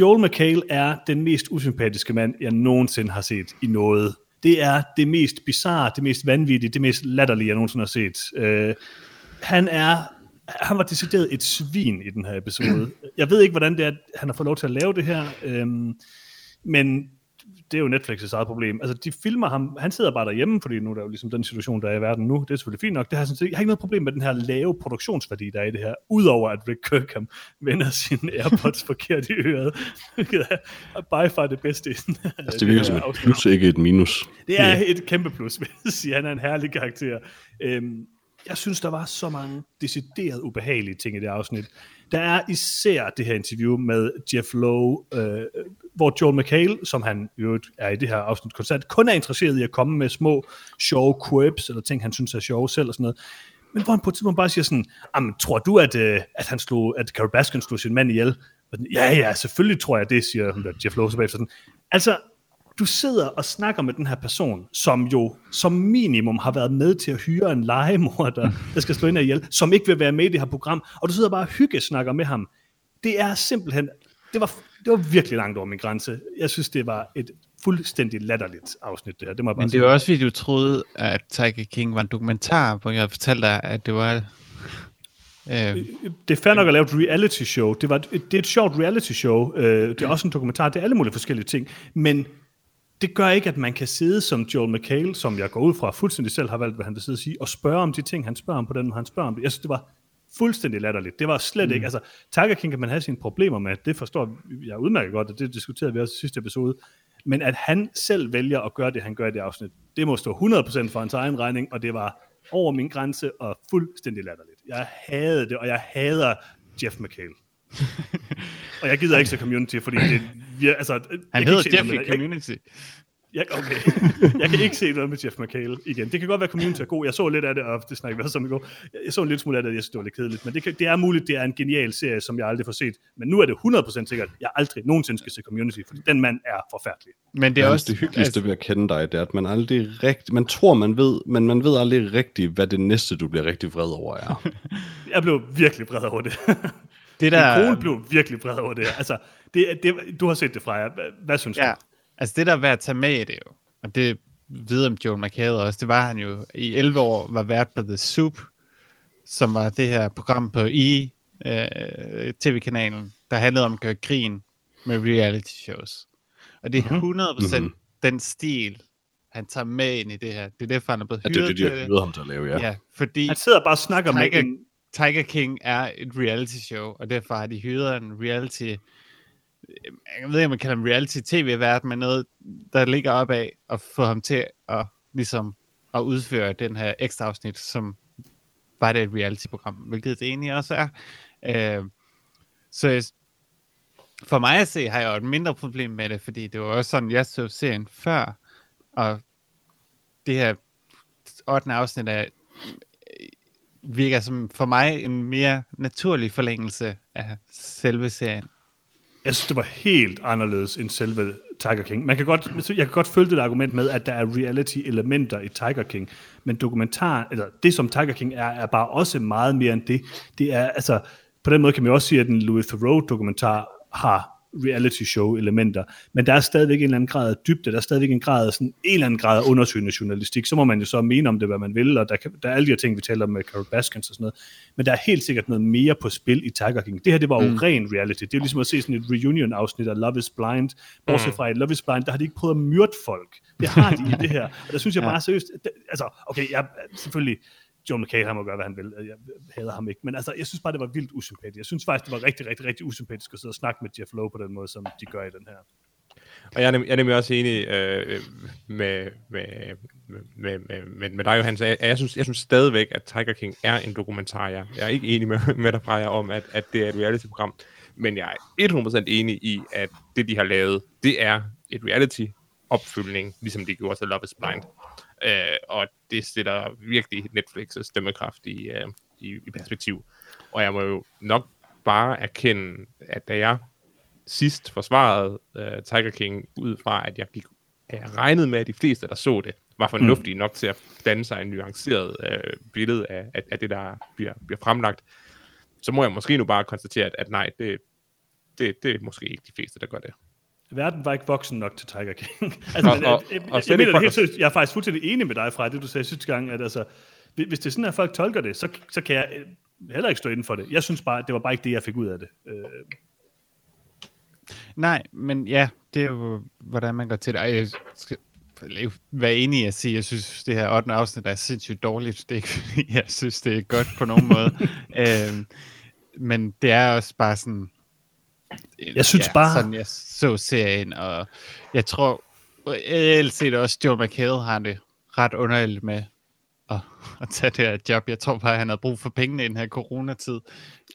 Joel McHale er den mest usympatiske mand, jeg nogensinde har set i noget. Det er det mest bizarre, det mest vanvittige, det mest latterlige, jeg nogensinde har set. Øh, han er han var decideret et svin i den her episode. Jeg ved ikke, hvordan det er, at han har fået lov til at lave det her, øhm, men det er jo Netflix' eget problem. Altså, de filmer ham, han sidder bare derhjemme, fordi nu er der jo ligesom den situation, der er i verden nu. Det er selvfølgelig fint nok. Det har sådan jeg har ikke noget problem med den her lave produktionsværdi, der er i det her. Udover at Rick Kirkham vender sine Airpods forkert i øret. Hvilket er by far det bedste Altså, det virker som et plus, ikke et minus. det er et kæmpe plus, vil jeg sige. Han er en herlig karakter. Øhm, jeg synes, der var så mange decideret ubehagelige ting i det afsnit. Der er især det her interview med Jeff Lowe, øh, hvor Joel McHale, som han jo er i det her afsnit konstant, kun er interesseret i at komme med små sjove quips, eller ting, han synes er sjove selv og sådan noget. Men hvor han på et tidspunkt bare siger sådan, Jamen, tror du, at, øh, at, han slog, at Carol Baskin slog sin mand ihjel? Og sådan, ja, ja, selvfølgelig tror jeg det, siger Jeff Lowe tilbage. Sådan. Altså, du sidder og snakker med den her person, som jo som minimum har været med til at hyre en legemorder, der skal slå ind ihjel, som ikke vil være med i det her program, og du sidder bare og hyggesnakker med ham. Det er simpelthen, det var, det var virkelig langt over min grænse. Jeg synes, det var et fuldstændig latterligt afsnit, det her. Det må jeg bare Men det var også, fordi du troede, at Tiger King var en dokumentar, hvor jeg fortalte dig, at det var... Øh, det er fair nok at lave et reality show. Det, var, et- det er et sjovt reality show. Øh, det er også en dokumentar. Det er alle mulige forskellige ting. Men det gør ikke, at man kan sidde som Joel McHale, som jeg går ud fra fuldstændig selv har valgt, hvad han vil sidde og sige, og spørge om de ting, han spørger om på den måde, han spørger om det. Jeg synes, det var fuldstændig latterligt. Det var slet mm. ikke, altså Tiger King kan man have sine problemer med, det forstår jeg udmærket godt, og det diskuterede vi også i sidste episode, men at han selv vælger at gøre det, han gør i det afsnit, det må stå 100% for hans egen regning, og det var over min grænse og fuldstændig latterligt. Jeg havde det, og jeg hader Jeff McHale. og jeg gider ikke se Community, fordi det vir- altså, jeg han kan hedder ikke se Jeff noget i Community. jeg, okay. jeg kan ikke se noget med Jeff McHale igen. Det kan godt være, at community er god. Jeg så lidt af det, og det snakker vi også om i går. Jeg så en lille smule af det, og jeg synes, det var lidt kedeligt. Men det, kan, det er muligt, det er en genial serie, som jeg aldrig får set. Men nu er det 100% sikkert, at jeg aldrig nogensinde skal se community, fordi den mand er forfærdelig. Men det er er også... det hyggeligste ved at kende dig, det er, at man aldrig rigtig, man tror, man ved, men man ved aldrig rigtigt, hvad det næste, du bliver rigtig vred over er. Jeg blev virkelig vred over det. Det Min der, kone blev virkelig vred over det. Altså, det, det, du har set det fra jer. Hvad, hvad synes Ja, du? altså det der er værd at tage med i det jo, og det ved om Joel McHale også, det var han jo i 11 år, var vært på The Soup, som var det her program på I, øh, tv-kanalen, der handlede om at gøre grin med reality shows. Og det er 100% Mhm. den stil, han tager med ind i det her. Det er derfor, han er blevet Ja, det er hyret det, de har hyret ham til at lave, ja. Ja, fordi Han sidder bare og snakker med en... Tiger King er et reality show, og derfor har de hyret en reality, øh, jeg ved ikke, om man kalder ham reality tv-vært, men noget, der ligger op af at få ham til at, ligesom, at udføre den her ekstra afsnit, som var det et reality-program, hvilket det egentlig også er. Øh, så for mig at se, har jeg jo et mindre problem med det, fordi det var også sådan, jeg så serien før, og det her 8. afsnit af virker som for mig en mere naturlig forlængelse af selve serien. Jeg synes, det var helt anderledes end selve Tiger King. Man kan godt, jeg kan godt følge det argument med, at der er reality-elementer i Tiger King, men dokumentar, eller det som Tiger King er, er bare også meget mere end det. Det er, altså, på den måde kan man også sige, at den Louis Theroux-dokumentar har reality show elementer, men der er stadigvæk en eller anden grad af dybde, der er stadigvæk en grad af sådan, en eller anden grad af undersøgende journalistik, så må man jo så mene om det, hvad man vil, og der, kan, der er alle de her ting, vi taler om med Carol Baskins og sådan noget, men der er helt sikkert noget mere på spil i Tiger King. Det her, det var jo mm. ren reality. Det er jo ligesom at se sådan et reunion-afsnit af Love is Blind, bortset fra i Love is Blind, der har de ikke prøvet at myrde folk. Det har de i det her, og der synes jeg bare seriøst, det, altså, okay, jeg, selvfølgelig, Joe McHale, han må gøre, hvad han vil. Jeg hader ham ikke. Men altså, jeg synes bare, det var vildt usympatisk. Jeg synes faktisk, det var rigtig, rigtig, rigtig usympatisk at sidde og snakke med Jeff Lowe på den måde, som de gør i den her. Og jeg er, nem, jeg er nemlig også enig øh, med, med, med, med, med, med dig, Johannes. Jeg, jeg, synes, jeg synes stadigvæk, at Tiger King er en dokumentar. Jeg, jeg er ikke enig med, med dig, Freja, om, at, at det er et reality-program. Men jeg er 100% enig i, at det, de har lavet, det er et reality-opfyldning, ligesom de gjorde til Love is Blind. Øh, og det sætter virkelig Netflix' stemmekraft i, øh, i, i perspektiv. Og jeg må jo nok bare erkende, at da jeg sidst forsvarede uh, Tiger King ud fra, at jeg gik jeg regnede med, at de fleste, der så det, var fornuftige mm. nok til at danne sig en nuanceret uh, billede af, af, af det, der bliver, bliver fremlagt. Så må jeg måske nu bare konstatere, at, at nej, det, det, det er måske ikke de fleste, der gør det. Verden var ikke voksen nok til Tiger King. altså, og, men, og, jeg, og jeg, jeg, mener, helt seriøst, jeg er faktisk fuldstændig enig med dig fra det, du sagde sidste gang, at altså, hvis det er sådan, at folk tolker det, så, så kan jeg heller ikke stå inden for det. Jeg synes bare, det var bare ikke det, jeg fik ud af det. Øh, Nej, men ja, det er jo, hvordan man går til det. Ej, jeg skal være enig i at sige, at jeg synes, det her 8. afsnit er sindssygt dårligt. Det er ikke, fordi jeg synes, det er godt på nogen måde. øhm, men det er også bare sådan... Jeg synes ja, bare... Sådan, jeg så serien, og jeg tror, jeg set også, Joe McHale har det ret underligt med at, at tage det her job. Jeg tror bare, at han havde brug for pengene i den her coronatid.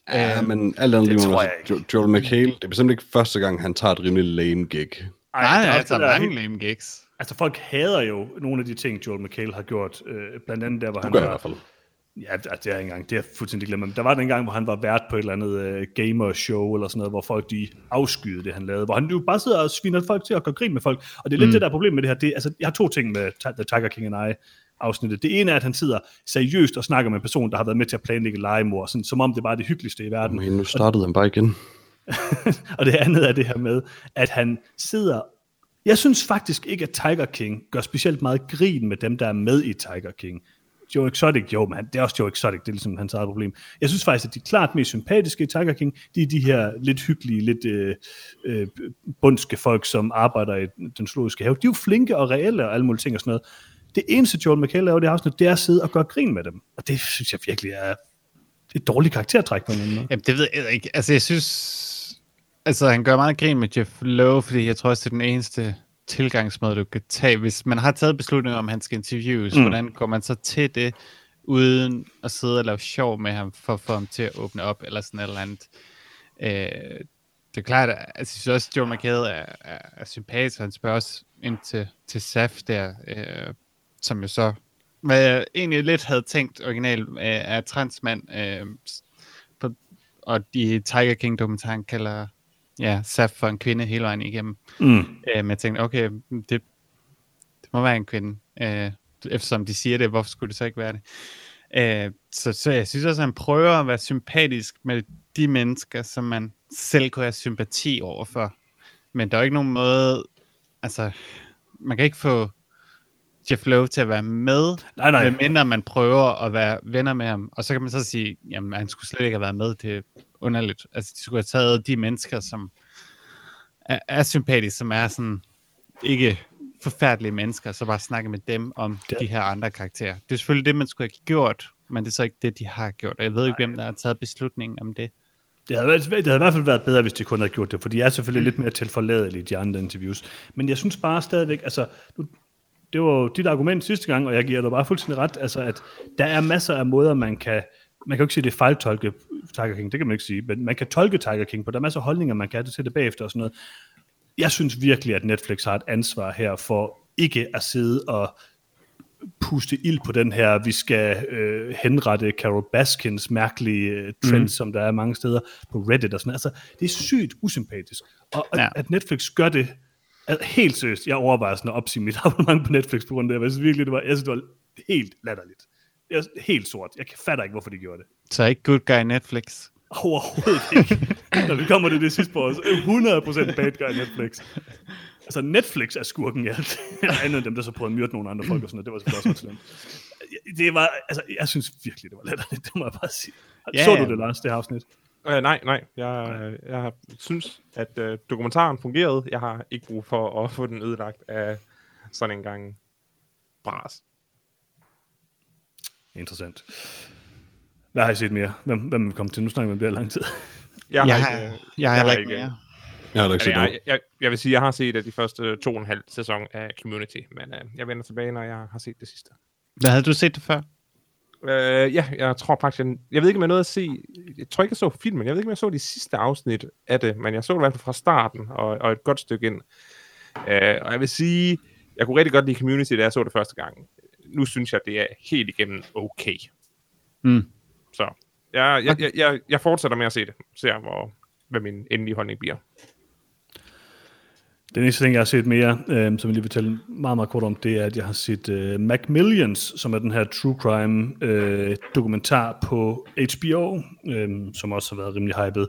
Ja, um, men alt andet lige jo, Joel McHale, det er bestemt ikke første gang, han tager et rimelig lame gig. Ej, nej, nej, han tager mange lame gigs. Altså, folk hader jo nogle af de ting, Joel McHale har gjort. Øh, blandt andet der, hvor du han gør var... Ja, det er jeg ikke engang. Det er fuldstændig glemt. Men der var den gang, hvor han var vært på et eller andet uh, gamer-show, eller sådan noget, hvor folk de afskyede det, han lavede. Hvor han jo bare sidder og sviner folk til at gøre grin med folk. Og det er lidt mm. det, der er problemet med det her. Det, altså, jeg har to ting med The Tiger King and I afsnittet. Det ene er, at han sidder seriøst og snakker med en person, der har været med til at planlægge legemord, sådan, som om det bare er det hyggeligste i verden. Men nu startede og, han bare igen. og det andet er det her med, at han sidder... Jeg synes faktisk ikke, at Tiger King gør specielt meget grin med dem, der er med i Tiger King. Joe Exotic, jo, men det er også Joe Exotic, det er ligesom hans eget problem. Jeg synes faktisk, at de klart mest sympatiske i Tiger King, de er de her lidt hyggelige, lidt øh, øh, bundske folk, som arbejder i den zoologiske have. De er jo flinke og reelle og alle mulige ting og sådan noget. Det eneste, Joel McHale laver i det afsnit, det er at sidde og gøre grin med dem. Og det synes jeg virkelig er et dårligt karaktertræk på en måde. Jamen, det ved jeg ikke. Altså, jeg synes... Altså, han gør meget grin med Jeff Lowe, fordi jeg tror også, det er den eneste tilgangsmåde, du kan tage. Hvis man har taget beslutning om, at han skal interviews, mm. hvordan går man så til det, uden at sidde og lave sjov med ham, for at få ham til at åbne op, eller sådan et eller andet. Øh, det er klart, at jeg synes også, at Joe McHale er, er, er sympatisk, han spørger også ind til, til SAF der, øh, som jo så, hvad jeg egentlig lidt havde tænkt originalt, øh, er transmand, øh, på, og de Tiger King-dokumentaren kalder ja, Saf for en kvinde hele vejen igennem. Mm. Øh, men jeg tænkte, okay, det, det må være en kvinde. Øh, eftersom de siger det, hvorfor skulle det så ikke være det? Øh, så, så jeg synes også, at han prøver at være sympatisk med de mennesker, som man selv kunne have sympati overfor. Men der er ikke nogen måde, altså, man kan ikke få Jeff Lowe til at være med, nej, nej. medmindre man prøver at være venner med ham. Og så kan man så sige, jamen han skulle slet ikke have været med, det er underligt. Altså de skulle have taget de mennesker, som er, er sympatiske, som er sådan ikke forfærdelige mennesker, så bare snakke med dem om ja. de her andre karakterer. Det er selvfølgelig det, man skulle have gjort, men det er så ikke det, de har gjort. Og jeg ved ikke, hvem der har taget beslutningen om det. Det havde, det havde i hvert fald været bedre, hvis de kun havde gjort det, for de er selvfølgelig lidt mere tilforladelige, de andre interviews. Men jeg synes bare stadigvæk, altså, nu, det var jo dit argument sidste gang, og jeg giver dig bare fuldstændig ret, altså at der er masser af måder, man kan, man kan jo ikke sige, at det er fejltolke Tiger King, det kan man ikke sige, men man kan tolke Tiger King på, der er masser af holdninger, man kan have det til det bagefter og sådan noget. Jeg synes virkelig, at Netflix har et ansvar her for ikke at sidde og puste ild på den her, vi skal øh, henrette Carol Baskins mærkelige øh, trend, mm. som der er mange steder på Reddit og sådan Altså, det er sygt usympatisk. Og ja. at, at Netflix gør det Altså, helt seriøst, jeg overvejer sådan at opsige mit abonnement på Netflix på grund af det. Jeg synes virkelig, det var, jeg synes, det var helt latterligt. Jeg, helt sort. Jeg fatter ikke, hvorfor de gjorde det. Så ikke good guy Netflix? Overhovedet ikke. Når vi kommer til det sidste på os, 100% bad guy Netflix. Altså Netflix er skurken i alt. Andet end dem, der så prøvede at myrde nogle andre folk og sådan noget. Det var selvfølgelig også slemt. Det var, altså, jeg synes virkelig, det var latterligt. Det må jeg bare sige. Yeah. Så du det, Lars, det her afsnit? Uh, nej, nej. Jeg, jeg synes, at uh, dokumentaren fungerede. Jeg har ikke brug for at få den ødelagt af sådan en gang bras. Interessant. Hvad har I set mere? Hvem, hvem vil komme til? Nu snakker vi om det her lang tid. Jeg Jeg har har, ikke, jeg har ikke mere. Jeg har ikke set jeg, jeg, jeg vil sige, jeg har set øh, de første to og en halv sæson af Community, men øh, jeg vender tilbage, når jeg har set det sidste. Hvad havde du set det før? Øh, ja, jeg tror faktisk, jeg, jeg ved ikke, om jeg nåede at se, jeg tror ikke, jeg så filmen, jeg ved ikke, om jeg så de sidste afsnit af det, men jeg så det i hvert fald fra starten, og, og et godt stykke ind. Øh, og jeg vil sige, jeg kunne rigtig godt lide Community, da jeg så det første gang. Nu synes jeg, det er helt igennem okay. Mm. Så jeg, jeg, jeg, jeg, jeg fortsætter med at se det, ser hvor, hvad min endelige holdning bliver. Den eneste ting, jeg har set mere, øh, som jeg lige vil tale meget, meget kort om, det er, at jeg har set øh, Macmillions, som er den her true crime øh, dokumentar på HBO, øh, som også har været rimelig hyped,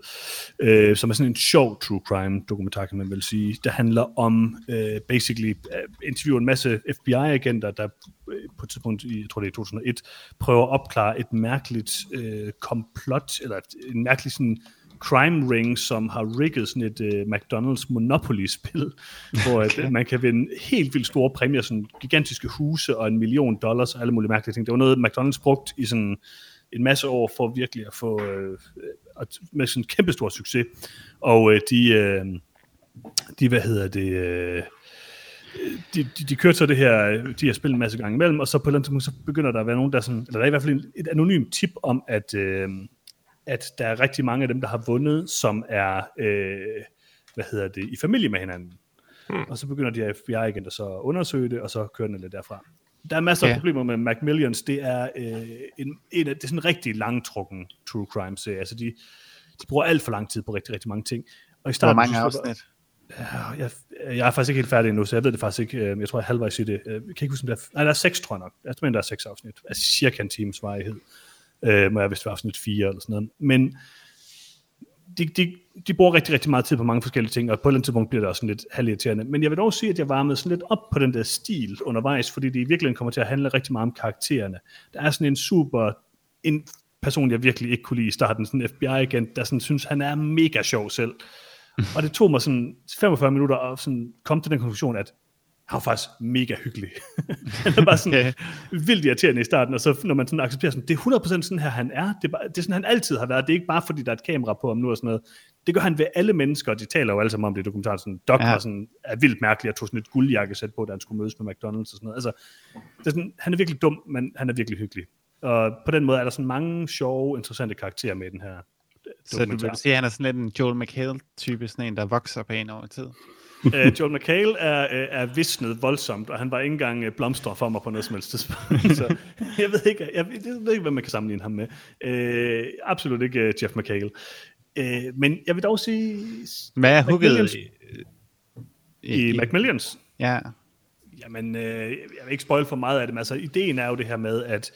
øh, som er sådan en sjov true crime dokumentar, kan man vel sige. Det handler om øh, basically øh, interviewer en masse FBI-agenter, der øh, på et tidspunkt, i, jeg tror det er 2001, prøver at opklare et mærkeligt øh, komplot, eller en mærkelig sådan crime ring, som har rigget sådan et uh, McDonald's Monopoly-spil, hvor at, man kan vinde helt vildt store præmier, sådan gigantiske huse og en million dollars og alle mulige mærkelige ting. Det var noget, McDonald's brugt i sådan en masse år for virkelig at få øh, at- med sådan kæmpestor succes. Og øh, de, øh, de, hvad hedder det, øh, de, de, de kørte så det her, øh, de her spil en masse gange imellem, og så på et eller andet tidspunkt, så begynder der at være nogen, der sådan, eller der er i hvert fald en, et anonymt tip om, at, øh, at der er rigtig mange af dem, der har vundet, som er, øh, hvad hedder det, i familie med hinanden. Hmm. Og så begynder de FBI-agenter så at undersøge det, og så kører den lidt derfra. Der er masser Ja. af problemer med Macmillions. Det er, øh, en, en, af- det er sådan en rigtig langtrukken true crime serie. Altså de, de bruger alt for lang tid på rigtig, rigtig mange ting. Og i Hvor starten, mange så slipper- afsnit? Ja, jeg, jeg er faktisk ikke helt færdig endnu, så jeg ved det faktisk ikke. Øh, Jeg tror, jeg er halvvejs i det. Øh, Jeg kan ikke huske, om der er... Nej, der er seks, tror jeg nok. Jeg mener, der er seks afsnit. Altså cirka en times varighed. Øh, må jeg vist være afsnit fire eller sådan noget. Men de, de, de bruger rigtig, rigtig meget tid på mange forskellige ting, og på et eller andet tidspunkt bliver det også sådan lidt halvirriterende. Men jeg vil dog sige, at jeg varmede sådan lidt op på den der stil undervejs, fordi det i virkeligheden kommer til at handle rigtig meget om karaktererne. Der er sådan en super... En person, jeg virkelig ikke kunne lide i starten, sådan en FBI-agent, der sådan synes, han er mega sjov selv. Og det tog mig sådan 45 minutter at sådan komme til den konklusion, at han var faktisk mega hyggelig. han er bare sådan Okay. vildt irriterende i starten, og så når man sådan accepterer sådan, det er 100% sådan her, han er. Det er, bare, det er sådan, han altid har været. Det er ikke bare, fordi der er et kamera på ham nu og sådan noget. Det gør han ved alle mennesker, og de taler jo alle sammen om det i dokumentaren. Sådan, Doc Ja. var sådan, er vildt mærkelig, og tog sådan et guldjakkesæt på, da han skulle mødes med McDonald's og sådan noget. Altså, det er sådan, han er virkelig dum, men han er virkelig hyggelig. Og på den måde er der sådan mange sjove, interessante karakterer med i den her Så du vil sige, at han er sådan lidt en Joel McHale-type, sådan en, der vokser på en over tid. Uh, Joel McHale er, uh, er visnet voldsomt, og han var ikke engang uh, blomster for mig på noget som helst tidspunkt. så jeg ved ikke, jeg, ved- jeg ved ikke, hvad man kan sammenligne ham med. Uh, absolut ikke uh, Jeff McHale. Uh, men jeg vil dog sige, Hvad er hugget i, i Macmillions, Ja, Jamen, øh, jeg vil ikke spoil for meget af det, men altså, ideen er jo det her med, at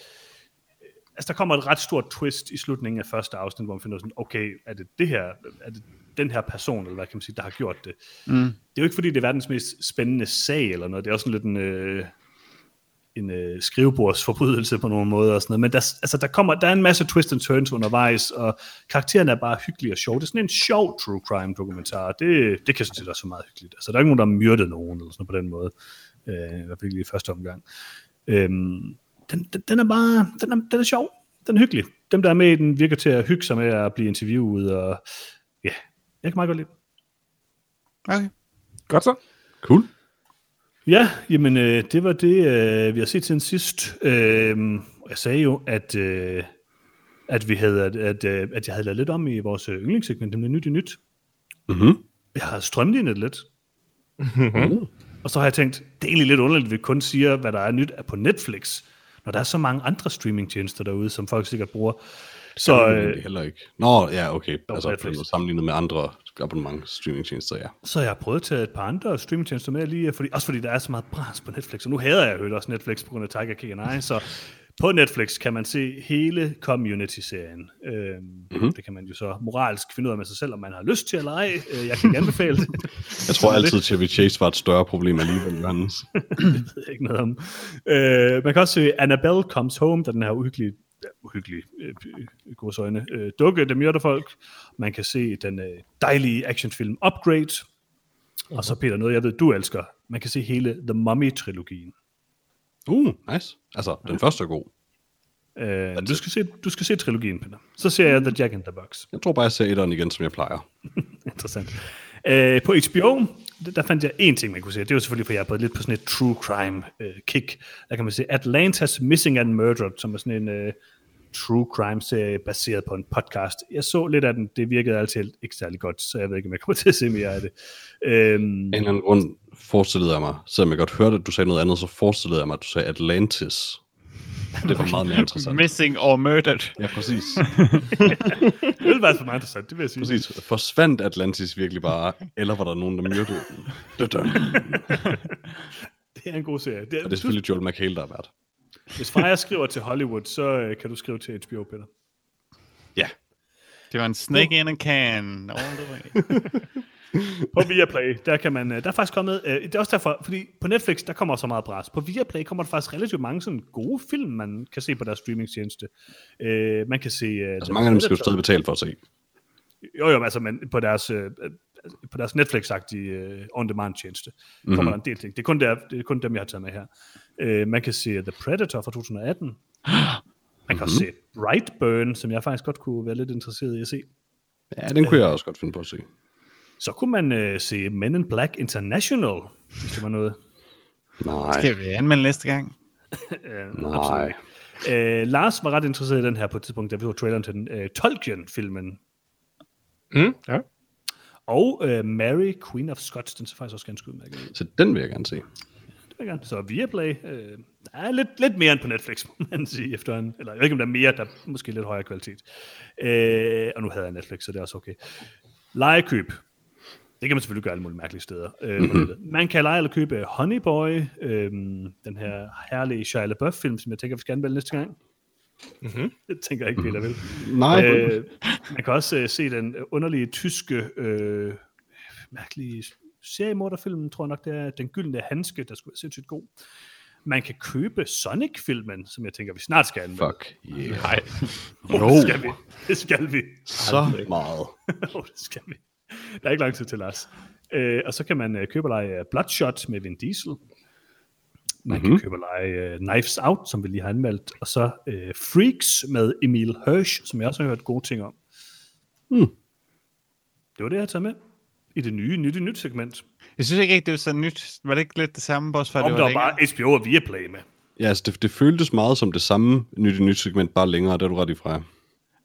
øh, altså, der kommer et ret stort twist i slutningen af første afsnit, hvor man finder sådan, okay, er det det her, er det den her person, eller hvad kan man sige, der har gjort det? Mm. Det er jo ikke, fordi det er verdens mest spændende sag, eller noget, det er også sådan lidt en, øh, en øh, skrivebordsforbrydelse på nogle måder og sådan noget, men der, altså, der, kommer, der er en masse twist and turns undervejs, og karaktererne er bare hyggelige og sjove. Det er sådan en sjov true crime dokumentar, det, det kan sådan set også være meget hyggeligt. Altså, der er ikke nogen, der har myrdet nogen, eller sådan på den måde, øh, i hvert fald lige i første omgang. Øhm, den, den, den er bare, den er, den er sjov, den er hyggelig. Dem, der er med i den, virker til at hygge sig med at blive interviewet, og ja, jeg kan meget godt lide. okay. Godt så. Cool. Ja, jamen øh, det var det, øh, vi har set siden sidst. Øh, jeg sagde jo, at, øh, at, vi havde, at, at, øh, at jeg havde lavet lidt om i vores øh, yndlingssegment, nemlig nyt i nyt. Mm-hmm. Jeg har strømlignet lidt, Mm. og så har jeg tænkt, det er egentlig lidt underligt, at vi kun siger, hvad der er nyt på Netflix, når der er så mange andre streamingtjenester derude, som folk sikkert bruger. Så øh, heller ikke. Nå, ja, okay. altså Netflix. sammenlignet med andre abonnement streamingtjenester, ja. Så jeg har prøvet at tage et par andre streamingtjenester med lige, fordi, også fordi der er så meget bras på Netflix, og nu hader jeg jo også Netflix på grund af Tiger King I, så på Netflix kan man se hele Community-serien. Øhm, mm-hmm. Det kan man jo så moralsk finde ud af med sig selv, om man har lyst til eller ej. Øh, Jeg kan ikke anbefale det. Jeg tror altid, Chevy Chase var et større problem alligevel, Johannes. det ved jeg ikke noget om. Øh, man kan også se Annabelle Comes Home, der er den her uhyggelige, ja, uhyggelige øh, i gods øjne, øh, dukke, der myrder folk. Man kan se den øh, dejlige actionfilm Upgrade. Og så Peter, noget jeg ved, du elsker. Man kan se hele The Mummy-trilogien. Uh, nice. Altså, den første er god. Øh, du, skal se, du skal se trilogien, Peter. Så ser jeg The Jack in the Box. Jeg tror bare, jeg ser etteren igen, som jeg plejer. Interessant. Øh, på HBO, der, fandt jeg en ting, man kunne se. Det var selvfølgelig, for jeg er lidt på sådan et true crime øh, kick. Der kan man se Atlanta's Missing and Murdered, som er sådan en øh, true crime serie baseret på en podcast. Jeg så lidt af den. Det virkede altid ikke særlig godt, så jeg ved ikke, om jeg kommer til at se mere af det. Øhm, En eller anden grund forestillede jeg mig, selvom jeg godt hørte, at du sagde noget andet, så forestillede jeg mig, at du sagde Atlantis. Det var meget mere interessant. Missing or murdered. Ja, præcis. det ville være for meget interessant, det vil jeg sige. præcis. Forsvandt Atlantis virkelig bare, eller var der nogen, der myrdede den? Det er Det er en god serie. Det er, Og det er selvfølgelig Joel McHale, der har været. Hvis Freja skriver til Hollywood, så øh, kan du skrive til HBO, Peter. Ja. Det var en snake in a can. All the way. På Viaplay, der kan man, øh, der er faktisk kommet, øh, det er også derfor, fordi på Netflix, der kommer så meget bras. På Viaplay kommer der faktisk relativt mange sådan gode film, man kan se på deres streamingtjeneste. Øh, man kan se... Øh, Altså mange af dem skal du stadig betale for at se. Jo, jo, altså, men på deres, øh, på deres Netflix-agtige øh, on-demand-tjeneste mm-hmm. kommer der en del ting. Det er, kun der, det er kun dem, jeg har taget med her. Øh, man kan se The Predator fra 2018. Man kan også se Brightburn, som jeg faktisk godt kunne være lidt interesseret i at se. Ja, den kunne jeg også godt finde på at se. Så kunne man øh, se Men in Black International, hvis det var noget. Nej, Skal vi anmelde næste gang? Øh, nej. Øh, Lars var ret interesseret i den her på et tidspunkt, da vi så traileren til den. Øh, Tolkien-filmen. Mm, ja. Og øh, Mary, Queen of Scots, den ser faktisk også ganske udmærket ud. Så den vil jeg gerne se. Gerne. Så Viaplay, øh, der er lidt, lidt mere end på Netflix, må man sige efterhånden. Eller jeg ved ikke, om der er mere, der er måske lidt højere kvalitet. Øh, og nu havde jeg Netflix, så det er også okay. Lejekøb. Det kan man selvfølgelig gøre alle mulige mærkelige steder. Øh, man kan lege eller købe Honey Boy, øh, den her herlige Shia LaBeouf-film, som jeg tænker, vi skal anmelde næste gang. Mm-hmm. Det tænker jeg ikke, Peter vil. Nej, Øh, man kan også øh, se den underlige tyske, øh, mærkelige seriemorderfilm, tror jeg nok, det er Den Gyldne Handske, der skulle være sindssygt god. Man kan købe Sonic-filmen, som jeg tænker, vi snart skal anmelde. fuck yeah. Nej. Oh, det skal vi. Det skal vi. Så meget. oh, det skal vi. Der er ikke lang tid til, Lars. Øh, og så kan man øh, købe og lege øh, Bloodshot med Vin Diesel. Man mm-hmm. kan købe og lege øh, Knives Out, som vi lige har anmeldt. Og så øh, Freaks med Emil Hirsch, som jeg også har hørt gode ting om. Hmm. Det var det, jeg har taget med i det nye Nyt i Nyt segment. Jeg synes ikke rigtig, det var så nyt. Var det ikke lidt det samme, at Om det der var var længere? bare HBO og Viaplay med. Ja, altså det, det føltes meget som det samme nyt i nyt segment, bare længere, der er du ret i fra.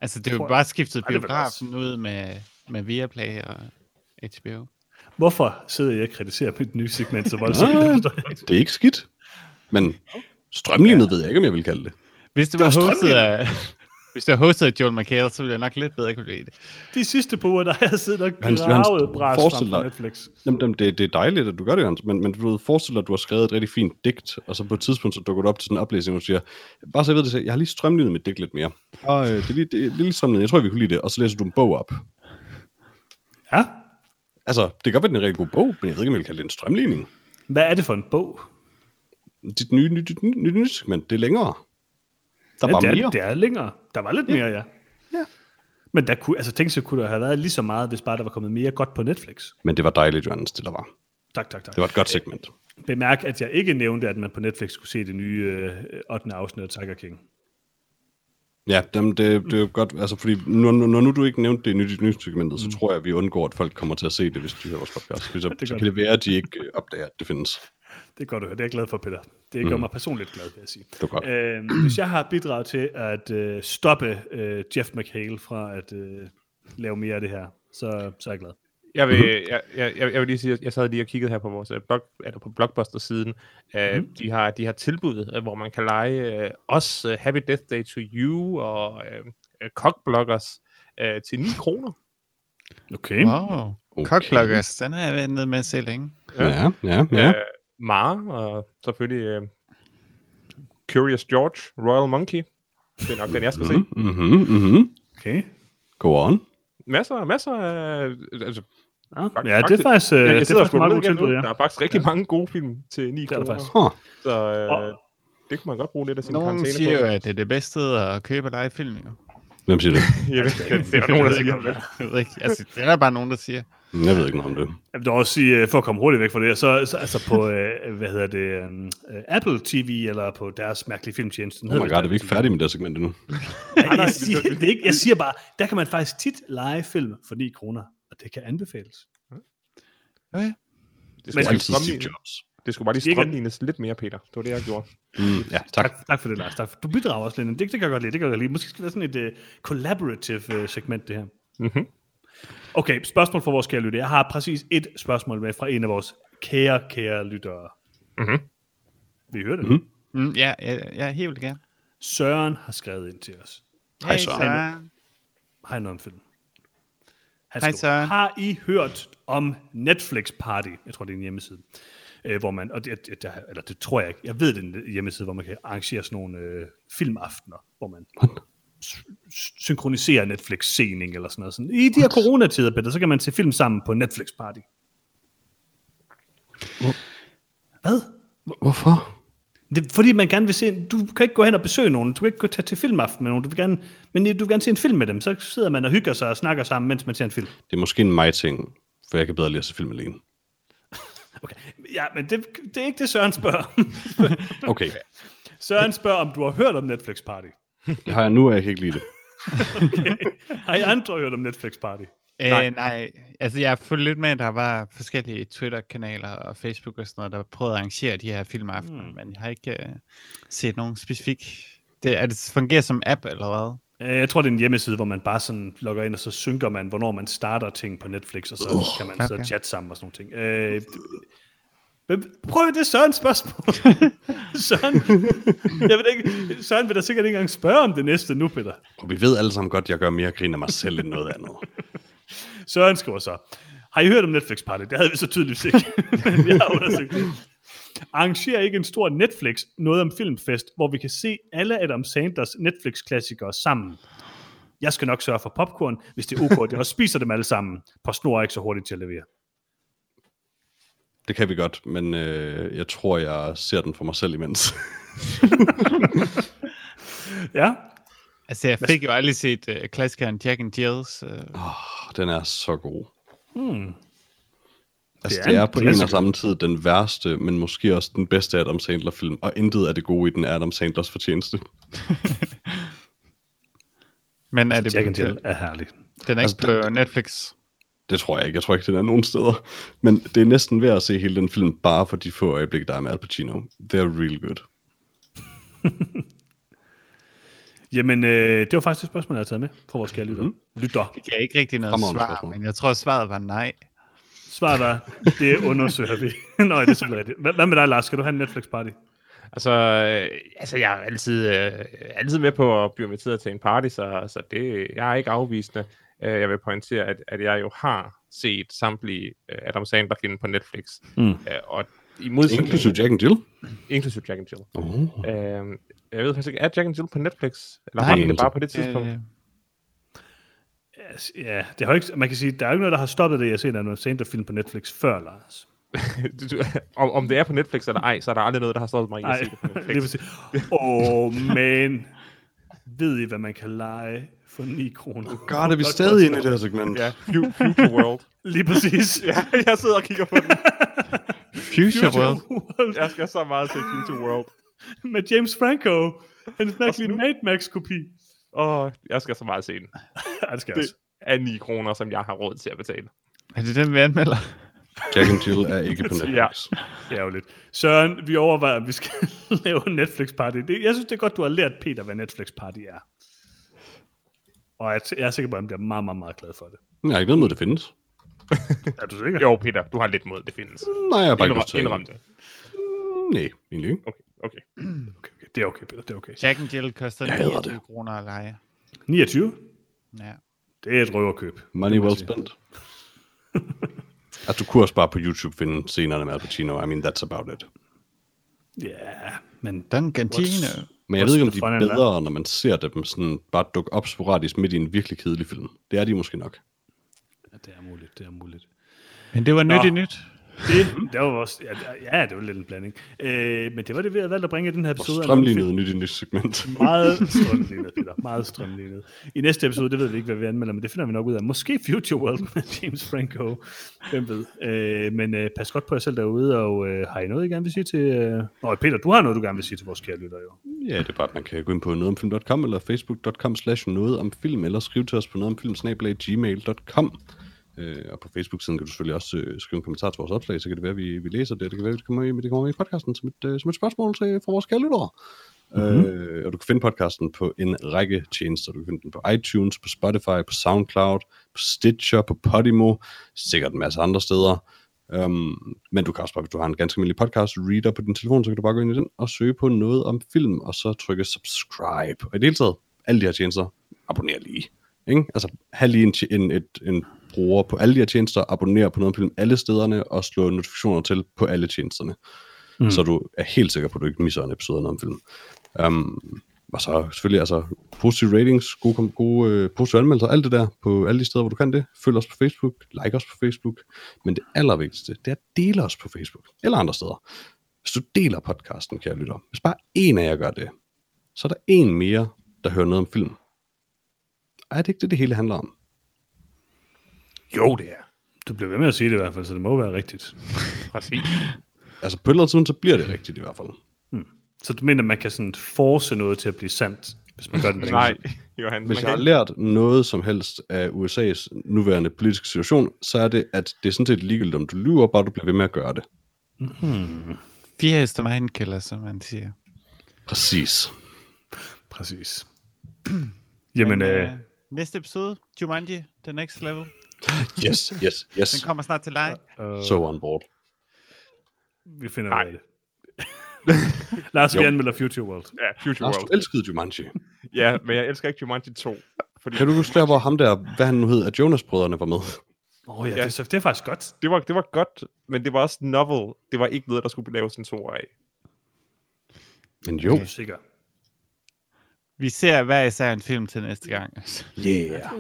Altså, det er jo bare skiftet det biografen ud med, med Viaplay og HBO. Hvorfor sidder jeg og kritiserer mit nye segment så voldsomt? Ah. Det. Det er ikke skidt. Men strømlignet ved jeg ikke, om jeg vil kalde det. Hvis det Det var var hostet af, hvis det var hostet af Joel McHale, så ville jeg nok lidt bedre kunne lide det. De sidste par uger, der har jeg siddet og gravet på dig- Netflix. Jamen, jamen, det, det er dejligt, at du gør det, Hans, men, men du ved, forestil dig, at du har skrevet et rigtig fint digt, og så på et tidspunkt, så dukker du op til sådan en oplæsning, og du siger, bare så jeg ved det, så jeg har lige strømlignet mit digt lidt mere. Og øh, det, er lige, det er lige strømlignet, jeg tror, vi kunne lide det, og så læser du en bog op. Ja, Altså, det kan godt være, den er en rigtig god bog, men jeg ved ikke, om jeg vil kalde det en strømligning. hvad er det for en bog? Dit nye nyt, nyt, nyt, nyt segment, det er længere. Der ja, var det, er, mere. det er længere. Der var lidt mere, ja. Ja. Men der kunne, altså tænk så kunne der have været lige så meget, hvis bare der var kommet mere godt på Netflix. Men det var dejligt, Johannes, det der var. Tak, tak, tak. Det var et godt segment. Bemærk, at jeg ikke nævnte, at man på Netflix skulle se det nye øh, 8. afsnit af Tiger King. Ja, dem, det, det er jo godt, altså fordi når, når nu du ikke nævnte det i nyt i nyt segmentet, så tror jeg, at vi undgår, at folk kommer til at se det, hvis de hører vores podcast. Så, er så kan det være, at de ikke opdager, at det findes. Det er godt at høre. Det er jeg glad for, Peter. Det gør mig personligt glad, vil jeg sige. Det var godt. Øh, hvis jeg har bidraget til at øh, stoppe øh, Jeff McHale fra at øh, lave mere af det her, så, så er jeg glad. Jeg vil, jeg, jeg, jeg, jeg vil lige sige, at jeg sad lige og kiggede her på vores øh, blog, eller på Blockbuster-siden. Uh, de, har, de har tilbud, uh, hvor man kan lege uh, os uh, Happy Death Day to You og uh, uh, Cockbloggers uh, til 9 kroner. Okay. Wow. Okay. Cockbloggers, den har jeg været nede med at se længe. Ja, ja, ja. ja. Uh, Mara og selvfølgelig uh, Curious George, Royal Monkey. Det er nok den, jeg skal se. Mhm, mhm, mhm. okay. Go on. Masser, masser af... Altså, Ja, Fak- ja det er faktisk, øh, jeg, det er jeg sidder og faktisk meget godt tilbud, nu. ja. Der er faktisk rigtig mange gode film til 9 Det er der kroner. faktisk. Huh. Så øh, det kunne man godt bruge lidt af sin Nogen karantæne siger jo, på. at det er det bedste sted at købe lege film. Jo. Hvem siger det? Jeg ved, det, det er nogen, der siger. det. Jeg ved ikke. Altså, det er der bare nogen, der siger. Jeg ved ikke noget om det. Jeg vil også sige, øh, for at komme hurtigt væk fra det, så, så altså på, øh, hvad hedder det, um, Apple TV, eller på deres mærkelige filmtjeneste. Oh my god, er vi ikke færdige med det segment endnu? Nej, jeg, siger, det ikke, jeg siger bare, der kan man faktisk tit lege film for 9 kroner, og det kan anbefales. Okay. Det Men- skulle, bare Altid lige Steve Jobs. det skulle bare lige strømlignes lidt mere, Peter. Det var det, jeg gjorde. Mm, ja, tak. Tak, tak for det, Lars. Tak du bidrager også lidt. Det, det kan jeg godt lide. Det kan jeg godt lide. Måske skal det være sådan et uh, collaborative uh, segment, det her. Mhm. Okay, spørgsmål fra vores kære lytter. Jeg har præcis et spørgsmål med fra en af vores kære, kære lyttere. Mhm. Vi hører det. Mhm. Mm, ja, ja, ja, helt vildt gerne. Søren har skrevet ind til os. Hej, Søren. Søren. Har jeg noget om film? Han Hej, Søren. Har I hørt om Netflix Party? Jeg tror, det er en hjemmeside. Øh, hvor man, og det, det, det, eller det tror jeg ikke, jeg ved, det er en hjemmeside, hvor man kan arrangere sådan nogle øh, filmaftener, hvor man s- s- synkroniserer Netflix-sening eller sådan noget. Sådan. I de her coronatider, Peter, så kan man se film sammen på Netflix Party. Hvad? Hvorfor? Det er fordi, man gerne vil se, du kan ikke gå hen og besøge nogen, du kan ikke gå tage til filmaften med nogen, du vil gerne, men du vil gerne se en film med dem, så sidder man og hygger sig og snakker sammen, mens man ser en film. Det er måske en mig-ting, for jeg kan bedre lide at se film alene. Okay. Ja, men det, det er ikke det, Søren spørger. Okay, Søren spørger, om du har hørt om Netflix Party. Det har jeg nu, og jeg kan ikke lide det. Har I andre hørt om Netflix Party? Øh, nej. nej, altså jeg har fulgt lidt med, at der var forskellige Twitter-kanaler og Facebook og sådan noget, der prøvede at arrangere de her filmaftener, mm. men jeg har ikke uh, set nogen specifik... Det, er det fungerer som app eller hvad? Øh, Jeg tror, det er en hjemmeside, hvor man bare sådan logger ind, og så synker man, hvornår man starter ting på Netflix, og så uh, kan man okay. så okay. chatte sammen og sådan nogle ting. Øh, men prøv det er Sørens spørgsmål. Søren, jeg ved ikke, Søren vil da sikkert ikke engang spørge om det næste nu, Peter. Og vi ved alle sammen godt, at jeg gør mere grin af mig selv end noget andet. Søren skriver så, har I hørt om Netflix Party? Det havde vi så tydeligvis ikke, men jeg har undersøgt det. Arrangerer ikke en stor Netflix noget om filmfest, hvor vi kan se alle Adam Sandlers Netflix-klassikere sammen. Jeg skal nok sørge for popcorn, hvis det er ok, at jeg også spiser dem alle sammen. På snor er ikke så hurtigt til at levere. Det kan vi godt, men øh, jeg tror, jeg ser den for mig selv imens. Ja, Altså jeg fik jo aldrig set uh, klassikeren Jack and Jills. Uh, oh, den er så god. hmm. Altså, Det det er en det er på en og samme tid den værste, men måske også den bedste Adam Sandler-film, og intet af det gode i den er Adam Sandlers fortjeneste. men er det, Jack and Jill er herlig. den er Altså, ikke på Netflix? Det tror jeg ikke. Jeg tror ikke, den er nogen steder. Men det er næsten værd at se hele den film, bare for de få øjeblikke, der er med Al Pacino. They're really good. Jamen, øh, det var faktisk et spørgsmål, jeg har taget med fra vores kære lytter. Lytter. Det er ikke rigtig noget Fremragende svar, spørgsmål. men jeg tror, svaret var nej. Svaret var, det undersøger vi. Nå, det er selvfølgelig rigtigt. Hvad, hvad med dig, Lars? Skal du have en Netflix Party? Altså, øh, altså jeg er altid, øh, altid med på at blive inviteret til en party, så, så det, jeg er ikke afvisende. Øh, jeg vil pointere, at, at jeg jo har set samtlige øh, Adam Sandler-film på Netflix. Mm. Øh, og i modsætning... Inklusive Jack and Jill. Inklusive Jack and Jill. Oh. Øh, jeg ved faktisk ikke, er Jack and Jill på Netflix? Eller Nej, har den det bare på det tidspunkt? Øh, Ja, det har ikke, man kan sige, der er jo ikke noget, der har stoppet det, jeg har set af noget Sandler-film på Netflix før, Lars. Om, om det er på Netflix eller ej, så er der aldrig noget, der har stoppet mig i at se det på Netflix. Åh, oh, men ved I, hvad man kan lege for 9 kroner? God, er vi stadig inde i det her segment? Ja, Fu- Future World. Lige præcis. ja, jeg sidder og kigger på den. Future World. World. Jeg skal så meget til Future World. Med James Franco. Hans mærkelige Mad Max-kopi. Åh, jeg skal så meget se den. Ja, det skal jeg Det også. er 9 kroner, som jeg har råd til at betale. Er det den, vi anmelder? Jack and Jill er ikke på Netflix. Ja. Det er jo lidt. Søren, vi overvejer, at vi skal lave en Netflix-party. Det, jeg synes, det er godt, du har lært Peter, hvad Netflix-party er. Og jeg, jeg er sikker på, at han bliver meget, meget, meget glad for det. Jeg har ikke noget mod, det findes. Er du sikker? Jo, Peter, du har lidt mod, det findes. Nej, jeg har bare ikke til at- indrøm det. Nej, egentlig ikke. Okay, okay. Okay, okay. Det er okay, Peter. Det er okay. Jack and Jill koster Jeg hader 29 det. kroner at lege. 29? Ja. Det er et røverkøb. Money well spent. altså, du kunne også bare på YouTube finde scenerne med Al Pacino. I mean, that's about it. Ja, men Don Cantino. Men jeg ved ikke, om de er bedre, når man ser dem sådan bare dukke op sporadisk midt i en virkelig kedelig film. Det er de måske nok. Ja, det er muligt, det er muligt. Men det var Nå. nyt i nyt. Det, det var vores, ja, ja, det var lidt en blanding. Øh, men det var det, vi havde valgt at bringe i den her episode. af Strømlignet nyt i nyt segment. Meget strømlignet, Peter. Meget strømlignet. I næste episode, det ved vi ikke, hvad vi anmelder, men det finder vi nok ud af. Måske Future World med James Franco. Hvem ved. Øh, men øh, pas godt på jer selv derude, og øh, har I noget, I gerne vil sige til... Øh... Nå, Peter, du har noget, du gerne vil sige til vores kære lytter, jo. Ja, det er bare, at man kan gå ind på nogetomfilm.com eller facebook.com slash noget om film, eller skrive til os på nogetomfilm.gmail.com. Øh, og på Facebook-siden kan du selvfølgelig også øh, skrive en kommentar til vores opslag, så kan det være, at vi, vi læser det. Det kan være, at det kommer med, det kommer med i podcasten som et, øh, som et spørgsmål til, for vores kære lyttere. Mm-hmm. Øh, og du kan finde podcasten på en række tjenester. Du kan finde den på iTunes, på Spotify, på SoundCloud, på Stitcher, på Podimo, sikkert en masse andre steder. Um, men du kan også bare, hvis du har en ganske almindelig podcast reader på din telefon, så kan du bare gå ind i den og søge på noget om film, og så trykke subscribe. Og i det hele taget, alle de her tjenester, abonner lige. Ikke? Altså, have lige en, en, et, en bruger på alle de her tjenester, abonner på noget film alle stederne, og slå notifikationer til på alle tjenesterne. Mm. Så du er helt sikker på, at du ikke misser en episode af noget om film. Um, og så selvfølgelig altså positive ratings, gode, gode øh, positive anmeldelser, alt det der på alle de steder, hvor du kan det. Følg os på Facebook, like os på Facebook. Men det allervigtigste, det er at dele os på Facebook, eller andre steder. Hvis du deler podcasten, kære lytter, hvis bare en af jer gør det, så er der en mere, der hører noget om film. Og er det ikke det, det hele handler om? Jo, det er. Du bliver ved med at sige det i hvert fald, så det må være rigtigt. Præcis. Altså på et eller andet tidspunkt, så bliver det rigtigt i hvert fald. Så du mener, man kan sådan force noget til at blive sandt, hvis man gør den Nej, Johan. Hvis jeg har lært noget som helst af USA's nuværende politiske situation, så er det, at det er sådan set ligegyldigt, om du lyver, bare du bliver ved med at gøre det. Fire hester med en kælder, som man siger. Præcis. Præcis. Jamen, Men, øh, næste episode, Jumanji, The Next Level. Yes, yes, yes. Den kommer snart til dig. øh, So on board. vi finder ud Nej. af det. Lars, vi anmelder Future World. ja, Future Lars, World. du elskede Jumanji. Ja, men jeg elsker ikke Jumanji 2. Fordi Kan du huske der, hvor ham der, hvad han nu hed, at Jonas-brødrene var med? Åh oh, ja, Ja. Det, det er faktisk godt. det var, det var godt, men det var også novel. Det var ikke noget, der skulle laves en to af. Men jo. Okay. Sikker. Vi ser hver især en film til næste gang. Yeah.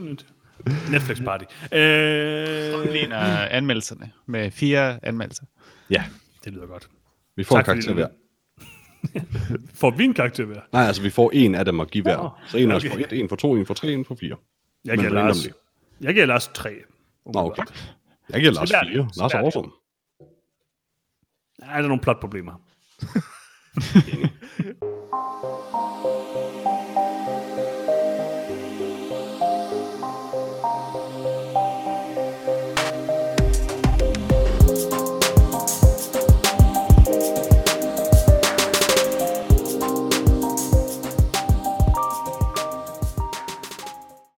Netflix party. Øh, Ligner anmeldelserne med fire anmeldelser. Ja, det lyder godt. vi får Tak, en karakter hver. Får vi en karakter hver? Nej, altså vi får en af dem at give hver. Nå, Så en af os okay. får et, en for to, en for tre, en for fire. Jeg giver Lars, jeg giver Lars tre. Nå, okay. Jeg giver Lars fire. Lars er awesome. Ja, der er nogle plotproblemer.